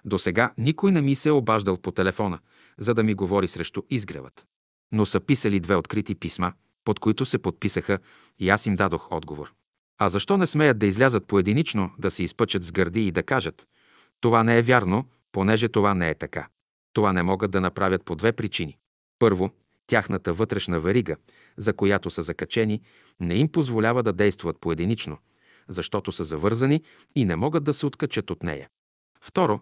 [SPEAKER 1] До сега никой не ми се е обаждал по телефона, за да ми говори срещу изгревът. Но са писали две открити писма, под които се подписаха и аз им дадох отговор. А защо не смеят да излязат поединично, да се изпъчат с гърди и да кажат «Това не е вярно, понеже това не е така». Това не могат да направят по две причини. Първо, тяхната вътрешна верига, за която са закачени, не им позволява да действат поединично, защото са завързани и не могат да се откачат от нея. Второ,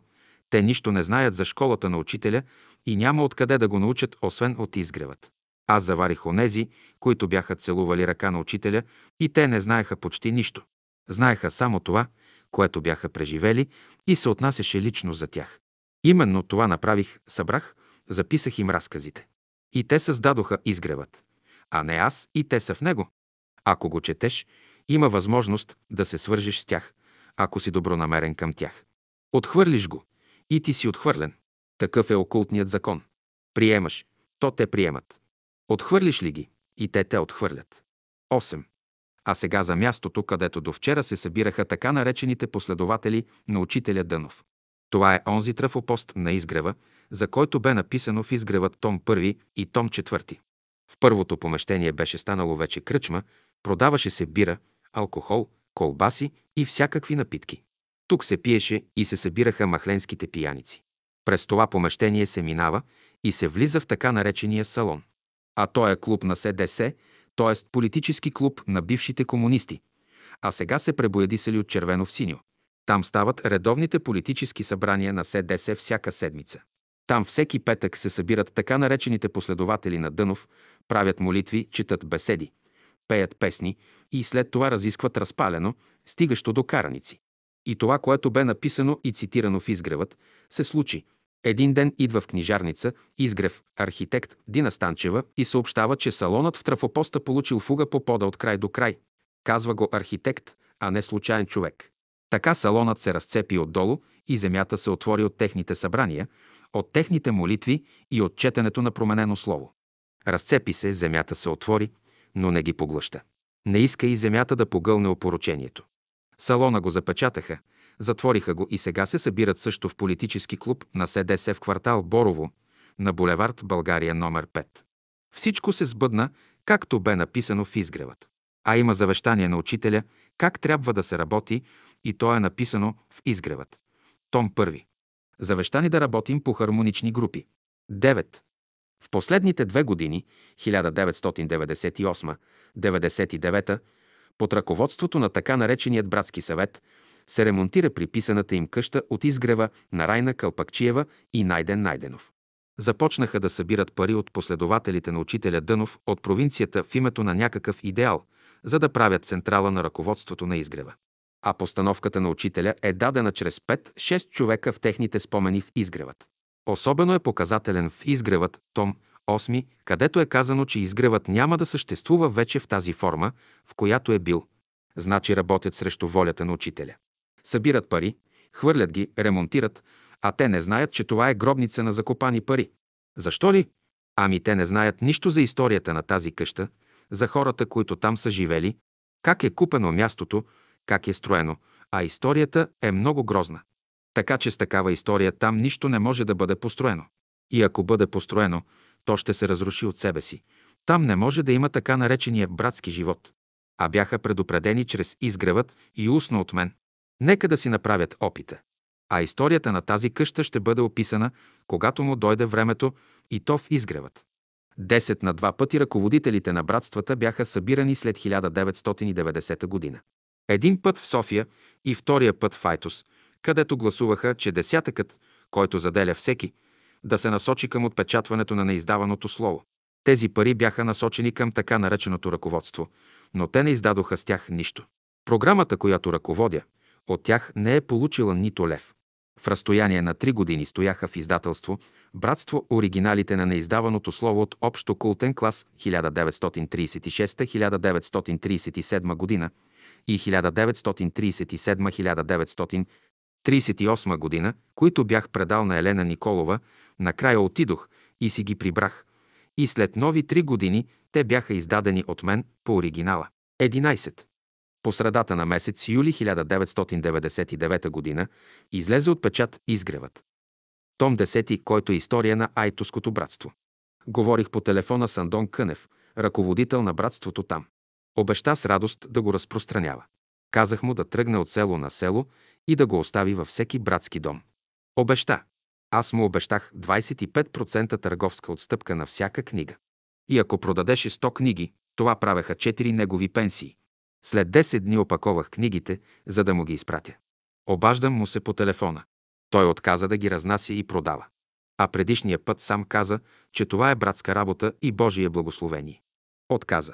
[SPEAKER 1] те нищо не знаят за школата на учителя и няма откъде да го научат, освен от изгревът. Аз заварих онези, които бяха целували ръка на учителя и те не знаеха почти нищо. Знаеха само това, което бяха преживели и се отнасяше лично за тях. Именно това направих, събрах, записах им разказите. И те създадоха изгревът. А не аз и те са в него. Ако го четеш, има възможност да се свържеш с тях, ако си добронамерен към тях. Отхвърлиш го и ти си отхвърлен. Такъв е окултният закон. Приемаш, то те приемат. Отхвърлиш ли ги и те те отхвърлят. 8. А сега за мястото, където до вчера се събираха така наречените последователи на учителя Дънов. Това е онзи трафопост на изгрева, за който бе написано в изгревът том 1 и том 4. В първото помещение беше станало вече кръчма, продаваше се бира, алкохол, колбаси и всякакви напитки. Тук се пиеше и се събираха махленските пияници. През това помещение се минава и се влиза в така наречения салон. А той е клуб на СДС, т.е. политически клуб на бившите комунисти, а сега се пребоядисали от червено в синьо. Там стават редовните политически събрания на СДС всяка седмица. Там всеки петък се събират така наречените последователи на Дънов, правят молитви, четат беседи, пеят песни и след това разискват разпалено, стигащо до караници. И това, което бе написано и цитирано в изгревът, се случи. Един ден идва в книжарница изгрев архитект Дина Станчева и съобщава, че салонът в трафопоста получил фуга по пода от край до край. Казва го архитект, а не случайен човек. Така салонът се разцепи отдолу и земята се отвори от техните събрания, от техните молитви и от четенето на променено слово. Разцепи се, земята се отвори, но не ги поглъща. Не иска и земята да погълне опоручението. Салона го запечатаха, затвориха го и сега се събират също в политически клуб на СДС в квартал Борово, на булевард България номер 5. Всичко се сбъдна, както бе написано в изгревът. А има завещание на учителя как трябва да се работи и то е написано в изгревът. Том 1. Завещани да работим по хармонични групи. 9. В последните две години, 1998-99, под ръководството на така нареченият братски съвет, се ремонтира приписаната им къща от изгрева на Райна Кълпакчиева и Найден Найденов. Започнаха да събират пари от последователите на учителя Дънов от провинцията в името на някакъв идеал, за да правят централа на ръководството на изгрева. А постановката на учителя е дадена чрез 5-6 човека в техните спомени в изгревът. Особено е показателен в изгревът, том 8, където е казано, че изгревът няма да съществува вече в тази форма, в която е бил. Значи работят срещу волята на учителя. Събират пари, хвърлят ги, ремонтират, а те не знаят, че това е гробница на закопани пари. Защо ли? Ами те не знаят нищо за историята на тази къща, за хората, които там са живели, как е купено мястото, как е строено, а историята е много грозна. Така че с такава история там нищо не може да бъде построено. И ако бъде построено, то ще се разруши от себе си. Там не може да има така наречения братски живот. А бяха предупредени чрез изгревът и устно от мен. Нека да си направят опита. А историята на тази къща ще бъде описана, когато му дойде времето и то в изгревът. Десет на два пъти ръководителите на братствата бяха събирани след 1990 година. Един път в София и втория път в Айтос, където гласуваха, че десятъкът, който заделя всеки, да се насочи към отпечатването на неиздаваното слово. Тези пари бяха насочени към така нареченото ръководство, но те не издадоха с тях нищо. Програмата, която ръководя, от тях не е получила нито лев. В разстояние на три години стояха в издателство Братство оригиналите на неиздаваното слово от общо култен клас 1936-1937 година и 1937-1938 година, които бях предал на Елена Николова, накрая отидох и си ги прибрах. И след нови три години те бяха издадени от мен по оригинала. 11. По средата на месец юли 1999 г. излезе от печат Изгревът. Том 10, който е история на Айтоското братство. Говорих по телефона с Андон Кънев, ръководител на братството там. Обеща с радост да го разпространява. Казах му да тръгне от село на село и да го остави във всеки братски дом. Обеща. Аз му обещах 25% търговска отстъпка на всяка книга. И ако продадеше 100 книги, това правеха 4 негови пенсии. След 10 дни опаковах книгите, за да му ги изпратя. Обаждам му се по телефона. Той отказа да ги разнася и продава. А предишния път сам каза, че това е братска работа и Божие благословение. Отказа.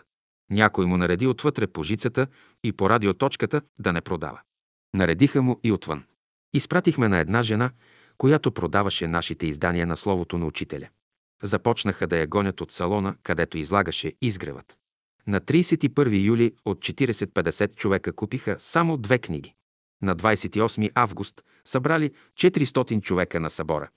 [SPEAKER 1] Някой му нареди отвътре по жицата и по радиоточката да не продава. Наредиха му и отвън. Изпратихме на една жена, която продаваше нашите издания на Словото на Учителя. Започнаха да я гонят от салона, където излагаше изгревът. На 31 юли от 40-50 човека купиха само две книги. На 28 август събрали 400 човека на събора,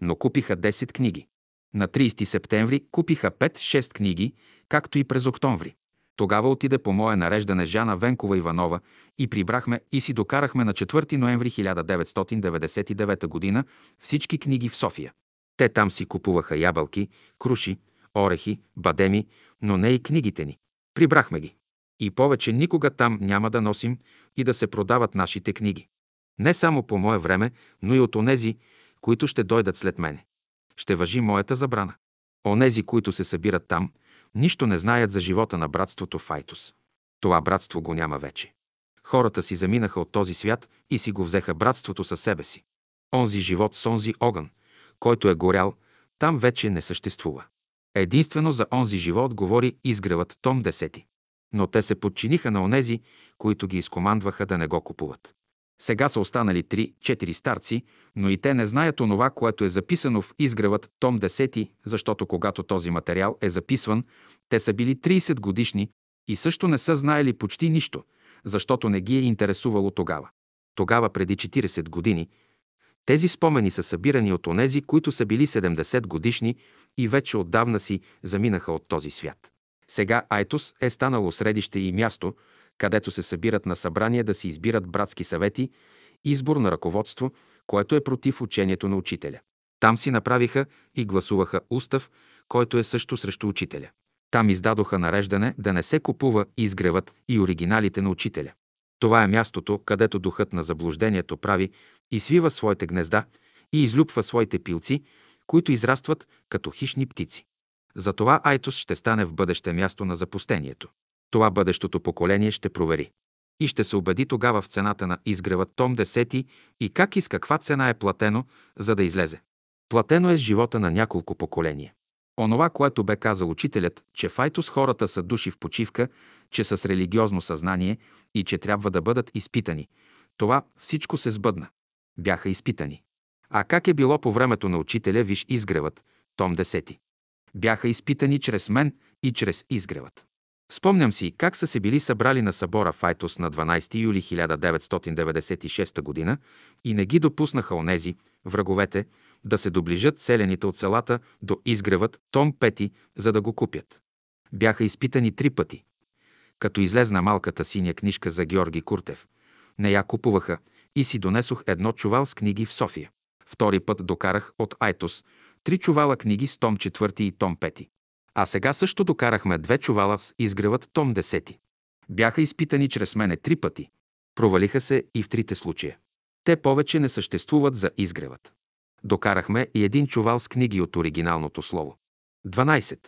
[SPEAKER 1] но купиха 10 книги. На 30 септември купиха 5-6 книги, както и през октомври. Тогава отиде по мое нареждане Жана Венкова Иванова и прибрахме и си докарахме на 4 ноември 1999 г. всички книги в София. Те там си купуваха ябълки, круши, орехи, бадеми, но не и книгите ни. Прибрахме ги. И повече никога там няма да носим и да се продават нашите книги. Не само по мое време, но и от онези, които ще дойдат след мене. Ще въжи моята забрана. Онези, които се събират там, нищо не знаят за живота на братството Файтус. Това братство го няма вече. Хората си заминаха от този свят и си го взеха братството със себе си. Онзи живот с онзи огън, който е горял, там вече не съществува. Единствено за онзи живот говори изгревът Том 10. Но те се подчиниха на онези, които ги изкомандваха да не го купуват. Сега са останали три-четири старци, но и те не знаят онова, което е записано в изгревът Том 10, защото когато този материал е записван, те са били 30 годишни и също не са знаели почти нищо, защото не ги е интересувало тогава. Тогава, преди 40 години, тези спомени са събирани от онези, които са били 70 годишни и вече отдавна си заминаха от този свят. Сега Айтос е станало средище и място, където се събират на събрание да си избират братски съвети, избор на ръководство, което е против учението на учителя. Там си направиха и гласуваха устав, който е също срещу учителя. Там издадоха нареждане да не се купува изгревът и оригиналите на учителя. Това е мястото, където духът на заблуждението прави и свива своите гнезда и излюпва своите пилци, които израстват като хищни птици. Затова Айтос ще стане в бъдеще място на запустението. Това бъдещото поколение ще провери. И ще се убеди тогава в цената на изгрева Том 10 и как и с каква цена е платено, за да излезе. Платено е с живота на няколко поколения. Онова, което бе казал учителят, че в Айтос хората са души в почивка, че са с религиозно съзнание и че трябва да бъдат изпитани. Това всичко се сбъдна. Бяха изпитани. А как е било по времето на учителя, виж изгревът, том 10. Бяха изпитани чрез мен и чрез изгревът. Спомням си как са се били събрали на събора в Айтос на 12 юли 1996 г. и не ги допуснаха онези, враговете, да се доближат селените от селата до изгревът Том Пети, за да го купят. Бяха изпитани три пъти. Като излезна малката синя книжка за Георги Куртев, Не я купуваха и си донесох едно чувал с книги в София. Втори път докарах от Айтос три чувала книги с том четвърти и том пети. А сега също докарахме две чувала с изгревът том десети. Бяха изпитани чрез мене три пъти. Провалиха се и в трите случая. Те повече не съществуват за изгревът. Докарахме и един чувал с книги от оригиналното слово. 12.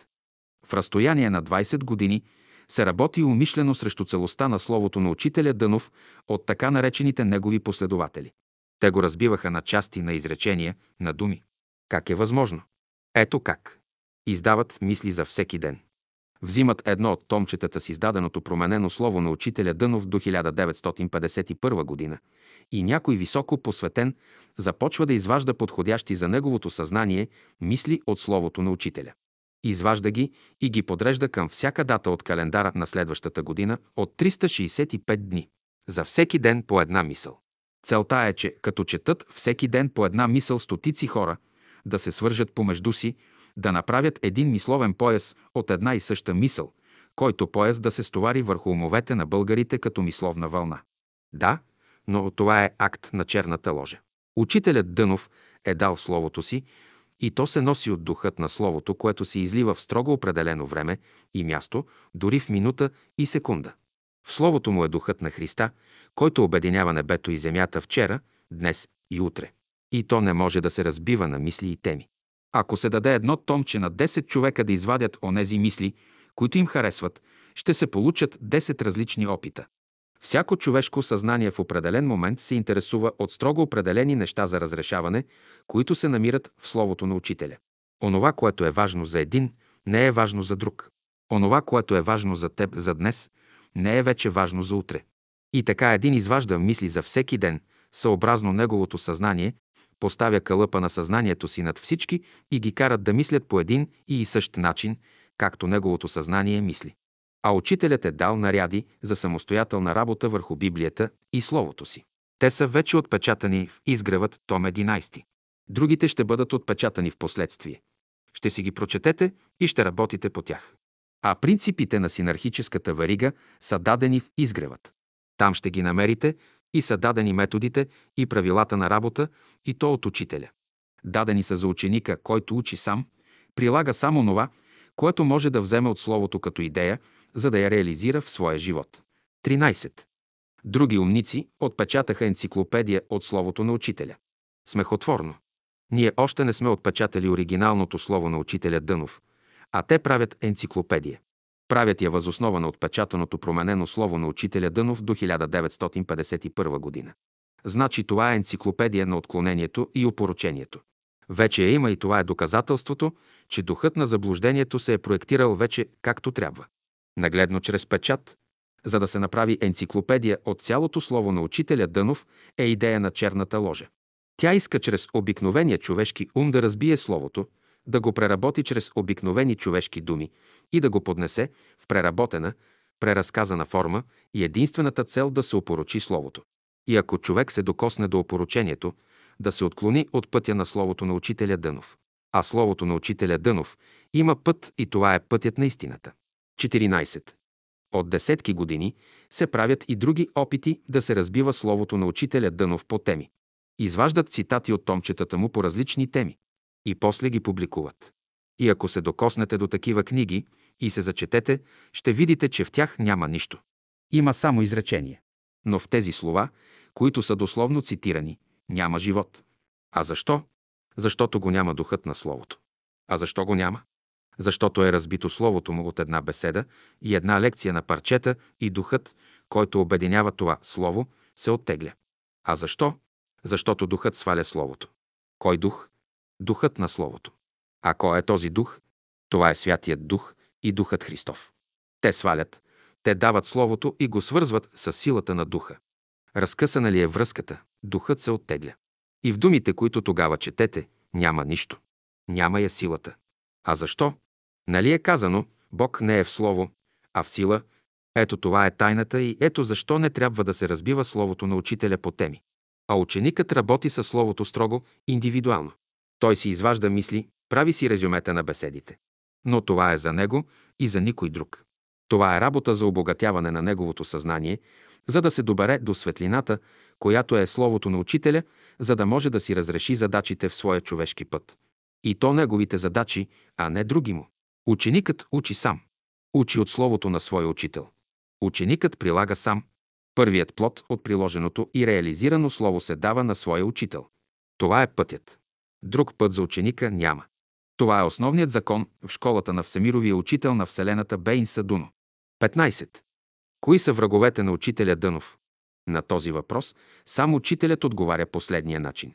[SPEAKER 1] В разстояние на 20 години се работи умишлено срещу целостта на словото на учителя Дънов от така наречените негови последователи. Те го разбиваха на части, на изречения, на думи. Как е възможно? Ето как. Издават мисли за всеки ден. Взимат едно от томчетата с издаденото променено слово на учителя Дънов до 1951 година и някой високо посветен започва да изважда подходящи за неговото съзнание мисли от словото на учителя. Изважда ги и ги подрежда към всяка дата от календара на следващата година от 365 дни. За всеки ден по една мисъл. Целта е, че като четат всеки ден по една мисъл стотици хора, да се свържат помежду си, да направят един мисловен пояс от една и съща мисъл, който пояс да се стовари върху умовете на българите като мисловна вълна. Да, но това е акт на черната ложа. Учителят Дънов е дал словото си и то се носи от духът на словото, което се излива в строго определено време и място, дори в минута и секунда. В словото му е духът на Христа, който обединява небето и земята вчера, днес и утре. И то не може да се разбива на мисли и теми. Ако се даде едно томче на 10 човека да извадят онези мисли, които им харесват, ще се получат 10 различни опита. Всяко човешко съзнание в определен момент се интересува от строго определени неща за разрешаване, които се намират в Словото на Учителя. Онова, което е важно за един, не е важно за друг. Онова, което е важно за теб за днес, не е вече важно за утре. И така един изважда мисли за всеки ден, съобразно неговото съзнание, поставя кълъпа на съзнанието си над всички и ги карат да мислят по един и същ начин, както неговото съзнание мисли. А учителят е дал наряди за самостоятелна работа върху Библията и Словото си. Те са вече отпечатани в изгревът Том 11. Другите ще бъдат отпечатани в последствие. Ще си ги прочетете и ще работите по тях. А принципите на синархическата варига са дадени в изгревът. Там ще ги намерите и са дадени методите и правилата на работа и то от учителя. Дадени са за ученика, който учи сам, прилага само това, което може да вземе от Словото като идея, за да я реализира в своя живот. 13. Други умници отпечатаха енциклопедия от Словото на учителя. Смехотворно. Ние още не сме отпечатали оригиналното слово на учителя Дънов, а те правят енциклопедия. Правят я възоснова на отпечатаното променено слово на учителя Дънов до 1951 година. Значи това е енциклопедия на отклонението и опоручението. Вече я има и това е доказателството, че духът на заблуждението се е проектирал вече както трябва. Нагледно чрез печат, за да се направи енциклопедия от цялото слово на учителя Дънов е идея на черната ложа. Тя иска чрез обикновения човешки ум да разбие словото, да го преработи чрез обикновени човешки думи и да го поднесе в преработена, преразказана форма и единствената цел да се опорочи Словото. И ако човек се докосне до опорочението, да се отклони от пътя на Словото на учителя Дънов. А Словото на учителя Дънов има път и това е пътят на истината. 14. От десетки години се правят и други опити да се разбива Словото на учителя Дънов по теми. Изваждат цитати от томчетата му по различни теми и после ги публикуват. И ако се докоснете до такива книги и се зачетете, ще видите, че в тях няма нищо. Има само изречение. Но в тези слова, които са дословно цитирани, няма живот. А защо? Защото го няма духът на Словото. А защо го няма? Защото е разбито Словото му от една беседа и една лекция на парчета и духът, който обединява това Слово, се оттегля. А защо? Защото духът сваля Словото. Кой дух? Духът на Словото. А кой е този дух? Това е Святият Дух и Духът Христов. Те свалят, те дават Словото и го свързват с силата на Духа. Разкъсана ли е връзката, Духът се оттегля. И в думите, които тогава четете, няма нищо. Няма я силата. А защо? Нали е казано, Бог не е в Слово, а в сила? Ето това е тайната и ето защо не трябва да се разбива Словото на учителя по теми. А ученикът работи със Словото строго, индивидуално. Той си изважда мисли, прави си резюмета на беседите. Но това е за него и за никой друг. Това е работа за обогатяване на неговото съзнание за да се добере до светлината, която е Словото на Учителя, за да може да си разреши задачите в своя човешки път. И то неговите задачи, а не други му. Ученикът учи сам. Учи от Словото на своя учител. Ученикът прилага сам. Първият плод от приложеното и реализирано Слово се дава на своя учител. Това е пътят. Друг път за ученика няма. Това е основният закон в школата на Всемировия учител на Вселената Бейн Садуно. 15. Кои са враговете на учителя Дънов? На този въпрос сам учителят отговаря последния начин.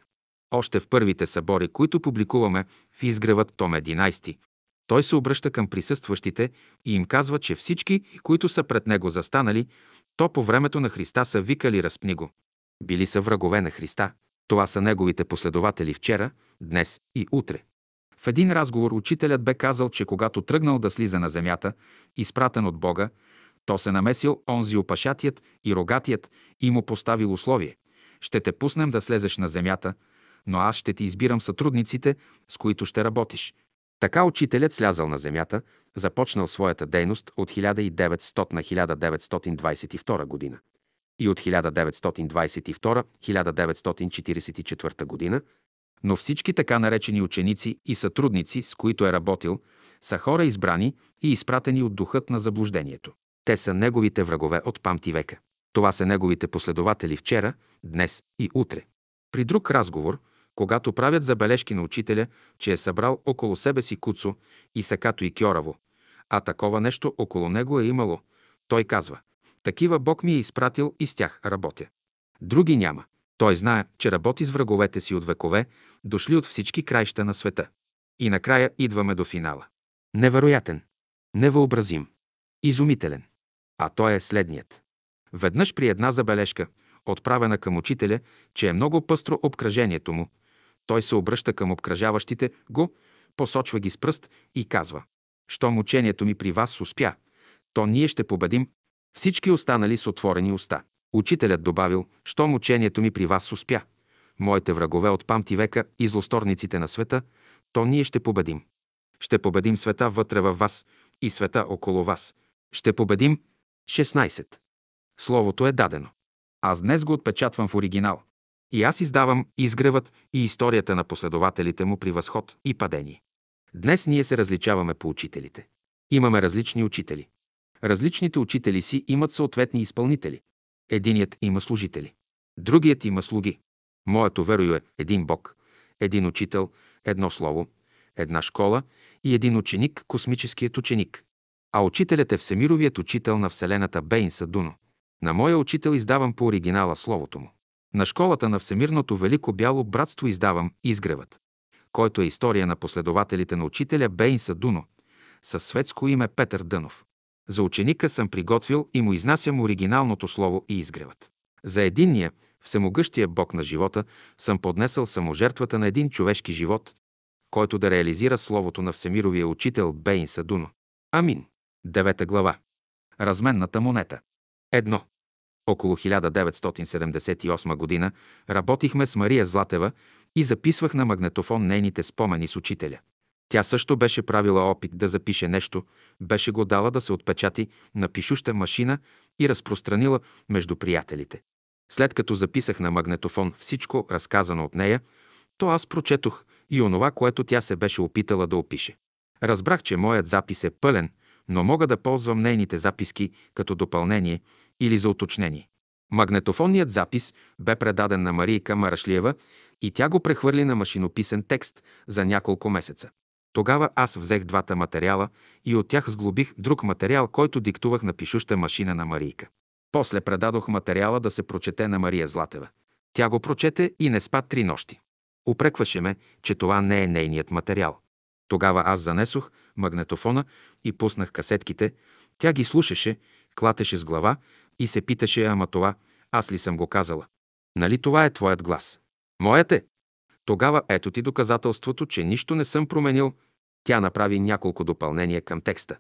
[SPEAKER 1] Още в първите събори, които публикуваме в изгревът том 11, той се обръща към присъстващите и им казва, че всички, които са пред него застанали, то по времето на Христа са викали разпни го. Били са врагове на Христа. Това са неговите последователи вчера, днес и утре. В един разговор учителят бе казал, че когато тръгнал да слиза на земята, изпратен от Бога, то се намесил онзи опашатият и рогатият и му поставил условие. Ще те пуснем да слезеш на земята, но аз ще ти избирам сътрудниците, с които ще работиш. Така учителят слязал на земята, започнал своята дейност от 1900 на 1922 година и от 1922-1944 година, но всички така наречени ученици и сътрудници, с които е работил, са хора избрани и изпратени от духът на заблуждението. Те са неговите врагове от памти века. Това са неговите последователи вчера, днес и утре. При друг разговор, когато правят забележки на учителя, че е събрал около себе си Куцо и Сакато и Кьораво, а такова нещо около него е имало, той казва, такива Бог ми е изпратил и с тях работя. Други няма. Той знае, че работи с враговете си от векове, дошли от всички краища на света. И накрая идваме до финала. Невероятен, невъобразим, изумителен. А той е следният. Веднъж при една забележка, отправена към учителя, че е много пъстро обкръжението му, той се обръща към обкръжаващите го, посочва ги с пръст и казва «Щом учението ми при вас успя, то ние ще победим всички останали с отворени уста». Учителят добавил «Щом учението ми при вас успя, моите врагове от памти века и злосторниците на света, то ние ще победим. Ще победим света вътре във вас и света около вас. Ще победим 16. Словото е дадено. Аз днес го отпечатвам в оригинал. И аз издавам изгревът и историята на последователите му при възход и падение. Днес ние се различаваме по учителите. Имаме различни учители. Различните учители си имат съответни изпълнители. Единият има служители. Другият има слуги. Моето верою е един Бог, един учител, едно слово, една школа и един ученик, космическият ученик. А учителят е Всемировият учител на Вселената Бейн Садуно. На моя учител издавам по оригинала словото му. На школата на Всемирното Велико Бяло братство издавам Изгревът, който е история на последователите на учителя Бейн Садуно, със светско име Петър Дънов. За ученика съм приготвил и му изнасям оригиналното слово и изгревът. За единния, всемогъщия Бог на живота, съм поднесъл саможертвата на един човешки живот, който да реализира словото на всемировия учител Бейн Садуно. Амин. Девета глава. Разменната монета. Едно. Около 1978 година работихме с Мария Златева и записвах на магнетофон нейните спомени с учителя. Тя също беше правила опит да запише нещо, беше го дала да се отпечати на пишуща машина и разпространила между приятелите. След като записах на магнетофон всичко разказано от нея, то аз прочетох и онова, което тя се беше опитала да опише. Разбрах, че моят запис е пълен, но мога да ползвам нейните записки като допълнение или за уточнение. Магнетофонният запис бе предаден на Марийка Марашлиева и тя го прехвърли на машинописен текст за няколко месеца. Тогава аз взех двата материала и от тях сглобих друг материал, който диктувах на пишуща машина на Марийка. После предадох материала да се прочете на Мария Златева. Тя го прочете и не спа три нощи. Упрекваше ме, че това не е нейният материал. Тогава аз занесох магнетофона и пуснах касетките. Тя ги слушаше, клатеше с глава и се питаше, ама това, аз ли съм го казала? Нали това е твоят глас? Моят е. Тогава ето ти доказателството, че нищо не съм променил. Тя направи няколко допълнения към текста.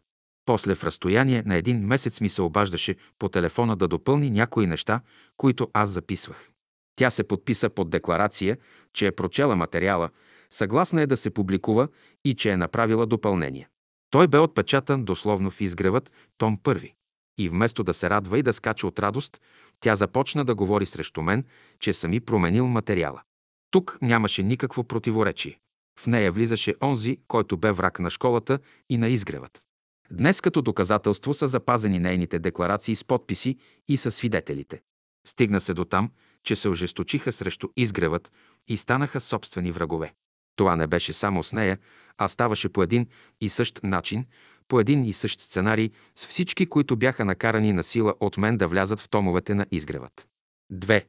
[SPEAKER 1] После в разстояние на един месец ми се обаждаше по телефона да допълни някои неща, които аз записвах. Тя се подписа под декларация, че е прочела материала, съгласна е да се публикува и че е направила допълнение. Той бе отпечатан дословно в изгревът, том първи. И вместо да се радва и да скача от радост, тя започна да говори срещу мен, че съм и променил материала. Тук нямаше никакво противоречие. В нея влизаше онзи, който бе враг на школата и на изгревът. Днес като доказателство са запазени нейните декларации с подписи и със свидетелите. Стигна се до там, че се ожесточиха срещу изгревът и станаха собствени врагове. Това не беше само с нея, а ставаше по един и същ начин, по един и същ сценарий с всички, които бяха накарани на сила от мен да влязат в томовете на изгревът. Две.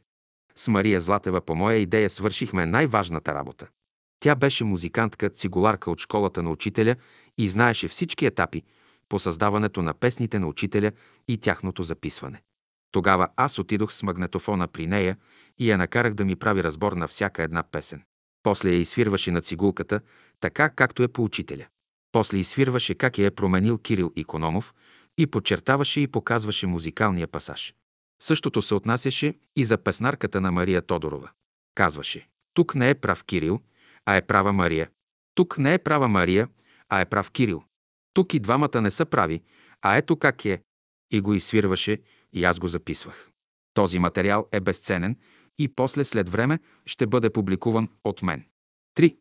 [SPEAKER 1] С Мария Златева по моя идея свършихме най-важната работа. Тя беше музикантка, цигуларка от школата на учителя и знаеше всички етапи по създаването на песните на учителя и тяхното записване. Тогава аз отидох с магнетофона при нея и я накарах да ми прави разбор на всяка една песен. После я изсвирваше на цигулката, така както е по учителя. После изсвирваше как я е променил Кирил Икономов и подчертаваше и показваше музикалния пасаж. Същото се отнасяше и за песнарката на Мария Тодорова. Казваше, тук не е прав Кирил, а е права Мария. Тук не е права Мария, а е прав Кирил. Тук и двамата не са прави, а ето как е. И го изсвирваше, и аз го записвах. Този материал е безценен и после след време ще бъде публикуван от мен. 3.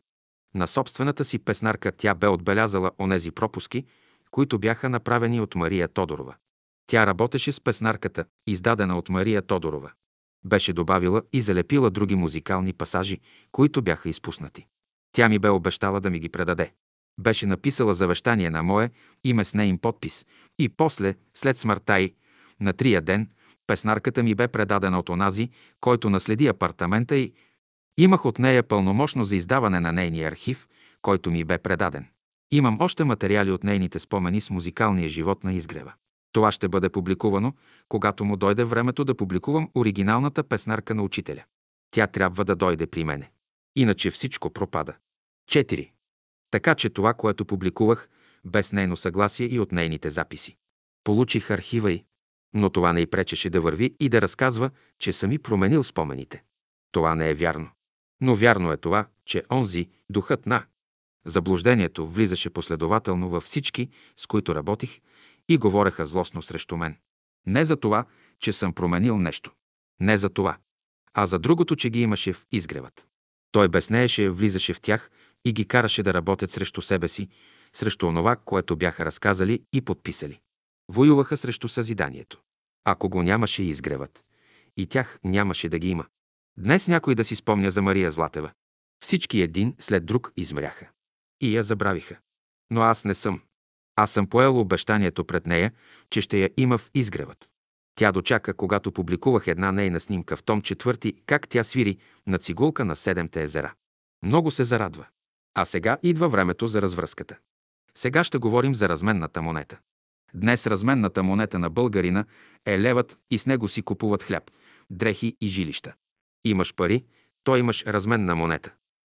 [SPEAKER 1] На собствената си песнарка тя бе отбелязала онези пропуски, които бяха направени от Мария Тодорова. Тя работеше с песнарката, издадена от Мария Тодорова. Беше добавила и залепила други музикални пасажи, които бяха изпуснати. Тя ми бе обещала да ми ги предаде. Беше написала завещание на мое име с нейн подпис и после, след смъртта й, на трия ден, песнарката ми бе предадена от онази, който наследи апартамента и имах от нея пълномощно за издаване на нейния архив, който ми бе предаден. Имам още материали от нейните спомени с музикалния живот на изгрева. Това ще бъде публикувано, когато му дойде времето да публикувам оригиналната песнарка на учителя. Тя трябва да дойде при мене. Иначе всичко пропада. 4. Така че това, което публикувах, без нейно съгласие и от нейните записи. Получих архива й, но това не й пречеше да върви и да разказва, че съм и променил спомените. Това не е вярно. Но вярно е това, че онзи, духът на заблуждението, влизаше последователно във всички, с които работих и говореха злостно срещу мен. Не за това, че съм променил нещо. Не за това. А за другото, че ги имаше в изгревът. Той безнееше, влизаше в тях и ги караше да работят срещу себе си, срещу онова, което бяха разказали и подписали. Воюваха срещу съзиданието. Ако го нямаше и изгреват, и тях нямаше да ги има. Днес някой да си спомня за Мария Златева. Всички един след друг измряха. И я забравиха. Но аз не съм. Аз съм поел обещанието пред нея, че ще я има в изгревът. Тя дочака, когато публикувах една нейна снимка в том четвърти, как тя свири на цигулка на Седемте езера. Много се зарадва. А сега идва времето за развръзката. Сега ще говорим за разменната монета. Днес разменната монета на българина е левът и с него си купуват хляб, дрехи и жилища. Имаш пари, то имаш разменна монета.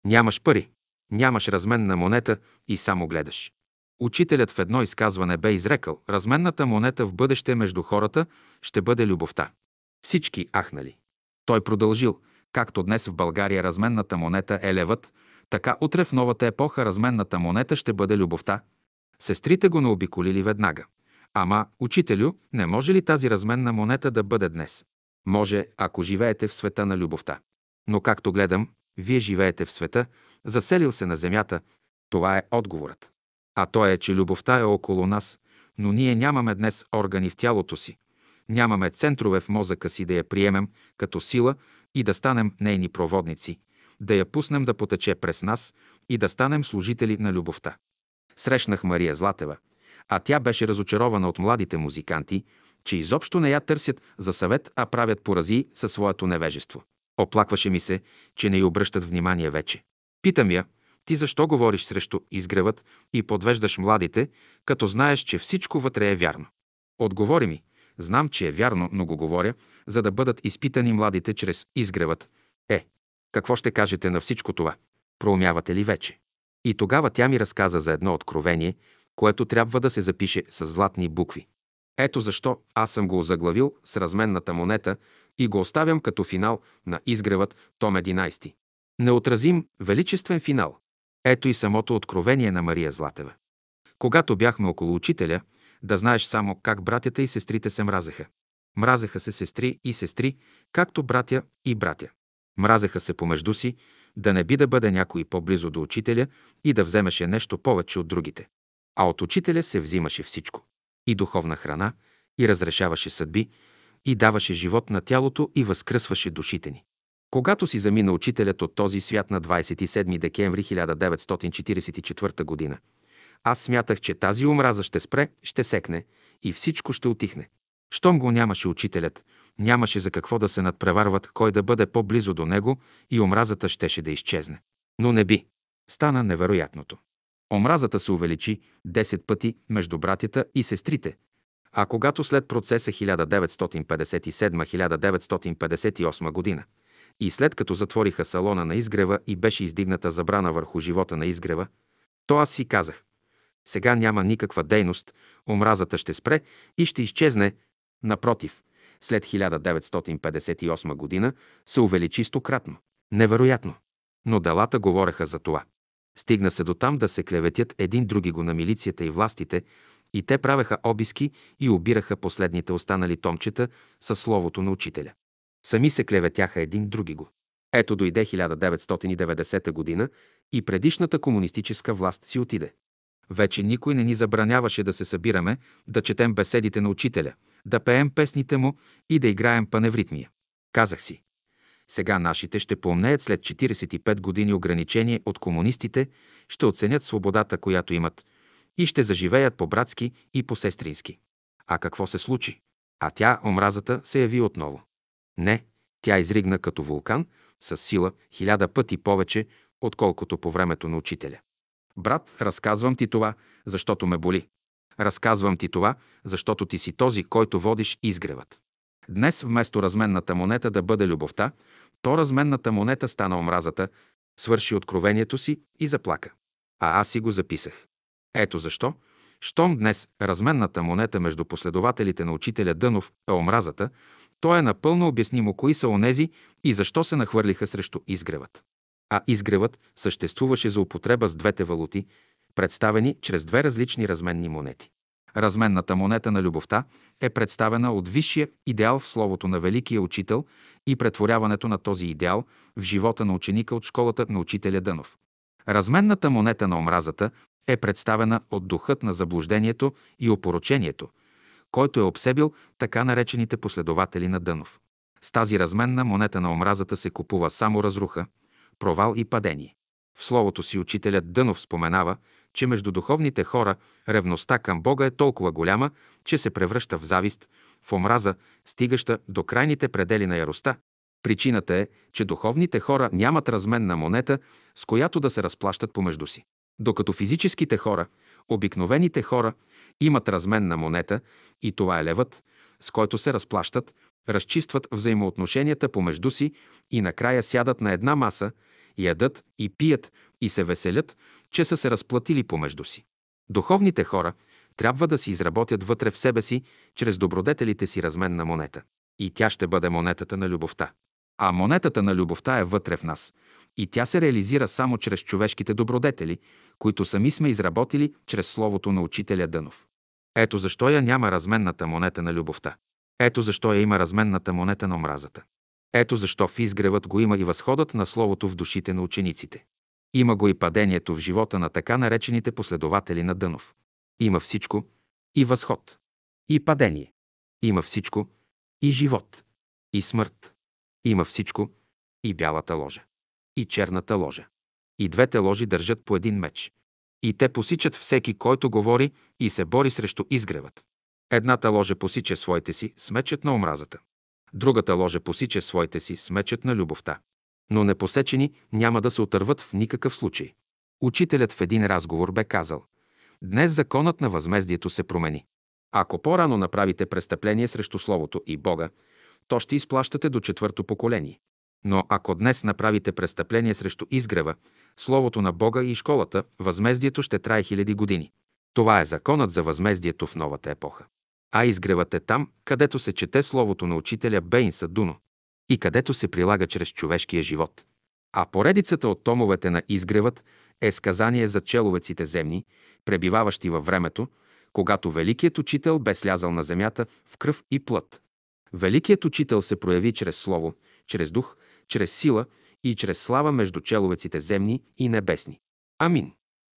[SPEAKER 1] Нямаш пари, нямаш разменна монета и само гледаш. Учителят в едно изказване бе изрекал, разменната монета в бъдеще между хората ще бъде любовта. Всички ахнали. Той продължил, както днес в България разменната монета е левът, така утре в новата епоха разменната монета ще бъде любовта. Сестрите го наобиколили веднага. Ама, учителю, не може ли тази разменна монета да бъде днес? Може, ако живеете в света на любовта. Но както гледам, вие живеете в света, заселил се на земята, това е отговорът. А то е, че любовта е около нас, но ние нямаме днес органи в тялото си. Нямаме центрове в мозъка си да я приемем като сила и да станем нейни проводници, да я пуснем да потече през нас и да станем служители на любовта. Срещнах Мария Златева, а тя беше разочарована от младите музиканти, че изобщо не я търсят за съвет, а правят порази със своето невежество. Оплакваше ми се, че не й обръщат внимание вече. Питам я, ти защо говориш срещу изгревът и подвеждаш младите, като знаеш, че всичко вътре е вярно? Отговори ми, знам, че е вярно, но го говоря, за да бъдат изпитани младите чрез изгревът. Е, какво ще кажете на всичко това? Проумявате ли вече? И тогава тя ми разказа за едно откровение, което трябва да се запише с златни букви. Ето защо аз съм го озаглавил с разменната монета и го оставям като финал на изгревът том 11. Неотразим, величествен финал. Ето и самото откровение на Мария Златева. Когато бяхме около учителя, да знаеш само как братята и сестрите се мразеха. Мразеха се сестри и сестри, както братя и братя. Мразеха се помежду си, да не би да бъде някой по-близо до учителя и да вземеше нещо повече от другите. А от учителя се взимаше всичко. И духовна храна, и разрешаваше съдби, и даваше живот на тялото и възкръсваше душите ни. Когато си замина учителят от този свят на 27 декември 1944 г., аз смятах, че тази омраза ще спре, ще секне и всичко ще отихне. Щом го нямаше учителят, нямаше за какво да се надпреварват, кой да бъде по-близо до него и омразата щеше да изчезне. Но не би. Стана невероятното. Омразата се увеличи 10 пъти между братята и сестрите, а когато след процеса 1957-1958 година и след като затвориха салона на изгрева и беше издигната забрана върху живота на изгрева, то аз си казах, сега няма никаква дейност, омразата ще спре и ще изчезне. Напротив, след 1958 година се увеличи стократно. Невероятно. Но делата говореха за това. Стигна се до там да се клеветят един други го на милицията и властите, и те правеха обиски и обираха последните останали томчета със словото на учителя. Сами се клеветяха един други го. Ето дойде 1990 година и предишната комунистическа власт си отиде. Вече никой не ни забраняваше да се събираме, да четем беседите на учителя, да пеем песните му и да играем паневритмия. Казах си, сега нашите ще помнеят след 45 години ограничение от комунистите, ще оценят свободата, която имат и ще заживеят по-братски и по-сестрински. А какво се случи? А тя, омразата, се яви отново. Не, тя изригна като вулкан, с сила хиляда пъти повече, отколкото по времето на учителя. Брат, разказвам ти това, защото ме боли. Разказвам ти това, защото ти си този, който водиш изгревът. Днес вместо разменната монета да бъде любовта, то разменната монета стана омразата, свърши откровението си и заплака. А аз си го записах. Ето защо, щом днес разменната монета между последователите на учителя Дънов е омразата, то е напълно обяснимо кои са онези и защо се нахвърлиха срещу изгревът. А изгревът съществуваше за употреба с двете валути, представени чрез две различни разменни монети. Разменната монета на любовта е представена от висшия идеал в словото на Великия учител и претворяването на този идеал в живота на ученика от школата на учителя Дънов. Разменната монета на омразата е представена от духът на заблуждението и опорочението, който е обсебил така наречените последователи на Дънов. С тази разменна монета на омразата се купува само разруха, провал и падение. В словото си учителят Дънов споменава, че между духовните хора ревността към Бога е толкова голяма, че се превръща в завист, в омраза, стигаща до крайните предели на яростта. Причината е, че духовните хора нямат разменна монета, с която да се разплащат помежду си. Докато физическите хора, обикновените хора, имат разменна монета и това е левът, с който се разплащат, разчистват взаимоотношенията помежду си и накрая сядат на една маса, ядат и пият и се веселят, че са се разплатили помежду си. Духовните хора трябва да си изработят вътре в себе си, чрез добродетелите си разменна монета. И тя ще бъде монетата на любовта. А монетата на любовта е вътре в нас. И тя се реализира само чрез човешките добродетели, които сами сме изработили чрез словото на учителя Дънов. Ето защо я няма разменната монета на любовта. Ето защо я има разменната монета на омразата. Ето защо в изгревът го има и възходът на Словото в душите на учениците. Има го и падението в живота на така наречените последователи на Дънов. Има всичко и възход, и падение. Има всичко и живот, и смърт. Има всичко и бялата ложа, и черната ложа. И двете ложи държат по един меч. И те посичат всеки, който говори и се бори срещу изгревът. Едната ложа посича своите си с мечът на омразата. Другата ложа посича своите си с мечът на любовта. Но непосечени няма да се отърват в никакъв случай. Учителят в един разговор бе казал Днес законът на възмездието се промени. Ако по-рано направите престъпление срещу Словото и Бога, то ще изплащате до четвърто поколение. Но ако днес направите престъпление срещу изгрева, Словото на Бога и школата, възмездието ще трае хиляди години. Това е законът за възмездието в новата епоха. А изгревът е там, където се чете Словото на учителя Бейнса Дуно и където се прилага чрез човешкия живот. А поредицата от томовете на изгревът е сказание за человеците земни, пребиваващи във времето, когато Великият Учител бе слязал на земята в кръв и плът. Великият учител се прояви чрез слово, чрез дух, чрез сила и чрез слава между человеците земни и небесни. Амин.